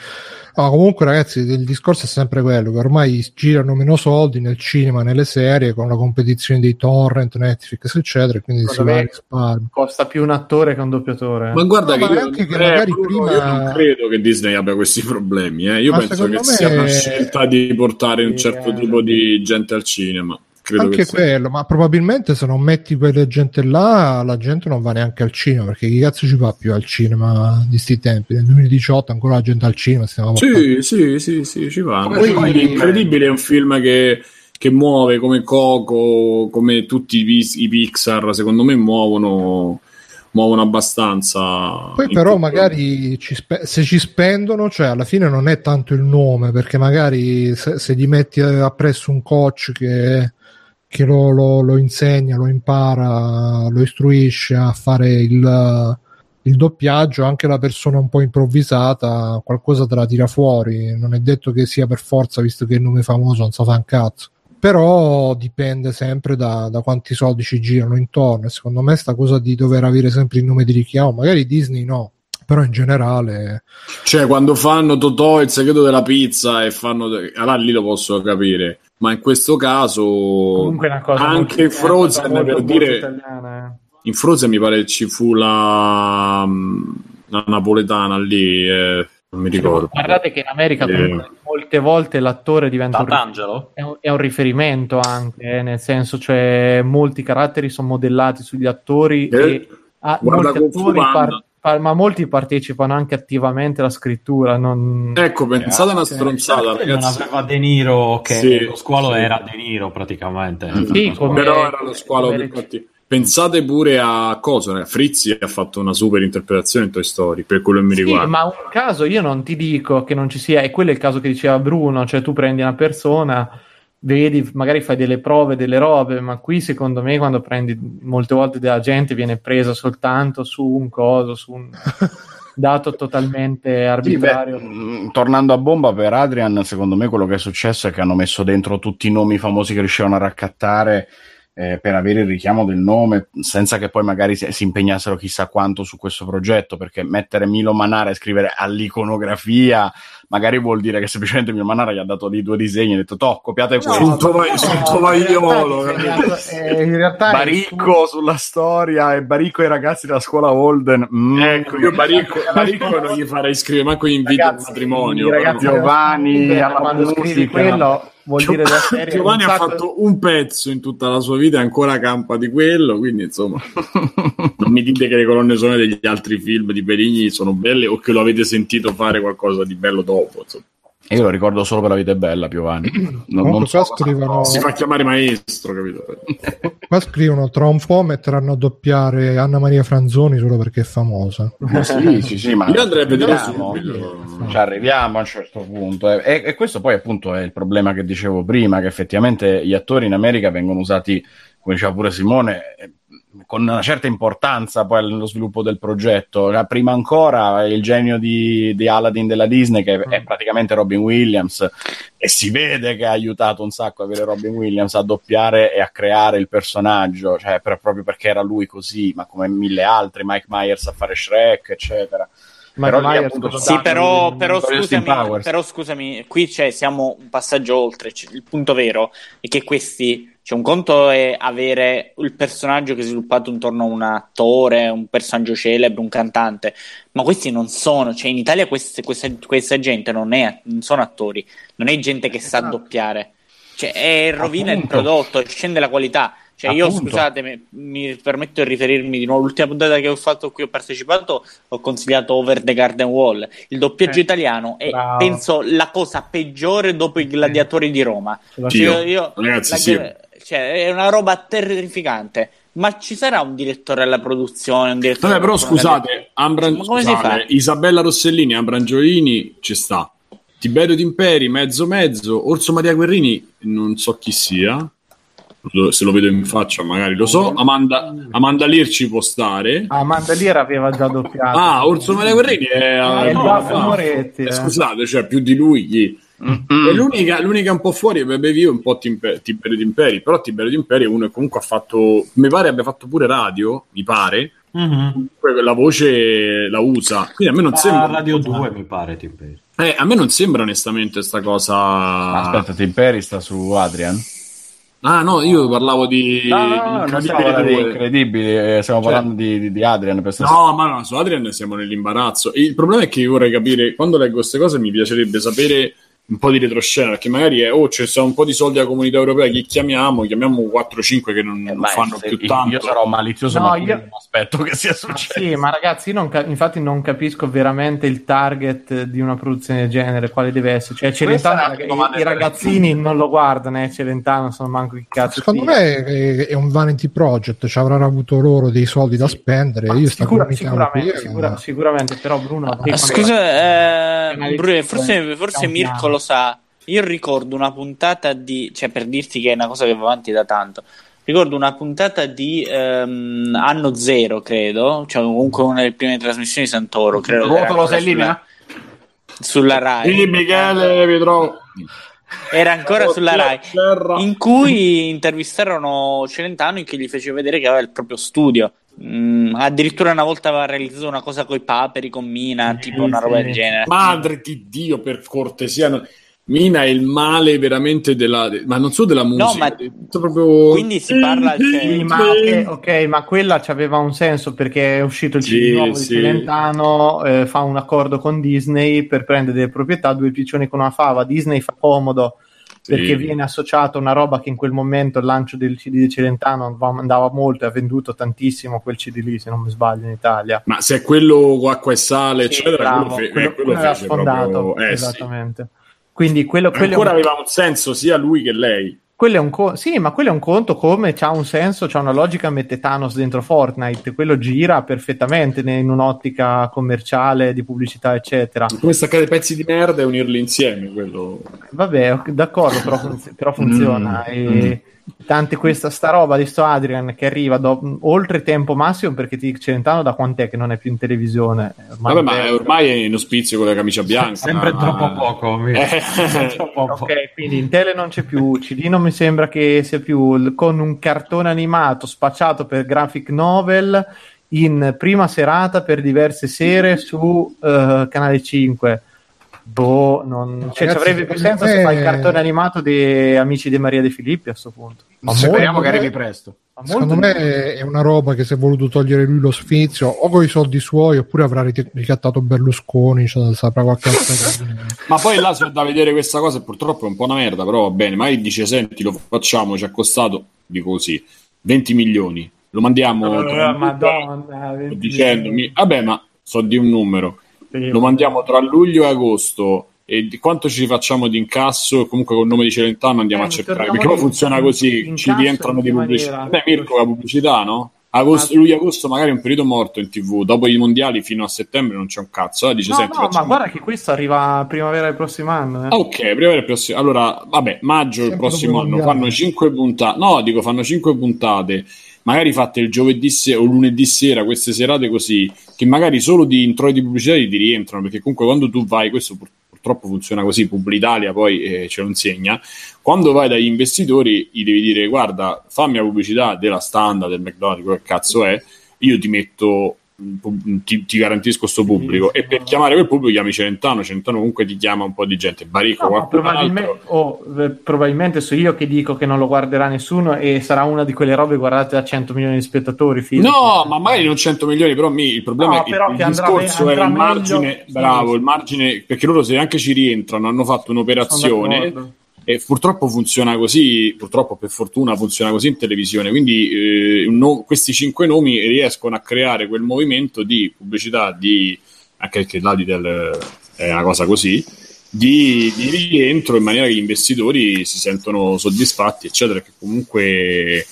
No, comunque ragazzi il discorso è sempre quello che ormai girano meno soldi nel cinema nelle serie con la competizione dei torrent Netflix eccetera e quindi si va costa più un attore che un doppiatore. Ma guarda No, che, ma io, anche che eh, magari Bruno, prima- io non credo che Disney abbia questi problemi. eh. Io Ma penso che me- sia una scelta di portare un certo eh. tipo di gente al cinema. Credo anche che sia. quello ma probabilmente se non metti quelle gente là la gente non va neanche al cinema perché chi cazzo ci va più al cinema di sti tempi nel 2018 ancora la gente al cinema stiamo Sì, sì, sì, sì, ci va. Poi- Poi, Incredibile è un film che, che muove come Coco, come tutti i, i Pixar, secondo me muovono, muovono abbastanza. Poi però tutto- magari ci spe- se ci spendono, cioè alla fine non è tanto il nome, perché magari se, se gli metti appresso un coach che, che lo, lo- lo insegna, lo impara, lo istruisce a fare il, il doppiaggio, anche la persona un po' improvvisata, qualcosa te la tira fuori. Non è detto che sia per forza, visto che il nome è famoso, non sa fa un cazzo. Però dipende sempre da, da quanti soldi ci girano intorno. E secondo me, sta cosa di dover avere sempre il nome di richiamo, magari Disney no, però in generale. Cioè, quando fanno Totò il segreto della pizza e fanno. Allora lì lo posso capire. Ma in questo caso. Comunque una cosa anche molto- Frozen, molto, per molto dire. italiana, eh. In Frozen mi pare ci fu la, la napoletana lì, eh, non mi ricordo. Guardate che in America Eh. molte volte l'attore diventa è un, è un riferimento anche, eh, nel senso, cioè molti caratteri sono modellati sugli attori Eh, e ah, molti attori Panda. Ma molti partecipano anche attivamente alla scrittura. Non... Ecco, pensate a una stronzata, non ragazzi. aveva De Niro, che Sì, lo squalo sì. era De Niro praticamente. Sì, Lo squalo. come- Però era lo squalo come- più cattivo. Pensate pure a cosa? eh, Frizzi ha fatto una super interpretazione in Toy Story, per quello che mi Sì, riguarda. ma un caso io non ti dico che non ci sia, e quello è il caso che diceva Bruno, cioè tu prendi una persona, vedi, magari fai delle prove, delle robe, ma qui secondo me quando prendi molte volte della gente viene presa soltanto su un coso, su un dato totalmente Sì, beh, arbitrario. mh, tornando a bomba per Adrian, secondo me quello che è successo è che hanno messo dentro tutti i nomi famosi che riuscivano a raccattare eh, per avere il richiamo del nome, senza che poi magari si, si impegnassero chissà quanto su questo progetto, perché mettere Milo Manara e scrivere all'iconografia magari vuol dire che semplicemente Milo Manara gli ha dato lì due disegni e ha detto, toh, copiate questo. Sul tova- sul tovagliolo, in realtà, eh, in realtà è- Baricco sulla storia e Baricco ai ragazzi della scuola Holden. Mm. Ecco, io Baricco, Baricco non gli farei scrivere manco in video al matrimonio. i ragazzi no. Giovanni alla quando musica. scrivi quello vuol dire della serie Giovanni ha fatto un pezzo in tutta la sua vita e ancora campa di quello, quindi insomma non mi dite che le colonne sonore degli altri film di Perigni sono belle o che lo avete sentito fare qualcosa di bello dopo. insomma. E io lo ricordo solo per la vita è bella, Piovani. Non, non so scrivono, Si fa chiamare maestro, capito? qua scrivono tra un po' metteranno a doppiare Anna Maria Franzoni solo perché è famosa. sì, sì, sì, ma Io andrei a vedere subito. ci arriviamo a un certo punto. eh. E, e questo poi appunto è il problema che dicevo prima, che effettivamente gli attori in America vengono usati, come diceva pure Simone, eh, con una certa importanza poi nello sviluppo del progetto. La prima ancora il genio di, di Aladdin della Disney, che è praticamente Robin Williams, e si vede che ha aiutato un sacco avere Robin Williams a doppiare e a creare il personaggio, cioè per- proprio perché era lui così, ma come mille altri, Mike Myers a fare Shrek, eccetera. Mike Però Myers appunto, Sì, però, però, scusami, però scusami, qui c'è, siamo un passaggio oltre. C- Il punto vero è che questi, cioè un conto è avere il personaggio che è sviluppato intorno a un attore, un personaggio celebre, un cantante, ma questi non sono, cioè in Italia queste- questa, questa gente non, è, non sono attori, non è gente che sa doppiare, cioè è rovina il Appunto. prodotto, scende la qualità. Cioè, io Appunto. scusate, mi permetto di riferirmi di nuovo. L'ultima puntata che ho fatto qui ho partecipato, ho consigliato Over the Garden Wall. Il doppiaggio Eh, italiano è, bravo. penso, la cosa peggiore dopo i gladiatori di Roma. Sulla- Sì. Io- io- Ragazzi, la- sì. cioè, è una roba terrificante. Ma ci sarà un direttore alla produzione? Un direttore Vabbè, però scusate, Ambran- scusate, fa? Isabella Rossellini, Ambrangiolini ci sta. Tiberio Timperi, mezzo mezzo. Orso Maria Guerrini, non so chi sia. Se lo vedo in faccia, magari lo so. Amanda, Amanda Lear ci può stare. Ah, Amanda Lear aveva già doppiato. Ah, Orso Maria Guerrini è, Ah, il no, no. Moretti, Eh, eh. Scusate, cioè più di lui chi? Mm. E l'unica, l'unica un po' fuori è Bebe Vio, un po' Timpe- Tiberio Timperi. Però Tiberio Timperi è uno che comunque ha fatto, mi pare abbia fatto pure radio, mi pare. Mhm. Poi La voce la usa, quindi a me non Ah, sembra. Radio 2 mi pare, ti penso. Eh, a me non sembra onestamente sta cosa. Aspetta, Tim Perry sta su Adrian. Ah, no, io parlavo di. No, no, no, stiamo parlando di eh, stiamo Cioè- parlando di, di- di Adrian. Per stasera. No, ma no, su Adrian siamo nell'imbarazzo. Il problema è che io vorrei capire, quando leggo queste cose mi piacerebbe sapere un po' di retroscena, perché magari è, oh, c'è sta un po' di soldi alla comunità europea, chi chiamiamo? Chiamiamo 4-5 che non, Eh, non ma fanno più io- tanto. Io sarò malizioso, No, ma io- non aspetto che sia Ma successo. Sì, ma ragazzi, io non ca- infatti non capisco veramente il target di una produzione del genere, quale deve essere. Cioè, Celentano, i- i, ragazzini non lo guardano, eh, Celentano, non sanno manco chi cazzo Secondo sia. me è, è un vanity project, ci avranno avuto loro dei soldi da spendere. Ma Io sicura- sicuramente, sicura- ma- sicuramente, però Bruno... quando- Scusa, eh, Bruno, forse, forse Mirko lo sa. Io ricordo una puntata di, cioè per dirti che è una cosa che va avanti da tanto. Ricordo una puntata di ehm, Anno Zero, credo, cioè comunque una delle prime trasmissioni di Santoro, credo. ancora sei in linea? Sulla, sulla Rai. Sì, Michele, vi trovo. Era ancora sulla Rai. Terra. In cui intervistarono Celentano cui gli fece vedere che aveva il proprio studio. Mm, addirittura una volta aveva realizzato una cosa con i paperi, con Mina, tipo una roba del genere. Madre di Dio, per cortesia. No- Mina è il male veramente della. Ma non solo della musica. ma- è proprio... quindi si parla- Sì, ma ok, ok, ma quella aveva un senso perché è uscito il Sì, CD nuovo sì. di Celentano, eh, fa un accordo con Disney per prendere delle proprietà, due piccioni con una fava. Disney fa comodo Sì. perché viene associato a una roba che in quel momento il lancio del CD di Celentano andava- molto e ha venduto tantissimo quel CD lì, se non mi sbaglio, in Italia. Ma se è quello acqua e sale, Sì, eccetera, bravo, quello, fe- quello- eh, quello quello era fece sfondato, proprio... Eh, sì. Quindi quello, quello Ancora un- aveva un senso sia lui che lei. Quello è un co- sì, ma quello è un conto come c'ha un senso, c'ha una logica, mette Thanos dentro Fortnite, quello gira perfettamente in un'ottica commerciale, di pubblicità, eccetera. Come staccare pezzi di merda e unirli insieme. Quello... Vabbè, d'accordo, però, funz- però funziona. Mm, E Tante questa sta roba di sto Adrian che arriva do- oltre tempo massimo perché ti Celentano da quant'è che non è più in televisione? Ormai Vabbè, ma è- ormai è in ospizio con la camicia bianca. Sempre ma- troppo poco. mi- Eh. troppo poco. Ok, quindi in tele non c'è più, CD non mi sembra che sia più con un cartone animato spacciato per graphic novel in prima serata per diverse sere su eh, Canale 5. Boh, non... cioè, ci Ragazzi, avrebbe più secondo senso se me- fai il cartone animato di Amici di Maria De Filippi a questo punto. Ma Speriamo che arrivi presto. Ma Secondo me è una roba che si è voluto togliere lui lo sfizio o con i soldi suoi oppure avrà ricattato Berlusconi, cioè, saprà qualche altra cosa. Ma poi là c'è da vedere questa cosa e purtroppo è un po' una merda, però va bene, magari dice senti lo facciamo, ci ha costato, dico così, 20 milioni, lo mandiamo tra Madonna, 20 dicendomi, vabbè ma so di un numero, Sì, lo mandiamo tra luglio e agosto e di quanto ci facciamo di incasso comunque col nome di Celentano andiamo Eh, a cercare perché poi funziona così ci rientrano di pubblicità maniera? beh Mirko la pubblicità no? Agosto, Ma- luglio agosto magari è un periodo morto in tv dopo i mondiali fino a settembre non c'è un cazzo eh? dice No, senti no, ma guarda che questo arriva a primavera del prossimo anno. eh. Ah, Ok, primavera del prossimo. Allora, vabbè, maggio il Sempre prossimo anno mondiali. fanno 5 puntate. No, dico fanno 5 puntate. Magari fatte il giovedì sera o lunedì sera, queste serate così, che magari solo di introiti pubblicitari ti rientrano, perché comunque quando tu vai, questo pur- purtroppo funziona così, Publitalia poi eh, ce lo insegna, quando vai dagli investitori gli devi dire guarda, fammi la pubblicità della standard, del McDonald's, che cazzo è, io ti metto ti, ti garantisco sto pubblico e per chiamare quel pubblico chiami Celentano Celentano comunque ti chiama un po' di gente Barico No, probabilmente, oh, eh, probabilmente so io che dico che non lo guarderà nessuno e sarà una di quelle robe guardate da 100 milioni di spettatori. fisici. No, ma magari non 100 milioni, però mi- il problema No, è che il che andrà discorso me- è il andrà margine, meglio. Bravo, sì. il margine, perché loro se anche ci rientrano hanno fatto un'operazione. E purtroppo funziona così, purtroppo per fortuna funziona così in televisione, quindi eh, no- questi cinque nomi riescono a creare quel movimento di pubblicità, di, anche perché l'Aditel è una cosa così, di, di rientro in maniera che gli investitori si sentono soddisfatti, eccetera, che comunque eh,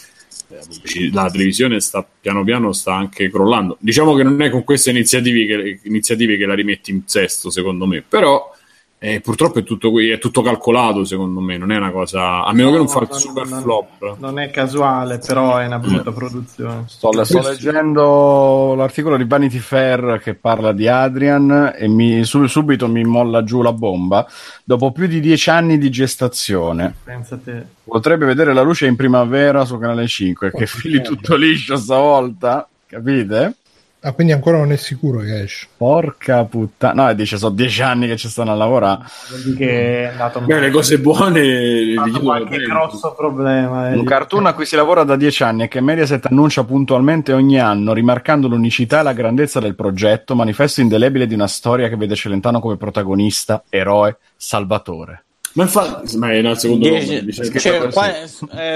la televisione sta piano piano sta anche crollando. Diciamo che non è con queste iniziative che, iniziative che la rimetti in sesto, secondo me, però eh, purtroppo è tutto, qui- è tutto calcolato, secondo me, non è una cosa, a meno che non No, fa il no, super no, no. flop. Non è casuale, però è una brutta produzione. Sto, sto leggendo l'articolo di Vanity Fair che parla di Adrian e mi, su- subito mi molla giù la bomba. Dopo più di dieci anni di gestazione, Pensa te. potrebbe vedere la luce in primavera su Canale 5. Che fili tutto liscio stavolta, capite? Ah, quindi ancora non è sicuro che esce. Porca puttana, no, e dice sono dieci anni che ci stanno a lavorare. Vuol che è andato Beh, le cose buone è richiedono qualche grosso problema. eh. Un cartoon a cui si lavora da dieci anni e che Mediaset annuncia puntualmente ogni anno, rimarcando l'unicità e la grandezza del progetto, manifesto indelebile di una storia che vede Celentano come protagonista, eroe, salvatore. Ma infatti, ma è nel secondo Dieci- nome, che- cioè, qua-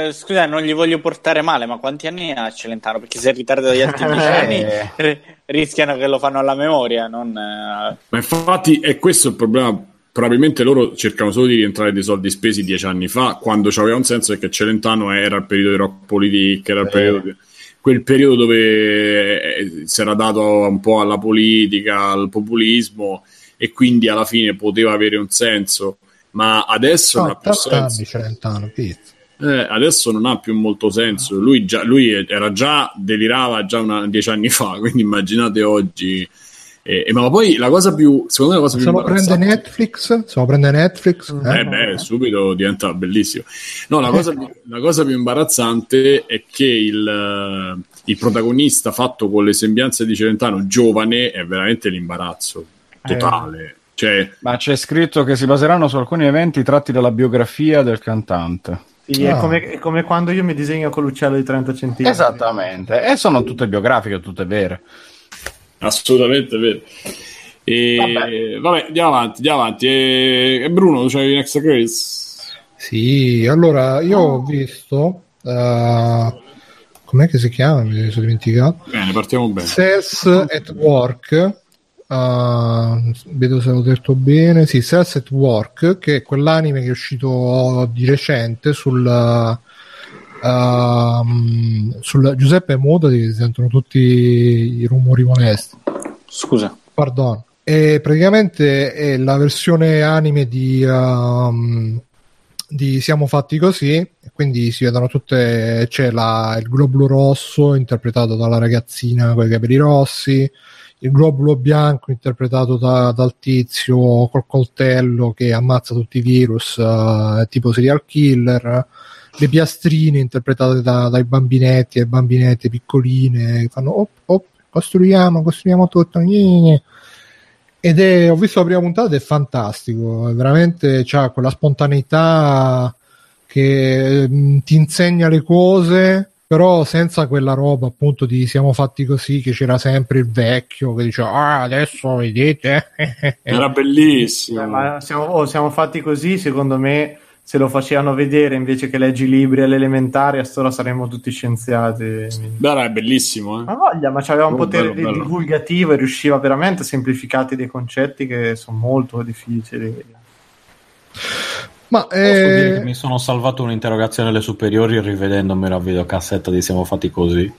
eh, scusa, non gli voglio portare male, ma quanti anni ha Celentano? Perché se ritarda dagli altri dieci anni Eh. ri- rischiano che lo fanno alla memoria. Non, eh, Ma infatti è questo il problema. Probabilmente loro cercano solo di rientrare dei soldi spesi dieci anni fa, quando c'aveva un senso perché Celentano era il periodo di rock politic, era il periodo di- quel periodo dove eh, si era dato un po' alla politica, al populismo e quindi alla fine poteva avere un senso. Ma adesso non No, ha più 80 anni senso. Celentano. Eh, adesso non ha più molto senso. Lui, già, lui era già delirava già una, dieci anni fa, quindi immaginate oggi. Eh, eh, ma poi la cosa più, secondo me, la cosa più Se lo prende imbarazzante- Netflix, se lo prende Netflix, eh, eh beh, subito diventa bellissimo. No, la cosa, più, la cosa più imbarazzante è che il, eh, il protagonista fatto con le sembianze di Celentano giovane è veramente l'imbarazzo totale. Cioè, Ma c'è scritto che si baseranno su alcuni eventi tratti dalla biografia del cantante. Sì, è, Ah. come, è come quando io mi disegno con l'uccello di 30 cm. Esattamente, e sono tutte biografiche, tutte vere. assolutamente vero. E, vabbè. andiamo avanti, andiamo avanti. E, e Bruno, c'hai un extra credits? Sì, allora io ho visto. eh, com'è che si chiama? Mi sono dimenticato. Bene, partiamo bene. Cells at Work. Eh, vedo se l'ho detto bene. Sì, Cells at Work, che è quell'anime che è uscito di recente sul. ehm, sul Giuseppe Moda si sentono tutti i rumori molesti. scusa. Pardon. E praticamente è la versione anime di, um, di Siamo fatti così, quindi si vedono tutte, c'è la- il globulo rosso interpretato dalla ragazzina con i capelli rossi, il globulo bianco interpretato da- dal tizio col coltello che ammazza tutti i virus, eh, tipo serial killer, le piastrine interpretate da- dai bambinetti e bambinette piccoline che fanno op, op, costruiamo, costruiamo tutto. gni, gni. Ed è, ho visto la prima puntata ed è fantastico, veramente c'ha quella spontaneità che mh, ti insegna le cose, però senza quella roba appunto di siamo fatti così, che c'era sempre il vecchio che diceva ah adesso vedete. Era bellissimo. Eh, ma siamo, oh, siamo fatti così, secondo me, se lo facevano vedere invece che leggi libri all'elementare, a storia saremmo tutti scienziati. Beh, era bellissimo. Eh. Ma voglia, ma c'aveva un Oh, potere bello, bello. divulgativo e riusciva veramente a semplificare dei concetti che sono molto difficili. Ma Posso dire eh, che mi sono salvato un'interrogazione alle superiori rivedendomi la videocassetta di Siamo fatti così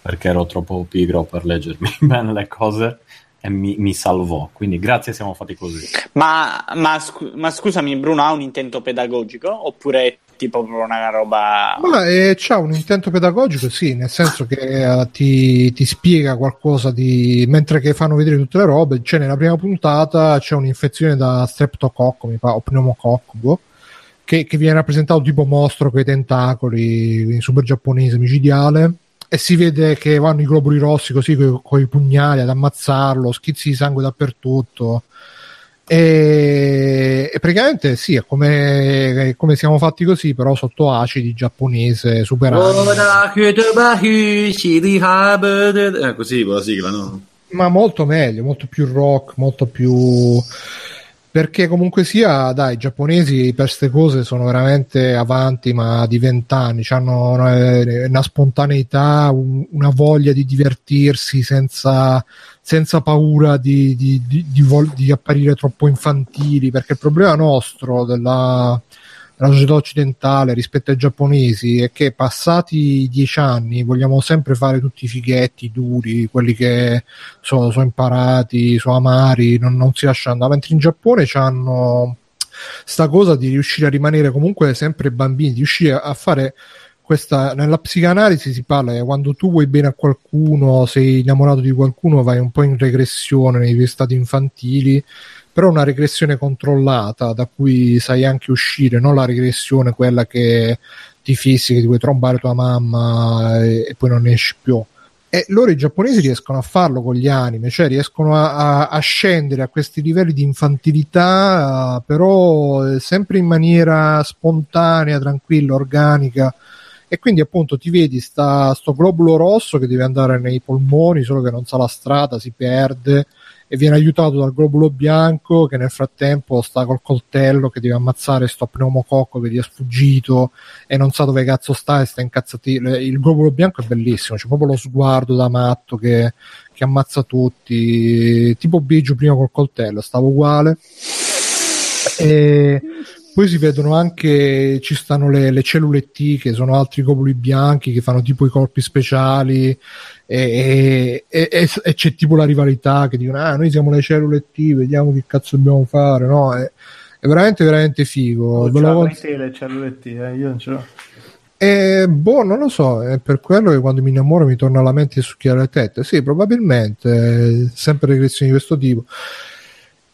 perché ero troppo pigro per leggermi bene le cose e mi, mi salvò. Quindi grazie, siamo fatti così. Ma, ma scu- ma scusami, Bruno ha un intento pedagogico oppure è tipo proprio una roba. Ma eh, c'ha un intento pedagogico, sì, nel senso che eh, ti, ti spiega qualcosa di. mentre che fanno vedere tutte le robe. C'è nella prima puntata c'è un'infezione da streptococco, mi pare, o pneumococco, boh, che, che viene rappresentato tipo mostro con i tentacoli, super giapponese, micidiale. E si vede che vanno i globuli rossi così con i pugnali ad ammazzarlo, schizzi di sangue dappertutto. E, e praticamente sì, è come, è come siamo fatti così, però sotto acidi giapponese super Eh, così con la sigla, no? ma molto meglio, molto più rock, molto più perché comunque sia, dai, i giapponesi per queste cose sono veramente avanti, ma di vent'anni, hanno una, una spontaneità, un- una voglia di divertirsi senza, senza paura di, di- di- vol- di apparire troppo infantili, perché il problema nostro della, della società occidentale rispetto ai giapponesi è che passati dieci anni vogliamo sempre fare tutti i fighetti duri, quelli che sono, sono imparati, sono amari, non, non si lasciano andare, mentre in Giappone hanno sta cosa di riuscire a rimanere comunque sempre bambini, di riuscire a fare questa nella psicanalisi si parla che quando tu vuoi bene a qualcuno, sei innamorato di qualcuno, vai un po' in regressione nei tuoi stati infantili, però una regressione controllata da cui sai anche uscire, non la regressione quella che ti fissi, che ti vuoi trombare tua mamma e, e poi non esci più. E loro i giapponesi riescono a farlo con gli anime, cioè riescono a, a- scendere a questi livelli di infantilità, però sempre in maniera spontanea, tranquilla, organica. E quindi appunto ti vedi sta, sto globulo rosso che deve andare nei polmoni, solo che non sa la strada, si perde e viene aiutato dal globulo bianco che nel frattempo sta col coltello che deve ammazzare sto pneumococco che gli è sfuggito e non sa dove cazzo sta e sta incazzati. Il globulo bianco è bellissimo, c'è proprio lo sguardo da matto che, che ammazza tutti, tipo Biggio prima col coltello, stava uguale. E poi si vedono anche, ci stanno le, le cellule T che sono altri globuli bianchi che fanno tipo i corpi speciali e, e- e- e c'è tipo la rivalità che dicono ah noi siamo le cellule T, vediamo che cazzo dobbiamo fare, no? È, è veramente veramente figo. Cons- te le cellule T, eh, io non ce l'ho. eh, boh, non lo so, è per quello che quando mi innamoro mi torna alla mente di succhiare le tette. Sì, probabilmente, sempre regressioni di questo tipo.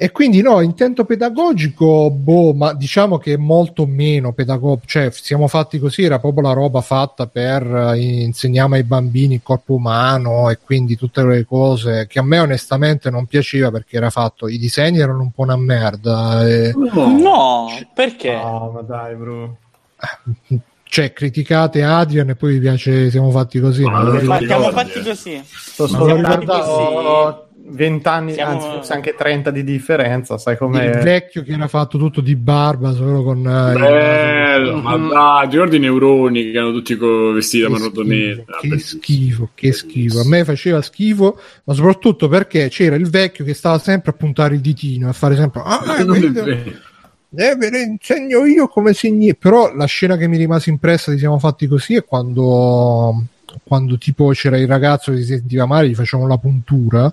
E quindi no, intento pedagogico, boh, ma diciamo che è molto meno pedagogico, cioè siamo fatti così, era proprio la roba fatta per eh, insegniamo ai bambini il corpo umano e quindi tutte le cose che a me onestamente non piaceva perché era fatto, i disegni erano un po' una merda. e- No, perché? No, ma dai, bro. cioè criticate Adrian e poi vi piace siamo fatti così. Ma non Ma siamo fatti eh. così. Sto solo ricordando 20 anni, Siamo- anzi forse anche 30 di differenza, sai il com'è? vecchio che era fatto tutto di barba solo con eh, il- Bello, ma dai, ti ricordi i neuroni che erano tutti vestiti da che manotonetta? schifo, che schifo, che schifo. A me faceva schifo, ma soprattutto perché c'era il vecchio che stava sempre a puntare il ditino e a fare sempre ah, eh, ve le insegno io come segni. Però la scena che mi rimase impressa di siamo fatti così è quando, quando tipo c'era il ragazzo che si sentiva male, gli facevano la puntura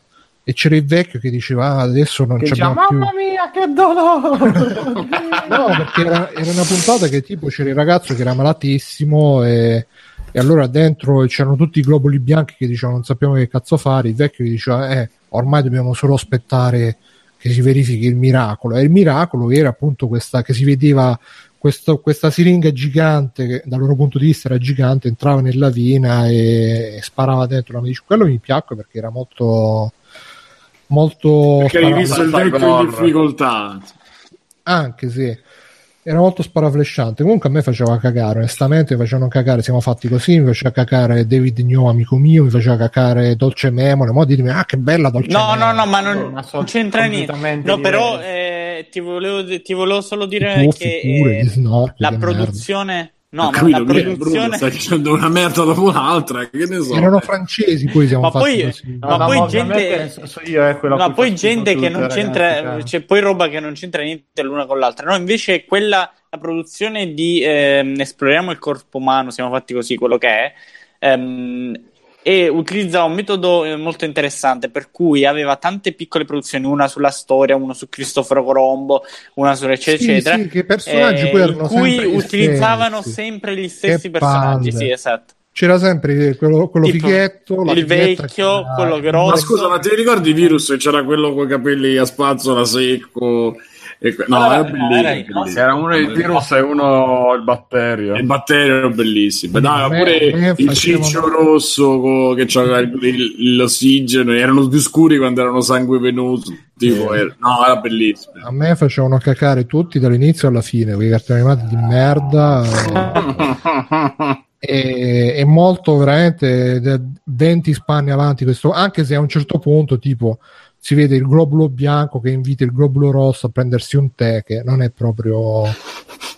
e c'era il vecchio che diceva ah, adesso non abbiamo più mamma mia, che dolore! no perché era, era una puntata che tipo c'era il ragazzo che era malatissimo e, e allora dentro c'erano tutti i globuli bianchi che dicevano non sappiamo che cazzo fare il vecchio che diceva eh ormai dobbiamo solo aspettare che si verifichi il miracolo e il miracolo era appunto questa che si vedeva questo- questa siringa gigante che dal loro punto di vista era gigante entrava nella vena e, e sparava dentro la medicina. Quello mi piacque perché era molto molto Perché hai visto il vecchio in difficoltà. anche sì. Era molto sparaflesciante comunque a me faceva cagare onestamente mi facevano cagare siamo fatti così mi faceva cagare David New amico mio mi faceva cagare Dolce Memone mo ditemi ah che bella Dolce No, no, Memone no, ma non, Ma sono non c'entra niente. No, però eh, ti, volevo, ti volevo solo dire che eh, la produzione... No, Ho ma capito, la Bruno, Bruno, produzione... stai dicendo una merda dopo l'altra, che ne so. erano francesi poi siamo Ma fatti poi- così. Ma poi ovviamente gente- io è quello a No, cui poi gente che non ragazzi, c'entra, cioè. c'è poi roba che non c'entra niente l'una con l'altra. No, invece quella, la produzione di ehm, Esploriamo il corpo umano, siamo fatti così, quello che è, ehm, e utilizza un metodo eh, molto interessante per cui aveva tante piccole produzioni, una sulla storia, una su Cristoforo Colombo, una su eccetera, Sì, eccetera. sì, che personaggi eh, poi in erano cui sempre utilizzavano stessi. sempre gli stessi Che personaggi. palle. Sì, esatto. c'era sempre quello, quello Tipo, fighetto la il vecchio, quello grosso. Ma scusa, ma ti ricordi Virus? che C'era quello con i capelli a spazzola secco. E no, Allora, era bellissimo. era. Era uno il virus e uno il batterio. Il batterio era bellissimo. Dai, me- pure me il ciccio rosso co- che il- l'ossigeno, erano più scuri quando erano sangue venoso. Tipo, era- no, era bellissimo. a me facevano cacare tutti dall'inizio alla fine quei cartoni animati di merda e, e molto veramente de- 20 spanni avanti questo anche se a un certo punto tipo si vede il globulo bianco che invita il globulo rosso a prendersi un tè che non è proprio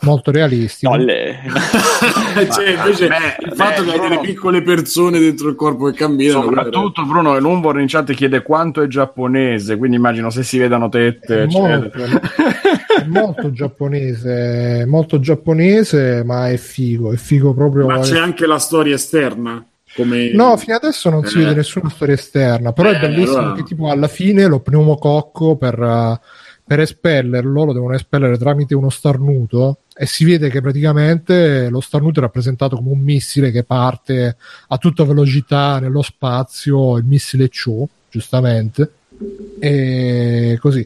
molto realistico. No, le- cioè, invece beh, il fatto beh, che hai delle piccole persone dentro il corpo che camminano Soprattutto Bruno Lumborn in chat chiede quanto è giapponese, quindi immagino se si vedano tette, È molto, è molto giapponese molto giapponese ma è figo è figo proprio ma c'è anche la storia esterna come No, fino adesso non si Eh. vede nessuna storia esterna, però è Eh, bellissimo allora- che tipo alla fine lo pneumococco per, uh, per espellerlo, lo devono espellere tramite uno starnuto e si vede che praticamente lo starnuto è rappresentato come un missile che parte a tutta velocità nello spazio, il missile Chu, giustamente, e così.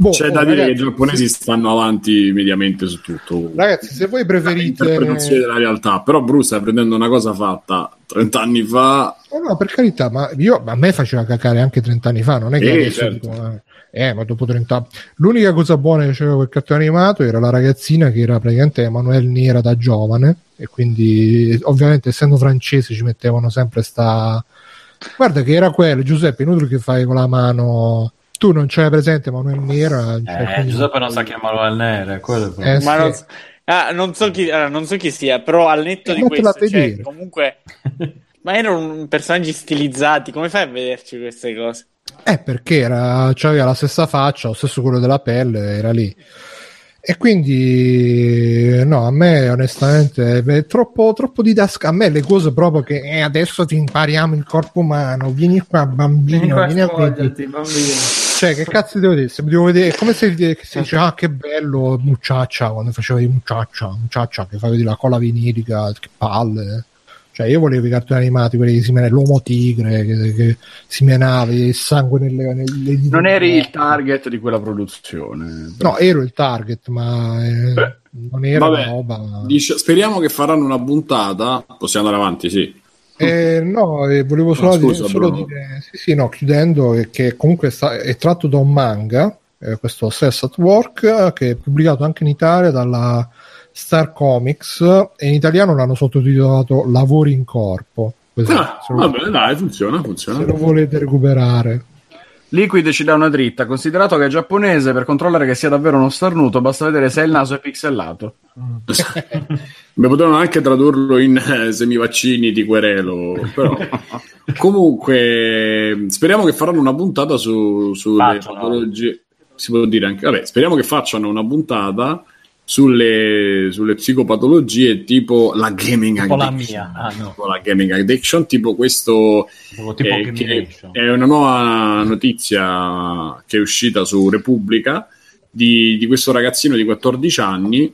Boh, c'è oh, da dire che i ragazzi, giapponesi se- stanno avanti mediamente su tutto Ragazzi, se voi preferite... interpretazione della realtà però Bruce sta prendendo una cosa fatta 30 anni fa Oh, no, per carità, ma io, a me faceva cacare anche 30 anni fa, non è che Sì, adesso certo. dico, eh, eh, ma dopo 30 anni. L'unica cosa buona che c'era quel cartone animato era la ragazzina che era praticamente Emanuele Nera da giovane, e quindi ovviamente essendo francese ci mettevano sempre sta. Guarda che era quello, Giuseppe, inutile che fai con la mano. Tu non c'hai presente Emanuele Nera? cioè, Eh, quindi- Giuseppe non sa chiamarlo al nere, quello è problema. Eh, Ma sì. non, so- ah, non so chi, allora, non so chi sia, però al netto Eh, di questo, cioè, comunque, ma erano personaggi stilizzati, come fai a vederci queste cose? Eh, perché era, c'aveva la stessa faccia, lo stesso colore della pelle, era lì. E quindi, no, a me onestamente è troppo, troppo didasca. A me le cose proprio che eh, adesso ti impariamo il corpo umano, vieni qua bambino, Vieni qua, vieni a spogliati, bambino. Cioè, che cazzo devo dire? Se devo vedere, come se che si dice, ah, che bello, mucciaccia, quando faceva di mucciaccia, mucciaccia, che fa vedere la cola vinilica, che palle. Cioè, io volevo i cartoni animati, quelli che si menava, l'uomo tigre, che, che si menava, il sangue nelle, nelle. Non eri il target di quella produzione. No, ero il target, ma eh, non era Vabbè, roba. dice- speriamo che faranno una puntata possiamo andare avanti sì Eh, no, eh, volevo solo, No, dire, scusa, solo Bruno. dire- sì, sì, no, chiudendo, eh, che comunque sta- è tratto da un manga, eh, questo Stress at Work, eh, che è pubblicato anche in Italia dalla Star Comics e in italiano l'hanno sottotitolato Lavori in corpo. Così, Ah, se, lo, vabbè dai funziona funziona se lo volete recuperare. Liquid ci dà una dritta. Considerato che è giapponese, per controllare che sia davvero uno starnuto, basta vedere se il naso è pixelato. Beh, potevano anche tradurlo in eh, semivaccini di querelo, però. Comunque, speriamo che faranno una puntata su, sulle Facciano. patologie. Si può dire anche, vabbè, speriamo che facciano una puntata sulle, sulle psicopatologie tipo la gaming Tipo la addiction. mia. Ah, no. Tipo la gaming addiction, tipo questo Tipo, eh, è una nuova notizia che è uscita su Repubblica di, di questo ragazzino di 14 anni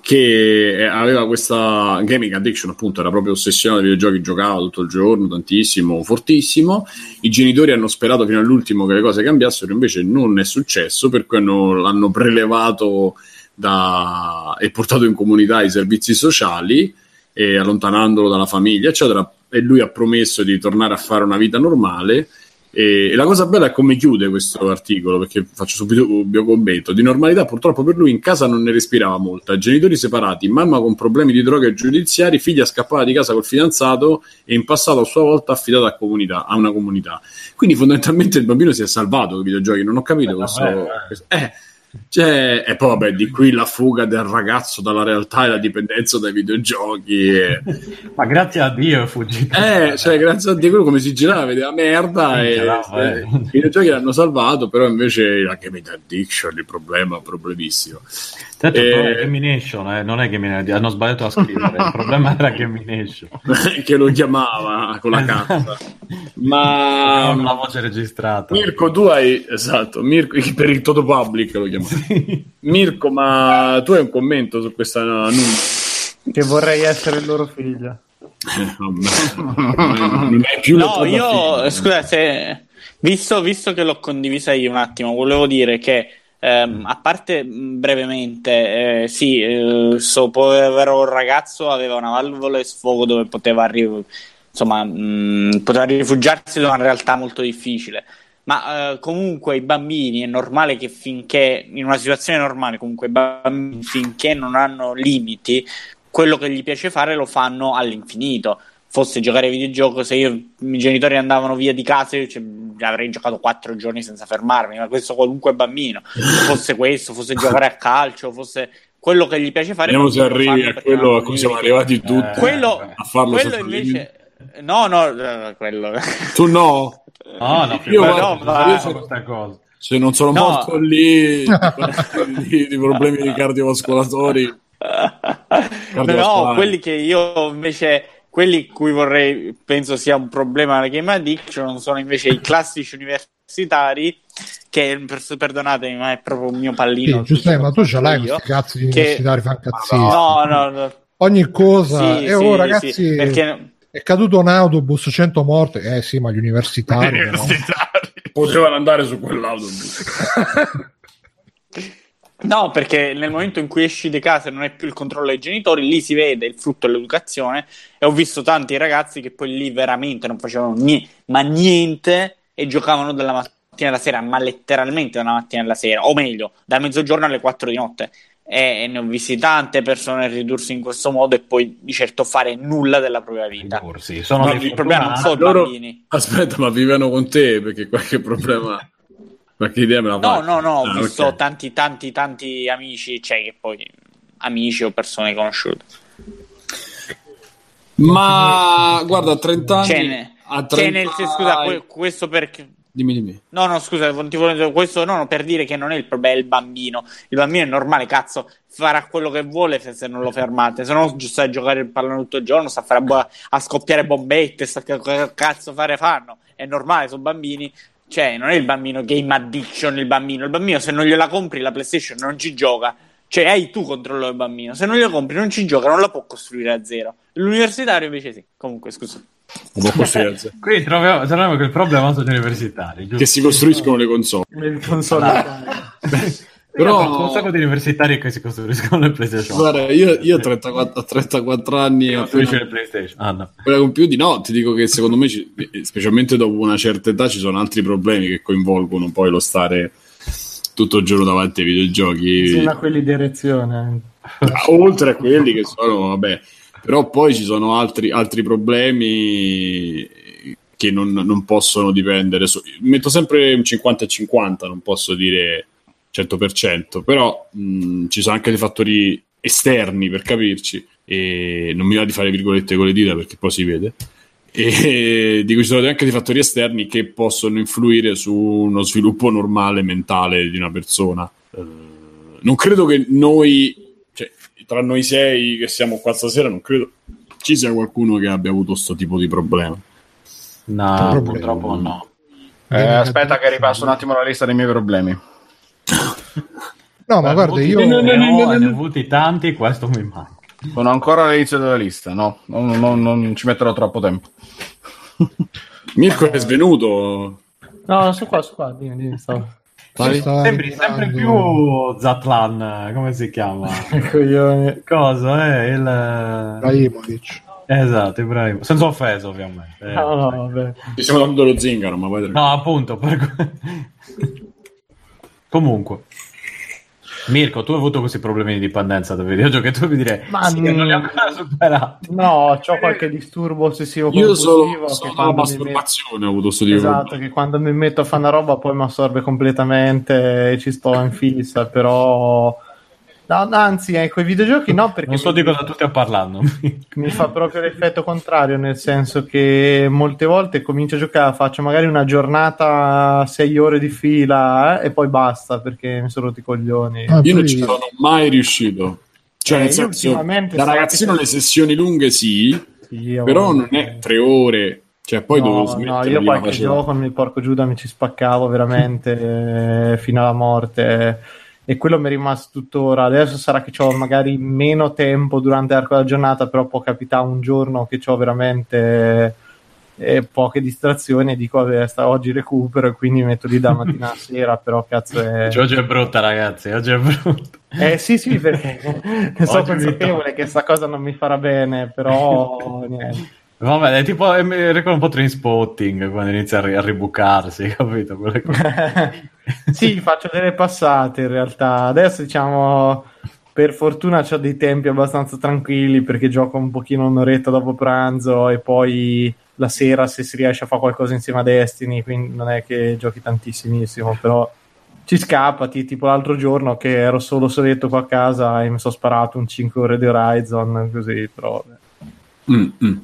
che aveva questa gaming addiction, appunto, era proprio ossessionato ai videogiochi, giocava tutto il giorno, tantissimo, fortissimo. I genitori hanno sperato fino all'ultimo che le cose cambiassero, invece non è successo, per cui hanno- l'hanno prelevato da, e portato in comunità ai servizi sociali, e allontanandolo dalla famiglia, eccetera. E lui ha promesso di tornare a fare una vita normale. E, e la cosa bella è come chiude questo articolo, perché faccio subito un mio commento. Di normalità, purtroppo per lui in casa non ne respirava molta. Genitori separati, mamma con problemi di droga e giudiziari, figlia scappata di casa col fidanzato e in passato a sua volta affidata a, comunità, a una comunità. Quindi fondamentalmente il bambino si è salvato con i videogiochi. Non ho capito questo. eh. Cioè, e poi vabbè, di qui la fuga del ragazzo dalla realtà e la dipendenza dai videogiochi. E... Ma grazie a Dio è fuggito. Eh, cioè, grazie a Dio, quello come si girava, vedeva merda e no, eh, i videogiochi l'hanno salvato, però invece la gaming addiction, il problema, problemissimo. L'altro, il Eh. è Gamination, eh, non è Gamination, hanno sbagliato a scrivere. Il problema era Gamination. che lo chiamava con la cazza. Ma Con la voce registrata. Mirko, tu hai esatto, Mirko, per il Toto Public lo chiamavo. Mirko, ma tu hai un commento su questa annuncio? Che vorrei essere il loro figlio. Non è più No, io figlia. scusate, visto, visto che l'ho condivisa io un attimo, volevo dire che ehm, a parte mh, brevemente, eh, sì, eh, questo povero ragazzo aveva una valvola di sfogo dove poteva, arri- insomma, mh, poteva rifugiarsi da una realtà molto difficile. Ma eh, comunque i bambini è normale che finché, in una situazione normale, comunque i bambini finché non hanno limiti, quello che gli piace fare lo fanno all'infinito. Fosse giocare ai videogiochi, se io, i miei genitori andavano via di casa, io cioè, avrei giocato quattro giorni senza fermarmi, ma questo qualunque bambino. Fosse questo, fosse giocare a calcio, fosse quello che gli piace fare. Vediamo se arrivi a quello a cui siamo arrivati tutti. Quello, a farlo quello invece... No, no, eh, quello... Tu no? No, no, Io guarda, ma- io sono- questa cosa. se non sono No. morto lì di, di problemi di cardiovascolatori no, Cardiovascolare. quelli che io invece quelli cui vorrei penso sia un problema la game addiction sono invece i classici universitari che per- perdonatemi ma è proprio un mio Sì, pallino giustamente, ma tu ce l'hai io, questi cazzi di che- universitari fancazzini. no no no Ogni cosa, sì, e oh sì, ragazzi, sì, perché è caduto un autobus, 100 morti. Eh sì, ma gli universitari. no? potevano andare su quell'autobus No, perché nel momento in cui esci di casa e non hai più il controllo dei genitori, lì si vede il frutto dell'educazione. E ho visto tanti ragazzi che poi lì veramente non facevano niente, ma niente, e giocavano dalla mattina alla sera, ma letteralmente dalla mattina alla sera, o meglio, da mezzogiorno alle 4 di notte. E, ne ho visti tante persone ridursi in questo modo e poi di certo fare nulla della propria vita. Corsi. Sono Il problema non sono i Loro- bambini. aspetta ma vivono con te perché qualche problema qualche idea me la No, fai no, no, ho Ah, visto ok. tanti, tanti, tanti amici, cioè che poi amici o persone conosciute. ma guarda a 30 anni Cioè, ne- a cioè, 30 nel senso, scusa, que- questo perché. Dimmi dimmi No, no, scusa, ti volevo- questo no, no, per dire che non è il problema, è il bambino. Il bambino è normale, cazzo, farà quello che vuole se, non lo fermate. Se no, sta a giocare il pallone tutto il giorno, sta a, fare bo- a scoppiare bombette, sta che cazzo fare fanno. È normale, sono bambini. Cioè, non è il bambino game addiction, il bambino. Il bambino, se non gliela compri la PlayStation, non ci gioca. Cioè, hai tu controllo del bambino. Se non gliela compri, non ci gioca, non la può costruire a zero. L'universitario invece sì. Comunque, scusa. Qui troviamo, troviamo che il problema sono gli universitari, giusto? che si costruiscono le console Il console. Però- Però un sacco di universitari che si costruiscono le PlayStation. guarda io, io a 34, a 34 anni Io appena, costruisco le PlayStation. Ah, no. quella compiuti no ti dico che secondo me ci- specialmente dopo una certa età ci sono altri problemi che coinvolgono poi lo stare tutto il giorno davanti ai videogiochi Sino a quelli di erezione. oltre a quelli che sono, vabbè, però poi ci sono altri, altri problemi che non, non possono dipendere. su- metto sempre un 50 e 50, non posso dire 100%, però mh, ci sono anche dei fattori esterni per capirci, e non mi va di fare virgolette con le dita perché poi si vede. E di cui ci sono anche dei fattori esterni che possono influire su uno sviluppo normale mentale di una persona. Eh, non credo che noi, tra noi sei che siamo qua stasera, non credo ci sia qualcuno che abbia avuto questo tipo di problema. No, Problema. purtroppo no. Eh, aspetta che ripasso un attimo la lista dei miei problemi. No, ma Ne guarda, io... avuti- ne ho- ne ho avuti tanti, questo mi manca. Sono ancora all'inizio della lista, no, non, non- non ci metterò troppo tempo. Mirko è svenuto. No, su qua, su qua, dimmi, dimmi, stavo. Sì, Sembri sempre più Zatlan, come si chiama? Coglione. Cosa? Eh, il... Ibrahimovic. Esatto, Ibrahim. Senza offesa, ovviamente. Eh. No, no, vabbè. Ci stiamo dando lo zingaro, ma poi... No, appunto. per- Comunque. Mirko, tu hai avuto questi problemi di dipendenza da videogiochi che tu mi direi Ma sì, non- li ho ancora superati. No, ho qualche disturbo ossessivo Io solo, la masturbazione ho avuto di Esatto, che quando mi metto a fare una roba poi mi assorbe completamente e ci sto in fissa, però... No, no, anzi, eh, quei videogiochi no, perché Non so mi, di cosa tu stia parlando. mi fa proprio l'effetto contrario, nel senso che molte volte comincio a giocare, faccio magari una giornata, sei ore di fila eh, e poi basta perché mi sono rotti i coglioni. Ah, Io non ci sono mai riuscito. Cioè, Eh, nel io senso, ultimamente da ragazzino che- le sessioni lunghe sì, Sì, io- però non è tre ore. Cioè, poi no, dovevo no, smettere. io prima qualche facevo. gioco mi porco giù mi ci spaccavo veramente eh, fino alla morte e quello mi è rimasto tuttora adesso sarà che ho magari meno tempo durante l'arco della giornata però può capitare un giorno che ho veramente eh, poche distrazioni e dico vabbè sta, oggi recupero e quindi mi metto lì da mattina a sera però cazzo è Oggi è brutta, ragazzi. Oggi è brutta. eh sì sì perché ne è consapevole che sta cosa non mi farà bene però niente Vabbè, è tipo, eh, mi ricorda un po' train spotting quando inizia a, ri- a ribucarsi, capito? Quelle cose. sì, faccio delle passate in realtà. Adesso diciamo, per fortuna ho dei tempi abbastanza tranquilli perché gioco un pochino un'oretta dopo pranzo e poi la sera se si riesce a fare qualcosa insieme a Destiny, quindi non è che giochi tantissimissimo, però ci scappati, tipo l'altro giorno che ero solo soletto qua a casa e mi sono sparato un 5 ore di Horizon, così, però... Mm, mm.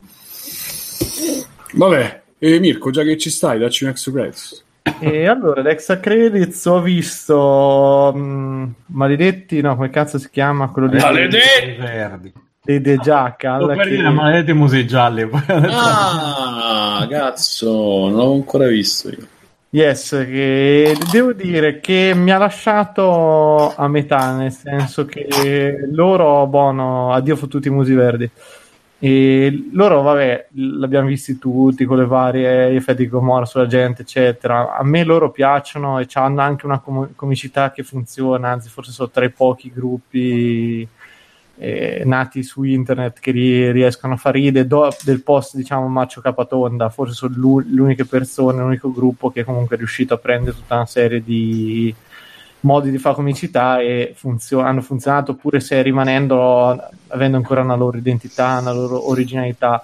Vabbè, e Mirko, già che ci stai, dacci un extra credits. E allora, l'extra credits ho visto mh, Maledetti, no, come cazzo si chiama quello lì? I verdi. dei Jackal Sto per che- dire, maledetti ho detto- Ah, cazzo, non l'avevo ancora visto io. Yes, che devo dire che mi ha lasciato a metà, nel senso che loro, buono, addio fottuti i musi verdi. E loro, vabbè, l'abbiamo visti tutti con le varie effetti di Gomorra sulla gente, eccetera. A me loro piacciono e hanno anche una com- comicità che funziona, anzi, forse sono tra i pochi gruppi eh, nati su internet che ri- riescono a far ridere do- del post diciamo Maccio Capatonda forse sono l'u- le uniche persone l'unico gruppo che comunque è riuscito a prendere tutta una serie di modi di fare comicità e funzio- hanno funzionato pure se rimanendo avendo ancora una loro identità una loro originalità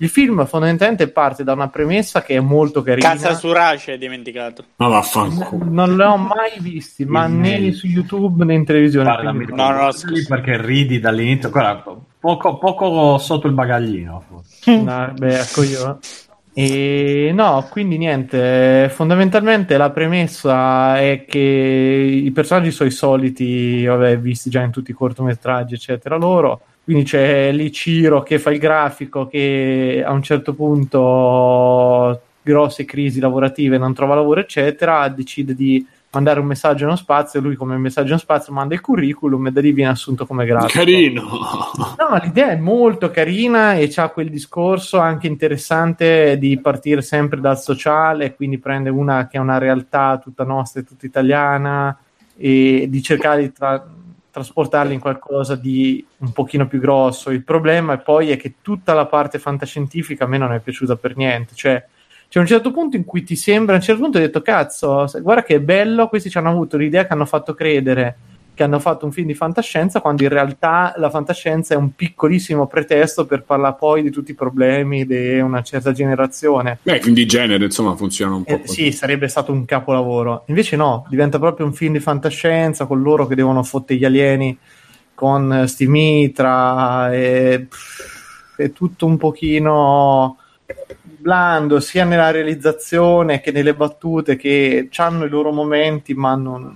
il film fondamentalmente parte da una premessa che è molto carina Casa su Race hai dimenticato. Ma vaffanculo. non le ho mai visti ma né su YouTube né in televisione quindi- Mirko, No, no, lì perché ridi dall'inizio, guarda, poco, poco sotto il bagaglino. forse. No, beh, ecco io. E no, quindi niente, fondamentalmente la premessa è che i personaggi sono i soliti, vabbè, visti già in tutti i cortometraggi, eccetera, loro. Quindi c'è lì Ciro che fa il grafico che a un certo punto grosse crisi lavorative, non trova lavoro, eccetera, decide di mandare un messaggio nello spazio, lui come messaggio nello spazio manda il curriculum e da lì viene assunto come grafico. Carino. No, l'idea è molto carina e c'ha quel discorso anche interessante di partire sempre dal sociale, quindi prende una che è una realtà tutta nostra e tutta italiana e di cercare di tra- trasportarla in qualcosa di un pochino più grosso. Il problema poi è che tutta la parte fantascientifica a me non è piaciuta per niente, cioè c'è un certo punto in cui ti sembra, a un certo punto hai detto cazzo, guarda che bello, questi ci hanno avuto l'idea che hanno fatto credere che hanno fatto un film di fantascienza quando in realtà la fantascienza è un piccolissimo pretesto per parlare poi di tutti i problemi di una certa generazione. Beh, film di genere, insomma, funziona un po' Eh, sì, sarebbe stato un capolavoro. Invece no, diventa proprio un film di fantascienza con loro che devono fottere gli alieni con eh, Steve Mitra e è tutto un pochino blando sia nella realizzazione che nelle battute che hanno i loro momenti ma non,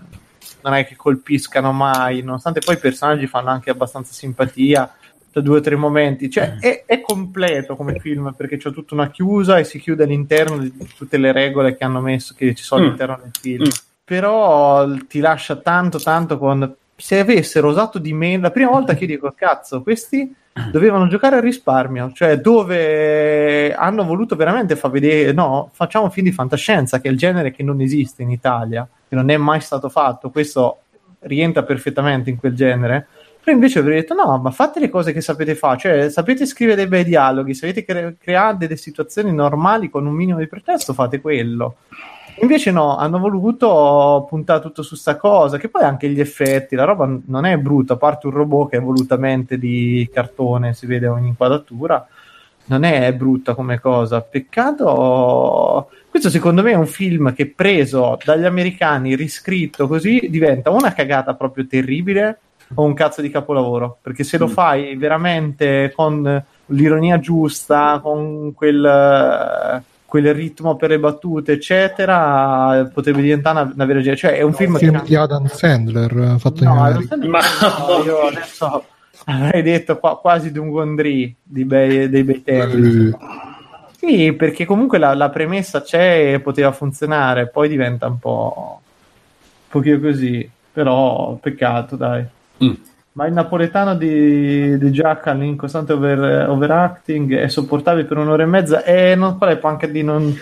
non è che colpiscano mai, nonostante poi i personaggi fanno anche abbastanza simpatia da due o tre momenti. Cioè, è, è completo come film perché c'è tutta una chiusa e si chiude all'interno di tutte le regole che hanno messo, che ci sono Mm. all'interno del film. Però ti lascia tanto, tanto con. Se avessero usato di meno, la prima volta che io dico cazzo, questi dovevano giocare a risparmio, cioè dove hanno voluto veramente far vedere, no, facciamo un film di fantascienza, che è il genere che non esiste in Italia, che non è mai stato fatto, questo rientra perfettamente in quel genere. Però invece avrei detto: no, ma fate le cose che sapete fare, cioè sapete scrivere dei bei dialoghi, sapete cre- creare delle situazioni normali con un minimo di pretesto, fate quello. Invece no, hanno voluto puntare tutto su sta cosa, che poi anche gli effetti, la roba non è brutta, a parte un robot che è volutamente di cartone, si vede ogni inquadratura, non è brutta come cosa. Peccato. Questo secondo me è un film che preso dagli americani, riscritto così, diventa una cagata proprio terribile o un cazzo di capolavoro. Perché se lo fai veramente con l'ironia giusta, con quel, quel ritmo per le battute, eccetera, potrebbe diventare una, una vera geniale. Cioè, è un film, film che di Adam Sandler eh, fatto in No, America. non so, io adesso avrei detto qua- quasi di un Gondry di bei- dei bei tempi. Sì, perché comunque la, la premessa c'è e poteva funzionare, poi diventa un po' un pochino così, però peccato, dai. Mm. Ma il napoletano di, di Jackal in costante over- overacting è sopportabile per un'ora e mezza e non qual è anche di non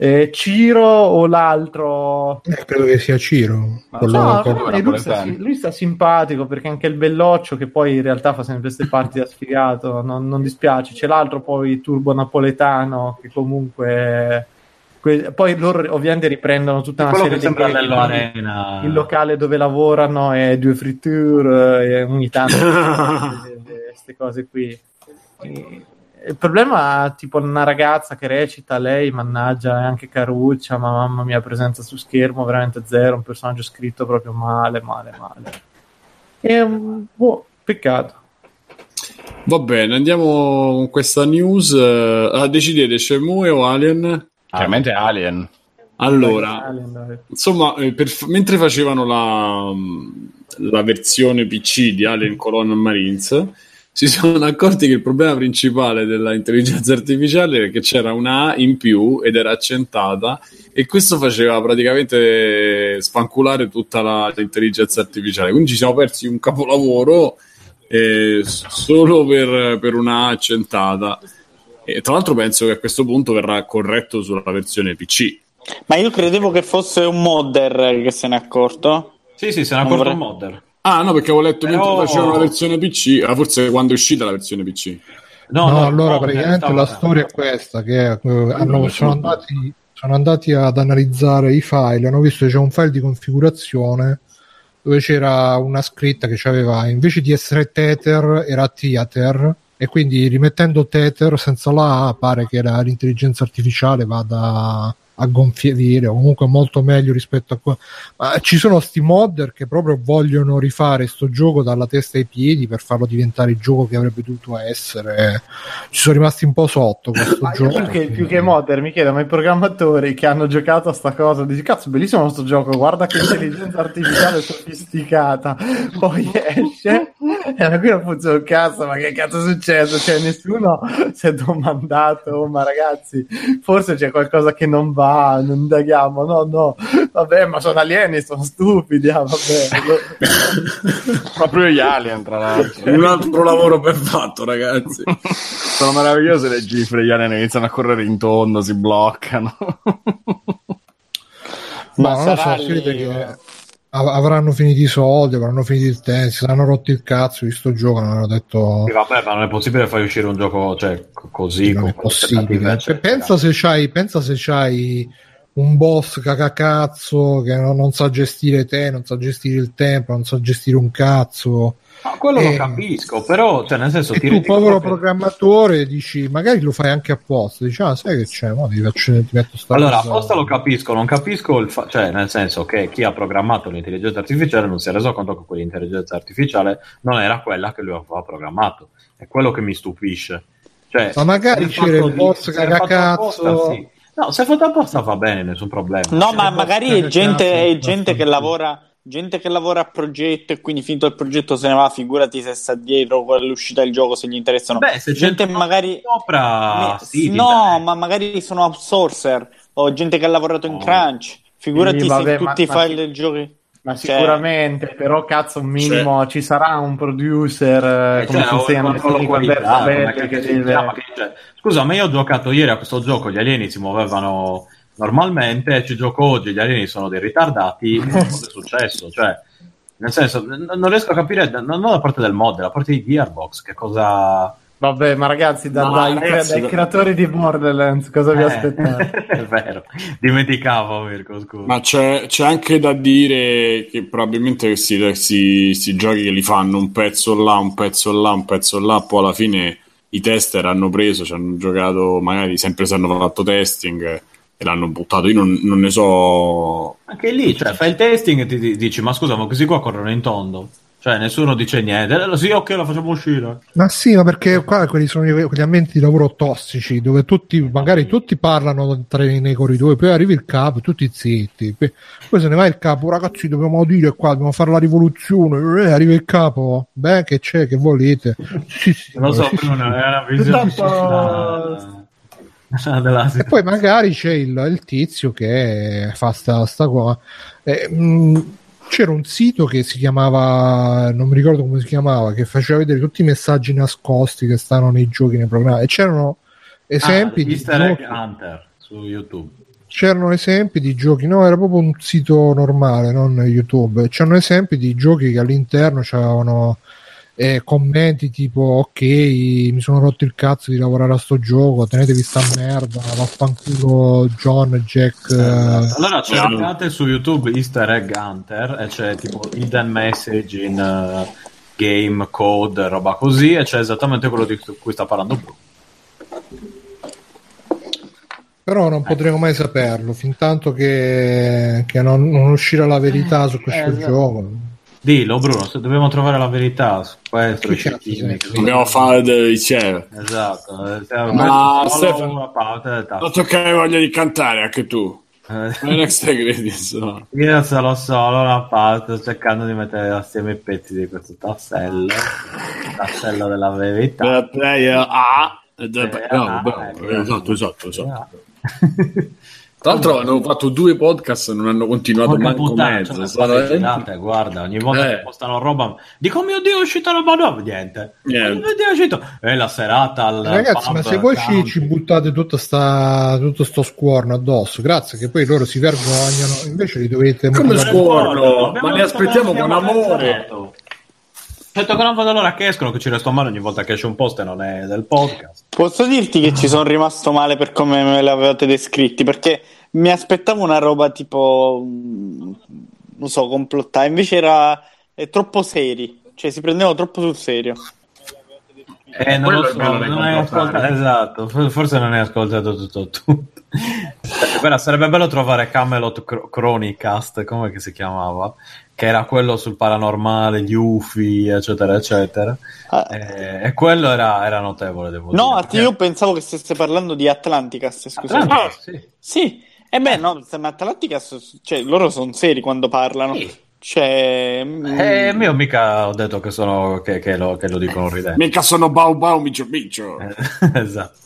eh, Ciro o l'altro eh, credo che sia Ciro. No, no, lui, sta, lui sta simpatico perché anche il belloccio, che poi in realtà fa sempre queste parti da sfigato, non, non dispiace. C'è l'altro poi turbo napoletano che comunque. Que- poi loro ovviamente riprendono tutta una serie quindi Arena. Il locale dove lavorano è due fritture e ogni tanto queste cose qui. E- il problema, tipo, una ragazza che recita, lei, mannaggia, è anche caruccia, ma mamma mia, presenza su schermo veramente zero, un personaggio scritto proprio male, male, male. E un boh, peccato. Va bene, andiamo con questa news. Eh, ah, decidete, Shenmue o Alien? Chiaramente Alien. Allora, Alien, dai. insomma, eh, per- mentre facevano la, la versione PC di Alien Colonial Marines, si sono accorti che il problema principale dell'intelligenza artificiale è che c'era una A in più ed era accentata e questo faceva praticamente sfanculare tutta la- l'intelligenza artificiale. Quindi ci siamo persi un capolavoro eh, solo per, per una A accentata. E tra l'altro penso che a questo punto verrà corretto sulla versione PC. Ma io credevo che fosse un modder che se n'è accorto. Sì, sì, se ne Non accorto vorrei- un modder. Ah, no, perché avevo letto Però- mentre facevano la versione PC. Ah, forse quando è uscita la versione PC. No, no, allora no, praticamente la storia è questa, che eh, hanno- sono, andati, sono andati ad analizzare i file, hanno visto che c'è un file di configurazione dove c'era una scritta che aveva invece di essere Tether era Theater e quindi rimettendo Tether senza la A pare che la- l'intelligenza artificiale vada a gonfiere o comunque molto meglio rispetto a qua. Ma ci sono sti modder che proprio vogliono rifare sto gioco dalla testa ai piedi per farlo diventare il gioco che avrebbe dovuto essere. Ci sono rimasti un po' sotto questo gioco. più che, più che modder mi chiedo, ma i programmatori che hanno giocato a sta cosa, dici cazzo, bellissimo questo gioco, guarda che intelligenza artificiale sofisticata. Poi esce e qui non funziona un cazzo, ma che cazzo è successo? Cioè, nessuno si è domandato, "Oh, ma ragazzi, forse c'è qualcosa che non va, non indaghiamo. No, no, vabbè, ma sono alieni, sono stupidi. Ah, vabbè. Proprio gli Alien, tra l'altro. Un altro lavoro ben fatto, ragazzi. Sono meravigliose le gifre, gli Alien iniziano a correre in tondo, si bloccano. Ma Ma non lo so, sarà vede lì- che av- avranno finito i soldi, avranno finito il tempo, si saranno rotti il cazzo di sto gioco, non hanno detto Sì, vabbè, ma non è possibile far uscire un gioco cioè, co- così. non è possibile. pensa se c'hai, pensa se c'hai un boss cacacazzo che non, non sa gestire te, non sa gestire il tempo, non sa gestire un cazzo. Ma quello Eh, lo capisco, però, cioè, nel senso, E ti tu, povero che- programmatore, dici magari lo fai anche apposta. Dici, ah, sai che c'è? Mo ti, faccio, ti metto sta Allora, apposta lo capisco, non capisco il fa- cioè, nel senso che chi ha programmato l'intelligenza artificiale non si è reso conto che quell'intelligenza artificiale non era quella che lui aveva programmato. È quello che mi stupisce. Cioè, Ma magari c'era il boss cagacazzo. apposta, sì. No, se è fatto apposta va bene, nessun problema. No, Se ma magari è gente, è cazzo, gente che lavora gente che lavora a progetto e quindi finito il progetto se ne va, figurati se sta dietro con l'uscita del gioco, se gli interessano. Beh, se gente c'è magari... sopra, sì, no, dipende. ma magari sono outsourcer o gente che ha lavorato in No. crunch. Figurati Sì, vabbè, se ma- tutti i ma file sì. del gioco... Ma Cioè- sicuramente, però cazzo, un minimo ci sarà un producer eh, Eh, come cioè, qualità, che deve- che- cioè, Scusa, ma io ho giocato ieri a questo gioco, gli alieni si muovevano normalmente, ci gioco oggi, gli alieni sono dei ritardati, cosa è successo? Cioè, nel senso, non riesco a capire, non da parte del mod, da parte di Gearbox, che cosa... Vabbè, ma ragazzi, da- No, dai, ragazzi, dai da- creatori di Borderlands, cosa vi Eh, aspettate? è vero, dimenticavo Mirko, scusa. Ma c'è, c'è anche da dire che probabilmente questi, questi, questi giochi che li fanno un pezzo là, un pezzo là, un pezzo là, poi alla fine i tester hanno preso, ci hanno giocato, magari sempre se hanno fatto testing e l'hanno buttato. Io non, non ne so. Anche lì, cioè, fai il testing e ti ti dici, ma scusa, ma questi qua corrono in tondo? Cioè, nessuno dice niente. Eh, Sì, ok, la facciamo uscire. Ma sì, ma perché qua quelli sono quegli ambienti di lavoro tossici dove tutti, magari tutti parlano tra, nei corridoi, poi arriva il capo, tutti zitti. Poi, poi se ne va il capo, ragazzi, dobbiamo dire qua, dobbiamo fare la rivoluzione. Eh, arriva il capo, beh, che c'è, che volete? Sì, sì, Non lo so, sì, sì. Bruno, è una visione Tanto- E poi magari c'è il, il tizio che fa sta, sta qua. Eh, mh, c'era un sito che si chiamava, non mi ricordo come si chiamava, che faceva vedere tutti i messaggi nascosti che stanno nei giochi, nei programmi. E c'erano esempi ah, di Easter Egg giochi- Hunter su YouTube. c'erano esempi di giochi, no, era proprio un sito normale, non YouTube. C'erano esempi di giochi che all'interno c'erano eh, commenti tipo: Ok, mi sono rotto il cazzo di lavorare a sto gioco, tenetevi sta merda, vaffanculo John, Jack. eh, Allora Sì. cercate su YouTube Easter Egg Hunter e c'è tipo hidden message in eh, game code, roba così, e c'è esattamente quello di cui sta parlando. Però non potremo mai saperlo fin tanto che, che non, non uscirà la verità su questo esatto. gioco. Dillo Bruno, se dobbiamo trovare la verità su questo, Che che Dobbiamo fare del insieme. Esatto, eh, Ma, solo Stefano, una parte del tasto. Non toccare voglia di cantare anche tu. Eh, credits. no. Io sono solo una parte, sto cercando di mettere assieme i pezzi di questo tassello, tassello della verità. The player A. the- Eh, no, bravo, ecco. esatto, esatto, esatto. Tra l'altro hanno fatto due podcast e non hanno continuato Porca manco puttana, mezzo. girate, guarda, ogni volta Eh. che postano roba dico, "Oh mio Dio, è uscita roba nuova, niente. Niente. Oh mio Dio, è uscito. E la serata al Ragazzi, ma se voi ci, ci buttate tutta sta, tutto sto squorno addosso, grazie che poi loro si vergognano, invece li dovete Come? Abbiamo Ma ne aspettiamo con amore. Certo che non vedo l'ora che escono, che ci resto male ogni volta che esce un post e non è del podcast. Posso dirti che ci sono rimasto male per come me l'avevate descritti, perché mi aspettavo una roba tipo, mm, non so, complottata, invece era è troppo seri, cioè si prendevano troppo sul serio. Eh, non lo so, non hai ascoltato, esatto, for- forse non hai ascoltato tutto. tutto. Guarda, sarebbe bello trovare Camelot Chronicast, come che si chiamava? Che era quello sul paranormale, gli UFI, eccetera, eccetera. Ah, Eh, e quello era, era notevole, devo no, dire. att- io pensavo che stesse parlando di Atlanticast, scusate. Atlantis, sì. Sì, e beh, no, ma Atlanticast, cioè, loro sono seri quando parlano. Sì. Cioè, mm, Eh, io mica ho detto che, sono, che, che lo, che lo dicono ridendo. Mica sono bau bau micio micio. Eh, esatto.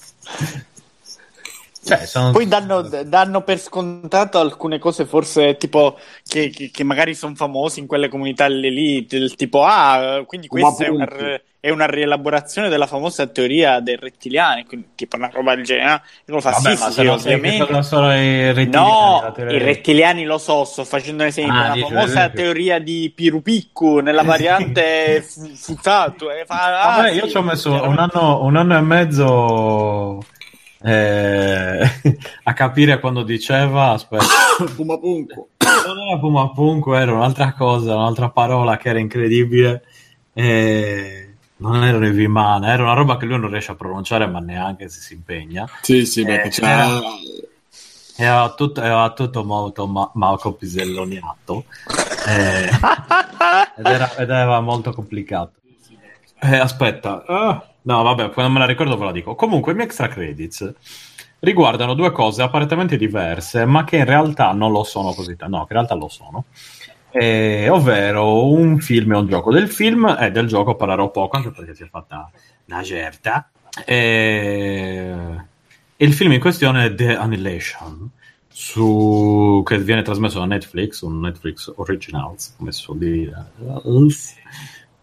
Cioè, sono... Poi danno, danno per scontato alcune cose, forse tipo che, che- che magari sono famosi in quelle comunità lì, del tipo, ah, quindi questa è una, è una rielaborazione della famosa teoria dei rettiliani, quindi tipo una roba del genere. E uno fa, Vabbè, sì, ma sì, ovviamente. sono i rettiliani, No, i rettiliani lo so, sto facendo un esempio. Ah, la famosa teoria di Pirupiccu nella variante fu- Futato. E fa, ah, Vabbè, sì, io ci ho messo un anno, un anno e mezzo eh, a capire quando diceva, aspetta, Puma punco. non era Puma Punco, era un'altra cosa, un'altra parola che era incredibile. eh, non erano i Vimana, era una roba che lui non riesce a pronunciare, ma neanche se si impegna. Sì, sì, perché Eh, c'è... era- Era tutto, era tutto molto ma- Marco Piselloniato eh, ed, era, ed era molto complicato. Eh, aspetta, ah, no, vabbè, quando me la ricordo ve la dico. Comunque, i miei extra credits riguardano due cose apparentemente diverse, ma che in realtà non lo sono così tanto. No, che in realtà lo sono. eh, ovvero un film e un gioco. Del film e del gioco parlerò poco, anche perché si è fatta una certa. Eh, il film in questione è The Annihilation, su, che viene trasmesso da Netflix, un Netflix Originals, come si suol dire.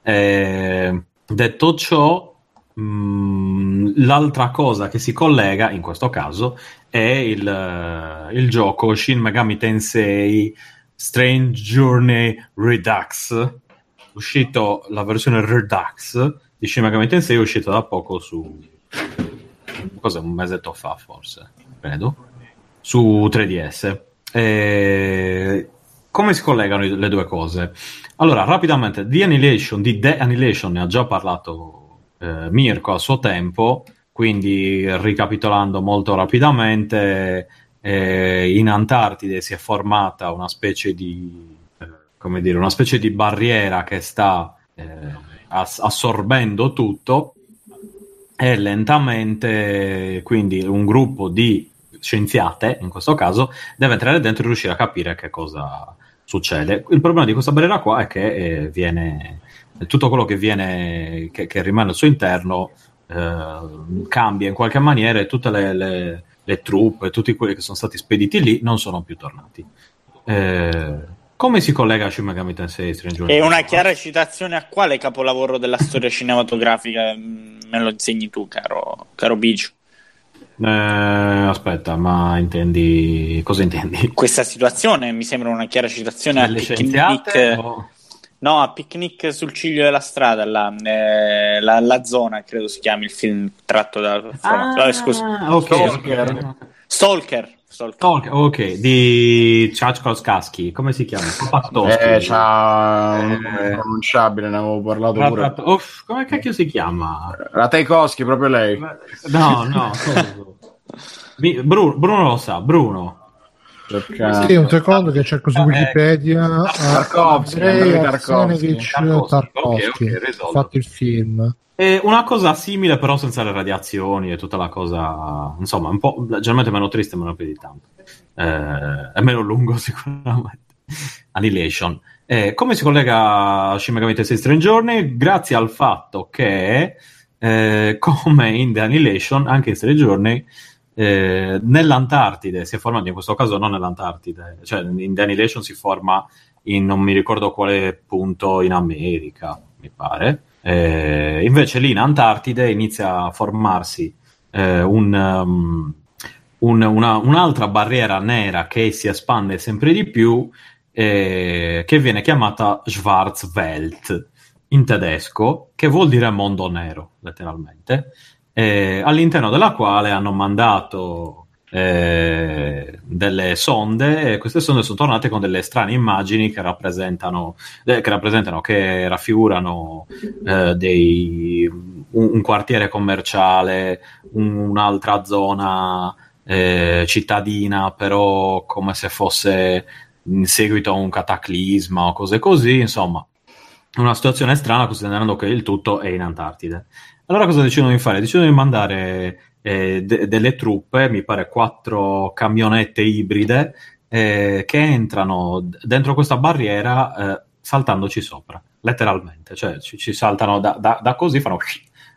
Eh, detto ciò, l'altra cosa che si collega in questo caso è il, eh, il gioco Shin Megami Tensei Strange Journey Redux, uscito la versione Redux di Shin Megami Tensei, è uscita da poco su cos'è, un mesetto fa forse, credo, su 3DS. E... Come si collegano le due cose? Allora, rapidamente, The Annihilation, di The Annihilation ne ha già parlato eh, Mirko a suo tempo, quindi ricapitolando molto rapidamente, eh, in Antartide si è formata una specie di, eh, dire, una specie di barriera che sta eh, ass- assorbendo tutto e lentamente, quindi un gruppo di scienziate, in questo caso, deve entrare dentro e riuscire a capire che cosa succede. Il problema di questa barriera qua è che eh, viene tutto quello che viene che, che rimane al suo interno eh, cambia in qualche maniera e tutte le, le, le truppe, tutti quelli che sono stati spediti lì non sono più tornati. Eh, come si collega a Shin Megami Tensei Strange È una chiara citazione a quale capolavoro della storia cinematografica mm, me lo insegni tu, caro, caro Biggio? Eh, aspetta, ma intendi cosa intendi? Questa situazione mi sembra una chiara citazione a Picnic, o- no, a Picnic sul ciglio della strada, là, eh, la, la zona, credo si chiami il film tratto da... Scusa. Ah, ok, Stalker. ok. Stalker. Stalker. Stalker, ok, di Chachkowski, come si chiama? Eh, c'ha un Eh. pronunciabile, ne avevo parlato pure. Uff, come cacchio si chiama? La Tchaikovsky, proprio lei. No, no. coso. Mi- Bru- Bruno lo sa, Bruno. Perché- Sì, un secondo che cerco su Eh, Wikipedia. Tarkovsky, Andrei Tarkovsky. Tarkovsky, fatto il film. È una cosa simile, però senza le radiazioni e tutta la cosa, insomma, un po' leggermente meno triste, meno più di tanto. Eh, è meno lungo, sicuramente. Annihilation. Eh, come si collega a Shin Megami Tensei Strange Journey? Grazie al fatto che, eh, come in The Annihilation, anche in Strange Journey, eh, nell'Antartide si è formato, in questo caso non nell'Antartide, cioè in The si forma in non mi ricordo quale punto in America, mi pare. Eh, invece lì in Antartide inizia a formarsi eh, un, um, un- una- un'altra barriera nera che si espande sempre di più, eh, che viene chiamata Schwarzwelt in tedesco, che vuol dire mondo nero, letteralmente, eh, all'interno della quale hanno mandato eh, delle sonde e queste sonde sono tornate con delle strane immagini che rappresentano, eh, che, rappresentano, che raffigurano eh, dei, un, un quartiere commerciale, un- un'altra zona eh, cittadina, però come se fosse in seguito a un cataclisma o cose così, insomma, una situazione strana considerando che il tutto è in Antartide. Allora cosa decidono di fare? Decidono di mandare eh, de- delle truppe, mi pare quattro camionette ibride, eh, che entrano d- dentro questa barriera eh, saltandoci sopra, letteralmente, cioè ci, ci saltano da, da- da così, fanno,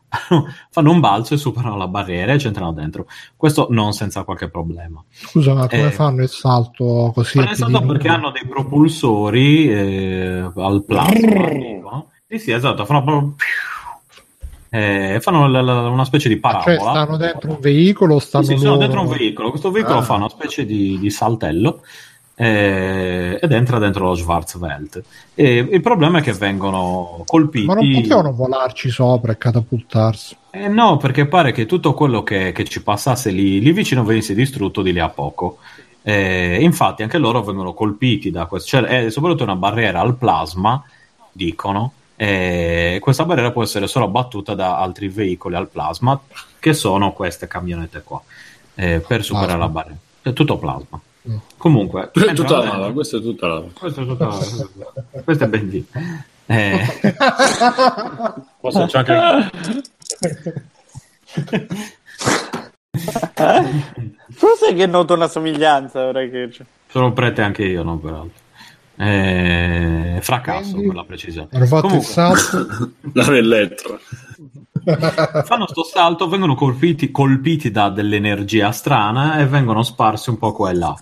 fanno un balzo e superano la barriera e ci entrano dentro. Questo non senza qualche problema. Scusa, ma come Eh. fanno il salto così? Senso più di- perché hanno dei propulsori eh, al plasma. Sì, sì, esatto, fanno proprio... Eh, fanno la- la- una specie di Cioè, parabola. stanno dentro un veicolo, stanno Sì, sì, sono dentro un veicolo. Questo veicolo Ah. fa una specie di, di saltello eh, ed entra dentro lo Schwarzwelt. E il problema è che vengono colpiti. Ma non potevano volarci sopra e catapultarsi. Eh, no, perché pare che tutto quello che, che ci passasse lì, lì vicino venisse distrutto di lì a poco. Eh, infatti, anche loro vengono colpiti da questo. Cioè, è soprattutto una barriera al plasma, dicono. E questa barriera può essere solo abbattuta da altri veicoli al plasma, che sono queste camionette qua, eh, per superare Plasma. la barriera. È tutto plasma. Mm. Comunque, Tutta entrano la lava, questa è tutta lava. questo è tutta questo è Benji. Eh, forse c'è anche Forse che noto una somiglianza ora che c'è. sono prete anche io, no, peraltro. Eh, fracasso Quindi? per la precisione. Hanno fatto Comunque, il salto. La Vellettra. fanno sto salto, vengono colpiti, colpiti da dell'energia strana e vengono sparsi un po' qua e là.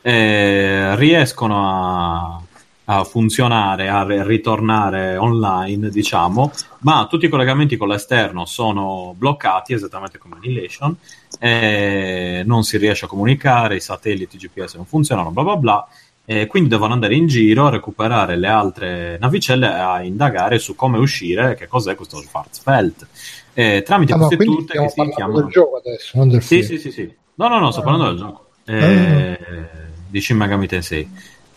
Eh, riescono a, a funzionare, a ri- ritornare online, diciamo, ma tutti i collegamenti con l'esterno sono bloccati, esattamente come Annihilation, e non si riesce a comunicare, i satelliti GPS non funzionano, bla bla bla. E quindi devono andare in giro a recuperare le altre navicelle e a indagare su come uscire, che cos'è questo Schwarzfeld. Eh, tramite Ah, queste stiamo che si chiamano del gioco adesso, non del sì, film. sì, sì, sì. No, no, no, sto Ah. parlando del gioco. Eh, di Shin Megami Tensei.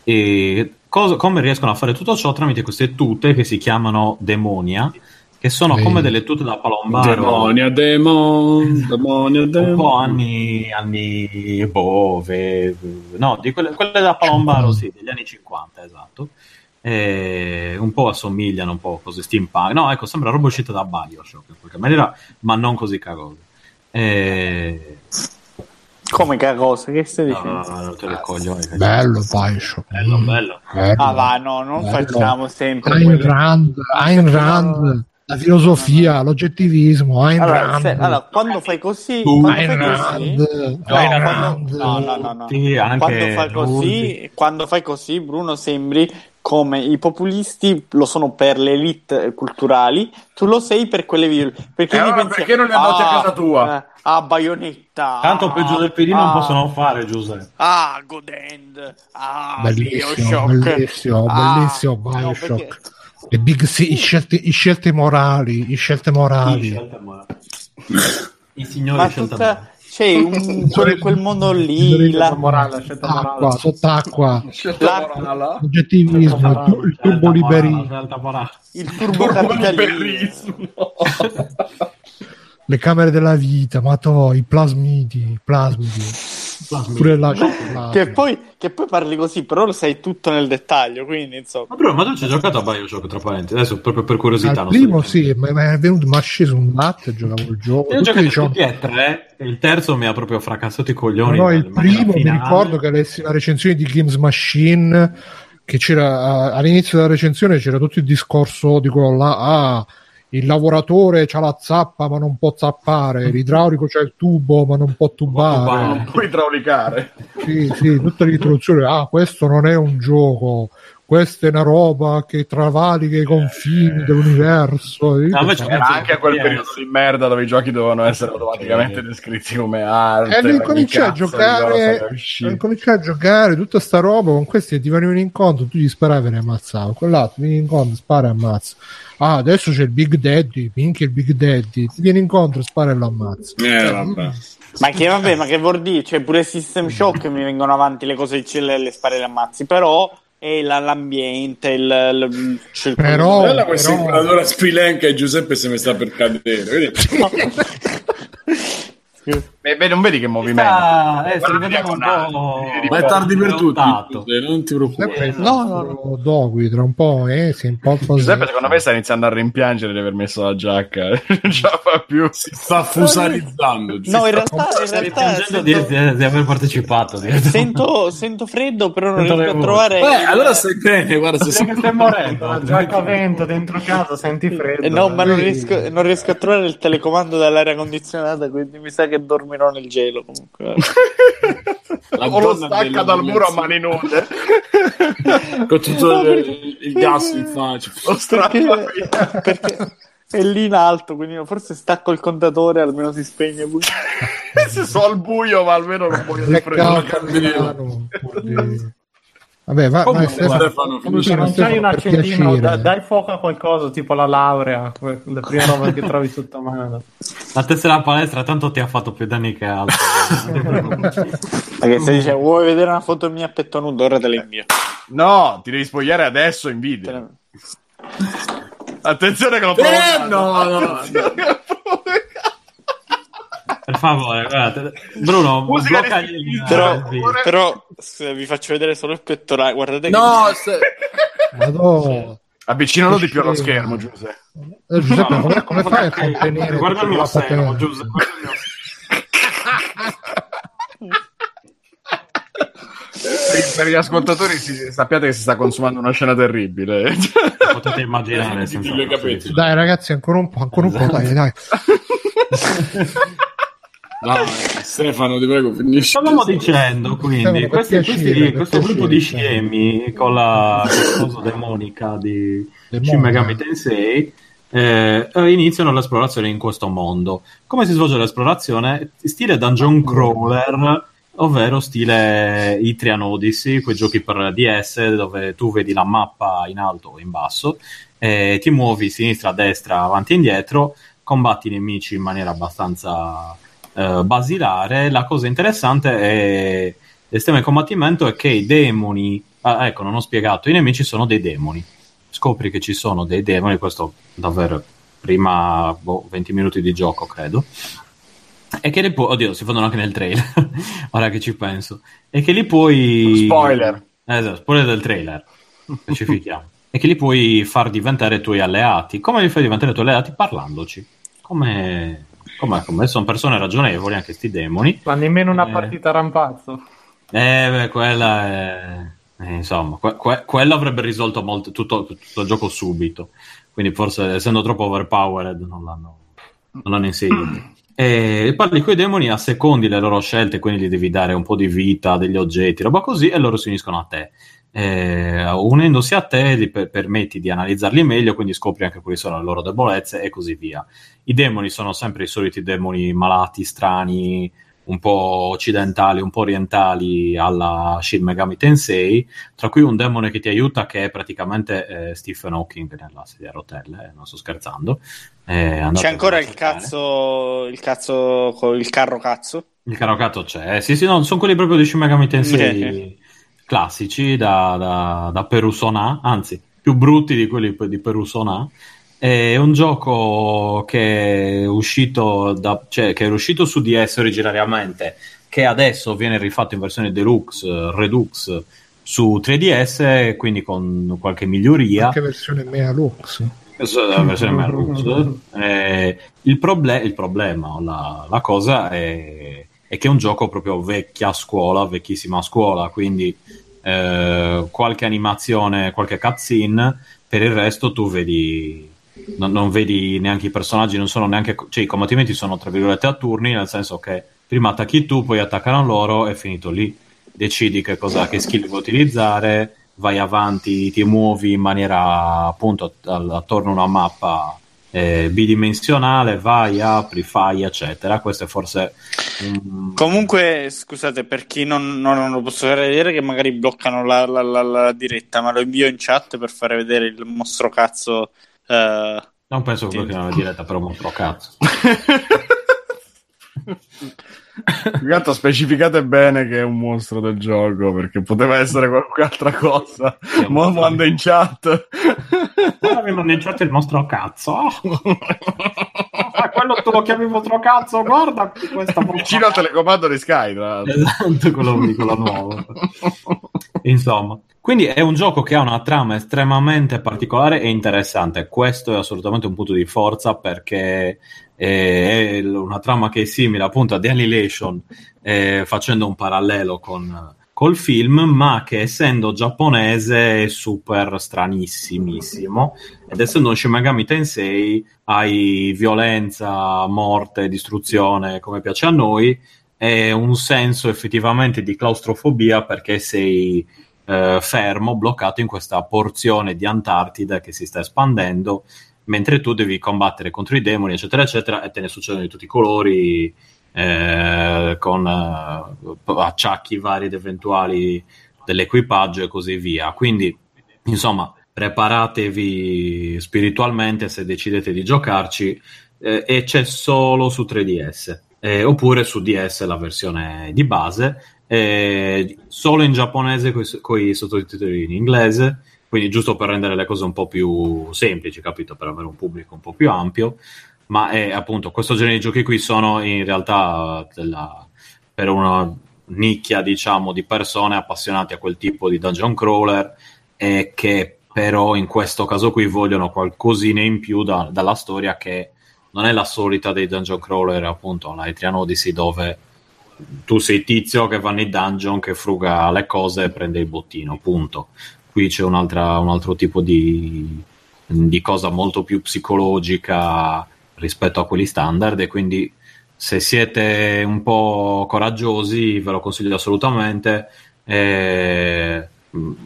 E cosa- come riescono a fare tutto ciò tramite queste tute che si chiamano demonia, che sono Sì. come delle tute da palombaro. Demonia, demon, demonia, Un po' demon. anni, anni boh, ve- no, di quelle, quelle da palombaro, sì, degli anni 50, esatto. Eh, un po' assomigliano un po' così steampunk. No, ecco, sembra roba uscita da Bioshock in qualche maniera, ma non così cagose. Eh, Come cagose, che stai no, dicendo? no, no, te le coglioni. Bello Bioshock. Bello, bello. Bello. Ah va, no, non Bello. facciamo sempre Ayn Rand, Ayn Rand, la filosofia, l'oggettivismo, Ayn Allora, Rand. se- allora, quando fai così, Tu, quando fai così, no, quando- no, no, no, no. Anche Quando fai così, quando fai così, Bruno, sembri come i populisti lo sono per le elite culturali, tu lo sei per quelle video. Perché E gli allora pensi, perché non li andate a "Ah, casa tua?" eh, ah, Bayonetta. Tanto peggio del PD non ah, possono fare, Giuseppe. Ah, God End. Ah, Bellissimo, Bioshock. bellissimo, Ah, bellissimo no, Bioshock. perché- Le big sì, i scelte, i scelte morali, i scelte morali. I signori scelta tutta, c'è un, quel, quel mondo lì, La morale, scelta Acqua, sott'acqua, la- oggettivismo, il, tu- il turbo liberismo, il turbocapitalismo. Liberismo. le camere della vita, ma to, i plasmidi, i plasmidi. Pure la. Che poi, che poi parli così, però lo sai tutto nel dettaglio, quindi insomma. Ma Bruno, ma tu ci hai giocato a Bioshock tra parentesi? Adesso proprio per curiosità. Al non so primo di- sì, ma ma è venuto, mi ha sceso un latte e giocavo il gioco. Io ho giocato dicevano- tutti e tre, e il terzo mi ha proprio fracassato i coglioni. No, il primo mi ricordo che lessi la recensione di Games Machine che c'era all'inizio della recensione c'era tutto il discorso di quello là ah il lavoratore c'ha la zappa ma non può zappare l'idraulico c'ha il tubo ma non può tubare. Non puoi idraulicare. sì, sì, tutta l'introduzione ah questo non è un gioco questa è una roba che travalica i confini dell'universo No, Era anche a quel periodo di merda dove i giochi dovevano essere automaticamente descritti come arte. E lui ogni comincia a giocare, comincia a giocare tutta sta roba con questi che ti venivano incontro, tu gli sparavi e li ammazzavi, quell'altro vieni incontro, spara e ammazza. Ah, adesso c'è il Big Daddy, minchia il Big Daddy, ti viene incontro, spara e lo ammazza. Eh, vabbè. Ma che vabbè, ma che vuol dire? Cioè, pure System Shock mi vengono avanti le cose che le, le spare e le ammazzi, però è la- l'ambiente, il, il, il- Però- Bella questa però- inquadratura spilenca e Giuseppe se ne sta per cadere. vedi? Beh, beh, non vedi che movimento? Ah, eh, Ma è tardi per tutti. Giuseppe, Non ti preoccupare. Sempre No, no, no. Dogui, tra un po', eh, si è un po' così. Giuseppe secondo me sta iniziando a rimpiangere di aver messo la giacca. non ce la fa più. Si sta fusarizzando. No, in realtà, in Stai realtà piangendo di, di- di aver partecipato. sento, sento freddo, però non Sento riesco a trovare. Beh, allora stai bene, guarda, se che stai morendo. La giacca a vento dentro casa, senti freddo. Eh, no, ma non riesco, non riesco a trovare il telecomando dell'aria condizionata, quindi mi sa che dormirò nel gelo comunque. La o lo stacca dal muro a mani nude. Con tutto il, il gas in faccia. Lo strappa Perché, perché è lì in alto, quindi forse stacco il contatore, almeno si spegne. Se so al buio, ma almeno non muoio di Peccato, freddo. Vabbè, va, vai Comunque, Stefano. Stefano, finisci Se non c'hai un accendino, da- dai fuoco a qualcosa, tipo la laurea, le prime robe che trovi sotto mano. La tessera a palestra tanto ti ha fatto più danni che altro. Perché se dice vuoi vedere una foto mia a petto nudo, ora te la invio. No, ti devi spogliare adesso in video. la- Attenzione che lo provo. Eh, no, no, no. Per favore, guardate. Bruno, Musica blocca di- il Però, però se vi faccio vedere solo il pettorale, guardate No, se- Madonna. Avvicinalo di più allo schermo, Giuseppe. Eh, Giuseppe, come, come fai a contenere Guarda seno, patente? Giuseppe. per gli ascoltatori si- sappiate che si sta consumando una scena terribile. Potete immaginare. Dai ragazzi, ancora un po', ancora un po', dai, dai. Dai, Stefano, ti prego, finisci. Stavamo dicendo quindi questi, questi- questo gruppo di scemi con la cosa demonica di. Shin Megami Tensei eh, eh, iniziano l'esplorazione in questo mondo. Come si svolge l'esplorazione? Stile dungeon crawler, ovvero stile Itrian Odyssey, quei giochi per DS dove tu vedi la mappa in alto o in basso, e ti muovi sinistra, destra, avanti e indietro, combatti i nemici in maniera abbastanza eh, basilare. La cosa interessante è sistema di combattimento è che i demoni, ah, ecco, non ho spiegato, i nemici sono dei demoni. Scopri che ci sono dei demoni, questo davvero prima boh, 20 minuti di gioco, credo. E che li puoi, oddio, si fanno anche nel trailer, ora che ci penso. E che li puoi. Spoiler. Eh, esatto, spoiler del trailer, specifichiamo. e che li puoi far diventare tuoi alleati. Come li fai diventare tuoi alleati? Parlandoci. Come, come, come sono persone ragionevoli, anche sti demoni. Ma nemmeno una Eh. partita a rampazzo. Eh, beh, quella è... eh, insomma, que- que- quello avrebbe risolto molto, tutto, tutto il gioco subito. Quindi forse, essendo troppo overpowered, non l'hanno, non l'hanno inserito. E parli con i demoni, assecondi le loro scelte, quindi gli devi dare un po' di vita, degli oggetti, roba così, e loro si uniscono a te. Eh, unendosi a te li per- permetti di analizzarli meglio, quindi scopri anche quali sono le loro debolezze e così via. I demoni sono sempre i soliti demoni malati, strani, un po' occidentali, un po' orientali alla Shin Megami Tensei, tra cui un demone che ti aiuta che è praticamente eh, Stephen Hawking nella sedia a rotelle, eh, non sto scherzando. Eh, C'è ancora il cazzo, il cazzo, con il carro cazzo? Il carocato c'è, eh, sì, sì, no, sono quelli proprio di Shin Megami Tensei. Classici da, da, da Perusona, anzi, più brutti di quelli di Perusona. È un gioco che è uscito, da, cioè, che era uscito su DS originariamente, che adesso viene rifatto in versione deluxe, redux su 3DS, quindi con qualche miglioria. Anche versione Mea Lux. La versione Merluz. Eh, il, proble- il problema, la, la cosa è, è che è un gioco proprio vecchia scuola, vecchissima scuola, quindi eh, qualche animazione, qualche cutscene, per il resto tu vedi, non, non vedi neanche i personaggi, non sono neanche, cioè i combattimenti sono tra virgolette a turni, nel senso che prima attacchi tu, poi attaccano loro, è finito lì. Decidi che cosa, che skill vuoi utilizzare, vai avanti, ti muovi in maniera appunto attorno a una mappa eh, bidimensionale, vai, apri, fai, eccetera. Questo è forse un... Comunque, scusate, per chi non, non- non lo posso fare vedere, che magari bloccano la, la- la- la diretta, ma lo invio in chat per fare vedere il mostro cazzo. eh, Non penso che Sì. bloccino la diretta per un mostro cazzo. Intanto specificate bene che è un mostro del gioco perché poteva essere qualche altra cosa. Mo manda in chat. Ora mi maneggiate il mostro cazzo. Ah, quello tu lo chiami mostro cazzo, guarda questa Vicino al telecomando di Sky, tra l'altro. Esatto, quello, lì, quello nuovo. Insomma, quindi è un gioco che ha una trama estremamente particolare e interessante. Questo è assolutamente un punto di forza perché è una trama che è simile appunto a The Annihilation, eh, facendo un parallelo con col film, ma che essendo giapponese è super stranissimissimo ed essendo un Shin Megami Tensei hai violenza, morte, distruzione come piace a noi è un senso effettivamente di claustrofobia perché sei eh, fermo, bloccato in questa porzione di Antartide che si sta espandendo, mentre tu devi combattere contro i demoni, eccetera, eccetera, e te ne succedono di tutti i colori, eh, con eh, acciacchi vari ed eventuali dell'equipaggio e così via. Quindi, insomma, preparatevi spiritualmente se decidete di giocarci eh, e c'è solo su 3DS eh, oppure su DS la versione di base eh, solo in giapponese con i sottotitoli in inglese quindi giusto per rendere le cose un po' più semplici capito per avere un pubblico un po' più ampio ma è appunto questo genere di giochi qui sono in realtà della, per una nicchia diciamo di persone appassionate a quel tipo di dungeon crawler e che però in questo caso qui vogliono qualcosina in più da- dalla storia che non è la solita dei dungeon crawler appunto la Etrian Odyssey dove tu sei tizio che va nei dungeon, che fruga le cose e prende il bottino, punto. Qui c'è un'altra, un altro tipo di, di cosa molto più psicologica rispetto a quelli standard e quindi se siete un po' coraggiosi ve lo consiglio assolutamente. Eh,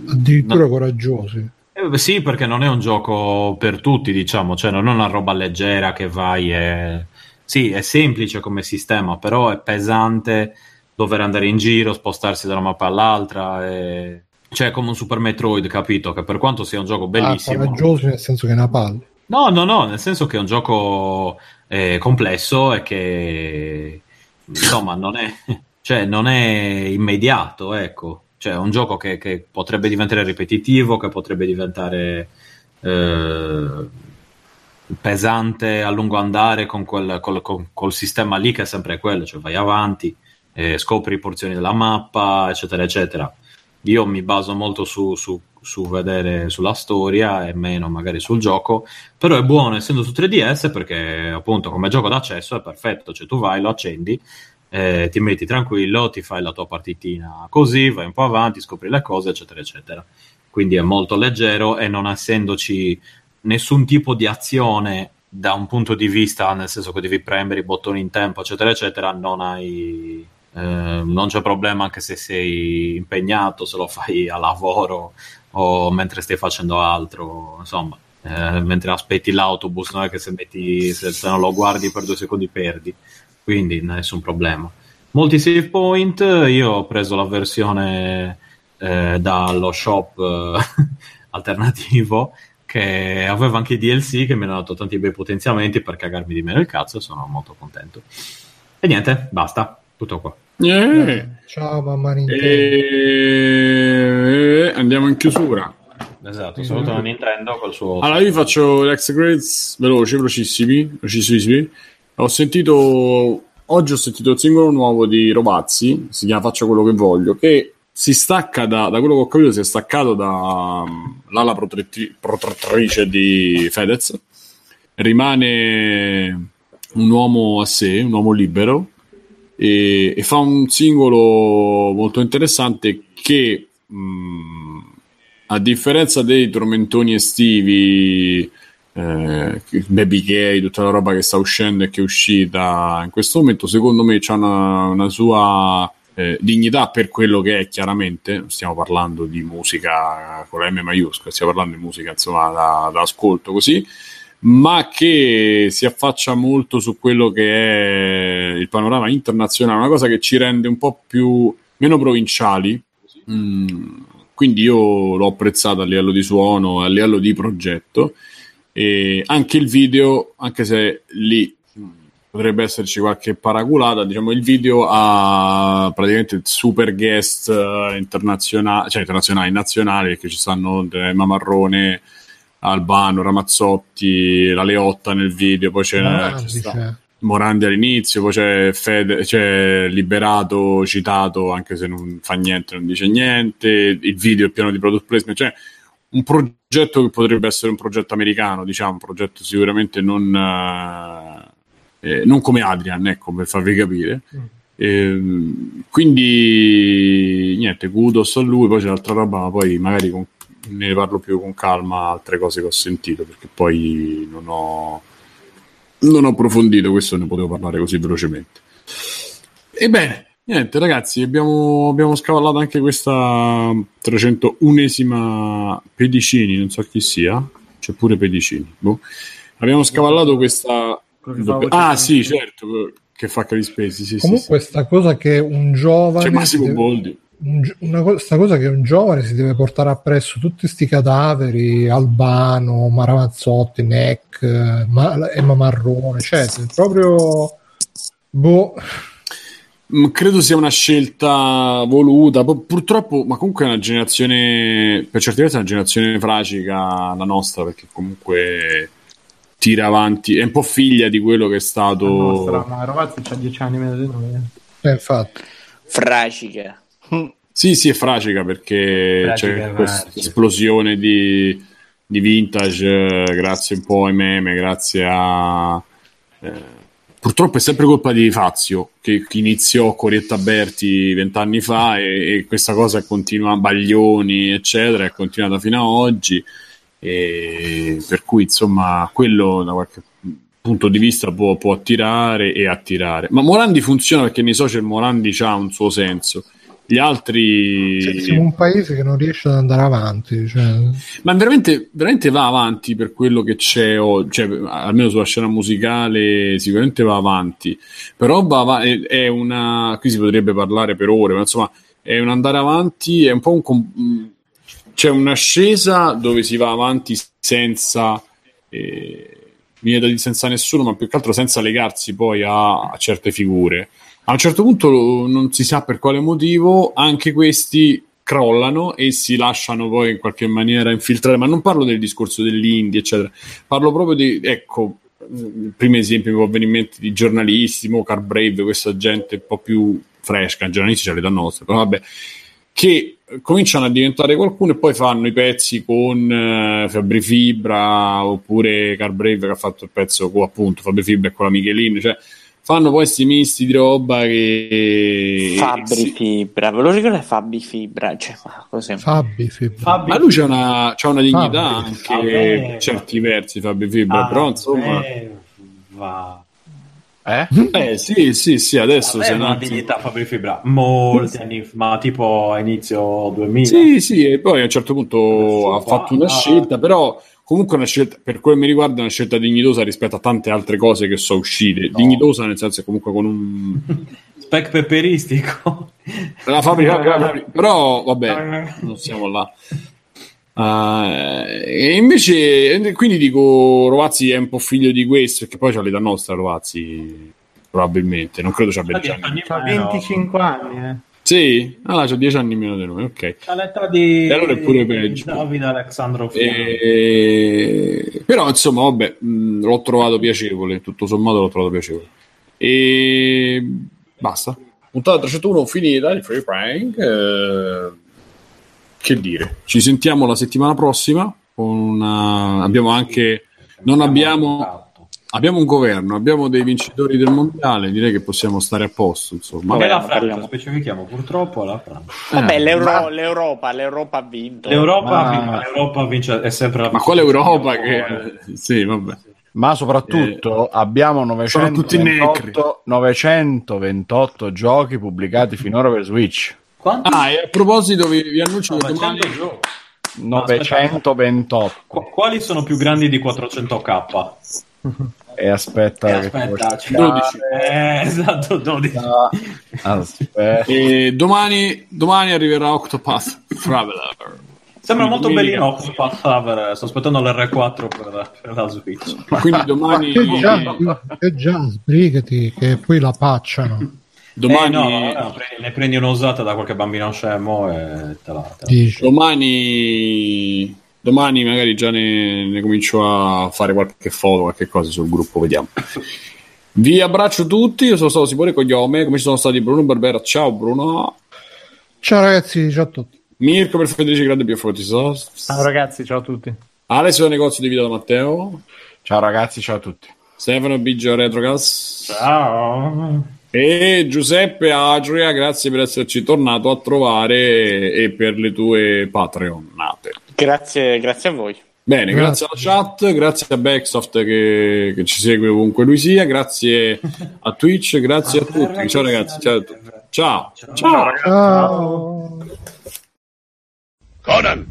Addirittura no- coraggiosi. eh, sì, perché non è un gioco per tutti, diciamo, cioè non è una roba leggera che vai e... Sì, è semplice come sistema, però è pesante dover andare in giro, spostarsi da una mappa all'altra. E... Cioè, come un Super Metroid, capito? Che per quanto sia un gioco Ah, bellissimo... coraggiosi nel senso che è una palla. No, no, no, nel senso che è un gioco eh, complesso e che insomma non è, cioè, non è immediato, ecco. Cioè, è un gioco che, che potrebbe diventare ripetitivo, che potrebbe diventare eh, pesante a lungo andare con quel, col, col- col sistema lì che è sempre quello, cioè vai avanti, eh, scopri porzioni della mappa, eccetera, eccetera. Io mi baso molto su, su- su vedere sulla storia e meno magari sul gioco, però è buono essendo su 3DS perché appunto come gioco d'accesso è perfetto, cioè tu vai, lo accendi, eh, ti metti tranquillo, ti fai la tua partitina così, vai un po' avanti, scopri le cose, eccetera, eccetera. Quindi è molto leggero e non essendoci nessun tipo di azione da un punto di vista, nel senso che devi premere i bottoni in tempo, eccetera, eccetera, non hai. Eh, non c'è problema anche se sei impegnato, se lo fai a lavoro o mentre stai facendo altro, insomma, eh, mentre aspetti l'autobus, non è che se, metti, se, se non lo guardi per due secondi perdi, quindi nessun problema. Molti save point, io ho preso la versione eh, dallo shop eh, alternativo che aveva anche i DLC che mi hanno dato tanti bei potenziamenti per cagarmi di meno il cazzo sono molto contento. E niente, basta, tutto qua. Eh, Ciao mamma Nintendo. e... Andiamo in chiusura. Esatto, saluto la Nintendo col suo... Allora, io vi faccio l'ex grades veloci, velocissimi, velocissimi. Ho sentito oggi ho sentito il singolo nuovo di Rovazzi, si chiama Faccio quello che voglio, che si stacca da, da quello che ho capito, si è staccato dall'ala protettri- protettrice di Fedez, rimane un uomo a sé, un uomo libero e, e fa un singolo molto interessante che mh, a differenza dei tormentoni estivi eh, Baby Gay, tutta la roba che sta uscendo e che è uscita in questo momento, secondo me c'ha una, una sua eh, dignità per quello che è chiaramente, non stiamo parlando di musica con la M maiuscola, stiamo parlando di musica insomma da, da ascolto così, ma che si affaccia molto su quello che è il panorama internazionale, una cosa che ci rende un po' più meno provinciali. Mm, quindi io l'ho apprezzato a livello di suono, a livello di progetto e anche il video, anche se lì mh, potrebbe esserci qualche paraculata, diciamo il video ha praticamente super guest eh, internazionale, cioè internazionali, nazionali, perché ci stanno Emma Marrone, Albano, Ramazzotti, la Leotta nel video, poi c'è, Morandi, sta- cioè. Morandi all'inizio, poi c'è, Fede, c'è Liberato citato, anche se non fa niente, non dice niente, il video è pieno di product placement, cioè un progetto che potrebbe essere un progetto americano, diciamo, un progetto sicuramente non, eh, eh, non come Adrian, ecco, per farvi capire. Ehm, quindi niente, kudos a lui, poi c'è altra roba, ma poi magari con- ne parlo più con calma altre cose che ho sentito, perché poi non ho, non ho approfondito, questo ne potevo parlare così velocemente. Ebbene, niente ragazzi, abbiamo, abbiamo scavallato anche questa 301esima Pedicini, non so chi sia, c'è pure Pedicini. boh. Abbiamo scavallato questa... Ah sì, certo, che fa Carispesi, sì, sì, Comunque, sta cosa che un sì. giovane. C'è Massimo si deve- Boldi. Una co- sta cosa che un giovane si deve portare appresso tutti questi cadaveri Albano, Maramazzotti, Neck, Ma- Emma Marrone, cioè è proprio boh, Mm, Credo sia una scelta voluta, pu- purtroppo, ma comunque è una generazione, per certi versi è una generazione fragica la nostra, perché comunque tira avanti, è un po' figlia di quello che è stato... La nostra, ma Rovazzi c'ha 10 anni meno di noi. eh. eh, infatti. Fracica. Sì, sì, è fragica perché Fragica c'è questa esplosione di, di vintage, eh, grazie un po' ai meme, grazie a, eh, purtroppo è sempre colpa di Fazio che, che iniziò Corietta Berti vent'anni fa e, e questa cosa continua Baglioni eccetera è continuata fino a oggi. E per cui insomma quello da qualche punto di vista può, può attirare e attirare. Ma Morandi funziona perché nei social Morandi ha un suo senso gli altri Sì, siamo un paese che non riesce ad andare avanti. Cioè... ma veramente, veramente va avanti per quello che c'è cioè, almeno sulla scena musicale sicuramente va avanti, però va av- è, è una, qui si potrebbe parlare per ore, ma insomma è un andare avanti, è un po' un... com- c'è un'ascesa dove si va avanti senza... Eh, viene da senza nessuno, ma più che altro senza legarsi poi a, a certe figure. A un certo punto non si sa per quale motivo anche questi crollano e si lasciano poi in qualche maniera infiltrare, ma non parlo del discorso dell'India, eccetera, parlo proprio di, ecco, il primo esempio mi può venire in mente di giornalisti, mo Car Brave, questa gente un po' più fresca, giornalisti ce l'età nostra, però vabbè, che cominciano a diventare qualcuno e poi fanno i pezzi con eh, Fabri Fibra oppure Car Brave che ha fatto il pezzo con appunto Fabri Fibra e con la Michelin, cioè fanno poi questi misti di roba che Fabri. Fibra, ve lo ricordate Fabri Fibra? Cioè, ma cos'è? Fabbi, Fibra. Ma lui c'ha una, c'ha una dignità Fabri. anche per certi versi, Fabio Fibra, Ah, però insomma... eh, va. Eh? Eh sì, sì, sì, adesso Vabbè, se una no... dignità Fabri Fibra molti anni fa, ma tipo a inizio 2000. Sì, sì, e poi a un certo punto Adesso ha qua, fatto una ah. scelta, però comunque una scelta, per quello che mi riguarda, è una scelta dignitosa rispetto a tante altre cose che sono uscite. Dignitosa nel senso che comunque con un... Spec peperistico. La fabbrica, però vabbè, non siamo là. Eh, e invece, quindi dico, Rovazzi è un po' figlio di questo, perché poi c'ha l'età nostra, Rovazzi, probabilmente, non credo ci abbia 10 anni. C'ha 25 anni, eh. Sì, allora c'ha 10 anni meno di noi, ok. C'ha l'età di E allora è pure peggio. Davide Alessandro Fiano. E... Però insomma, vabbè, mh, l'ho trovato piacevole, tutto sommato l'ho trovato piacevole. E basta. Puntata 301 finita, il free prank. eh, Che dire, ci sentiamo la settimana prossima. Con una... Abbiamo anche... Non abbiamo... Abbiamo un governo, abbiamo dei vincitori del mondiale, direi che possiamo stare a posto. Insomma. Vabbè, la Francia, specifichiamo purtroppo la Francia. Vabbè, Eh, l'Euro- ma- l'Europa, l'Europa ha vinto. L'Europa, Ma- l'Europa vince, è sempre la Ma quale Europa Eh, che... Sì, vabbè. Ma soprattutto abbiamo tutti negri. 928, 928 giochi pubblicati finora per Switch. Quanti? Ah, e a proposito vi, vi annuncio che 900 domani... giochi. 928. Qu- quali sono più grandi di 400k? E aspetta, Eh, che aspetta, devo ci- 12. Eh, esatto, 12. cercare. Aspetta. E domani, domani arriverà Octopath Traveler. Sembra molto bellino Octopath Traveler, sto aspettando l'R4 per, per la Switch. Quindi Ma domani, che già, che già sbrigati che poi la pacciano. domani, Eh, no, no, no, prendi- ne prendi un'usata da qualche bambino scemo e te la... Te la... Domani, domani magari già ne, ne comincio a fare qualche foto, qualche cosa sul gruppo, vediamo. Vi abbraccio tutti, io sono stato Simone Cognome, come ci sono stati Bruno Barbera, ciao Bruno, Ciao ragazzi, ciao a tutti. Mirko per Federici Grande più forti, Ciao ragazzi, ciao a tutti. Alessio negozio di vita da Matteo, Ciao ragazzi, ciao a tutti. Stefano Biggio Retrocast Ciao! e Giuseppe Adria, grazie per esserci tornato a trovare e per le tue Patreonate. Grazie, grazie a voi. Bene, grazie, Grazie. alla chat, grazie a Backsoft che, che ci segue ovunque lui sia, grazie a Twitch, grazie a tutti. Ciao ragazzi, ciao a tutti. Ciao. ciao. Ciao. Conan,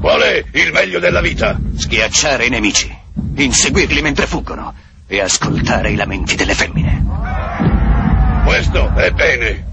qual è il meglio della vita? Schiacciare i nemici, inseguirli mentre fuggono e ascoltare i lamenti delle femmine. Questo è bene.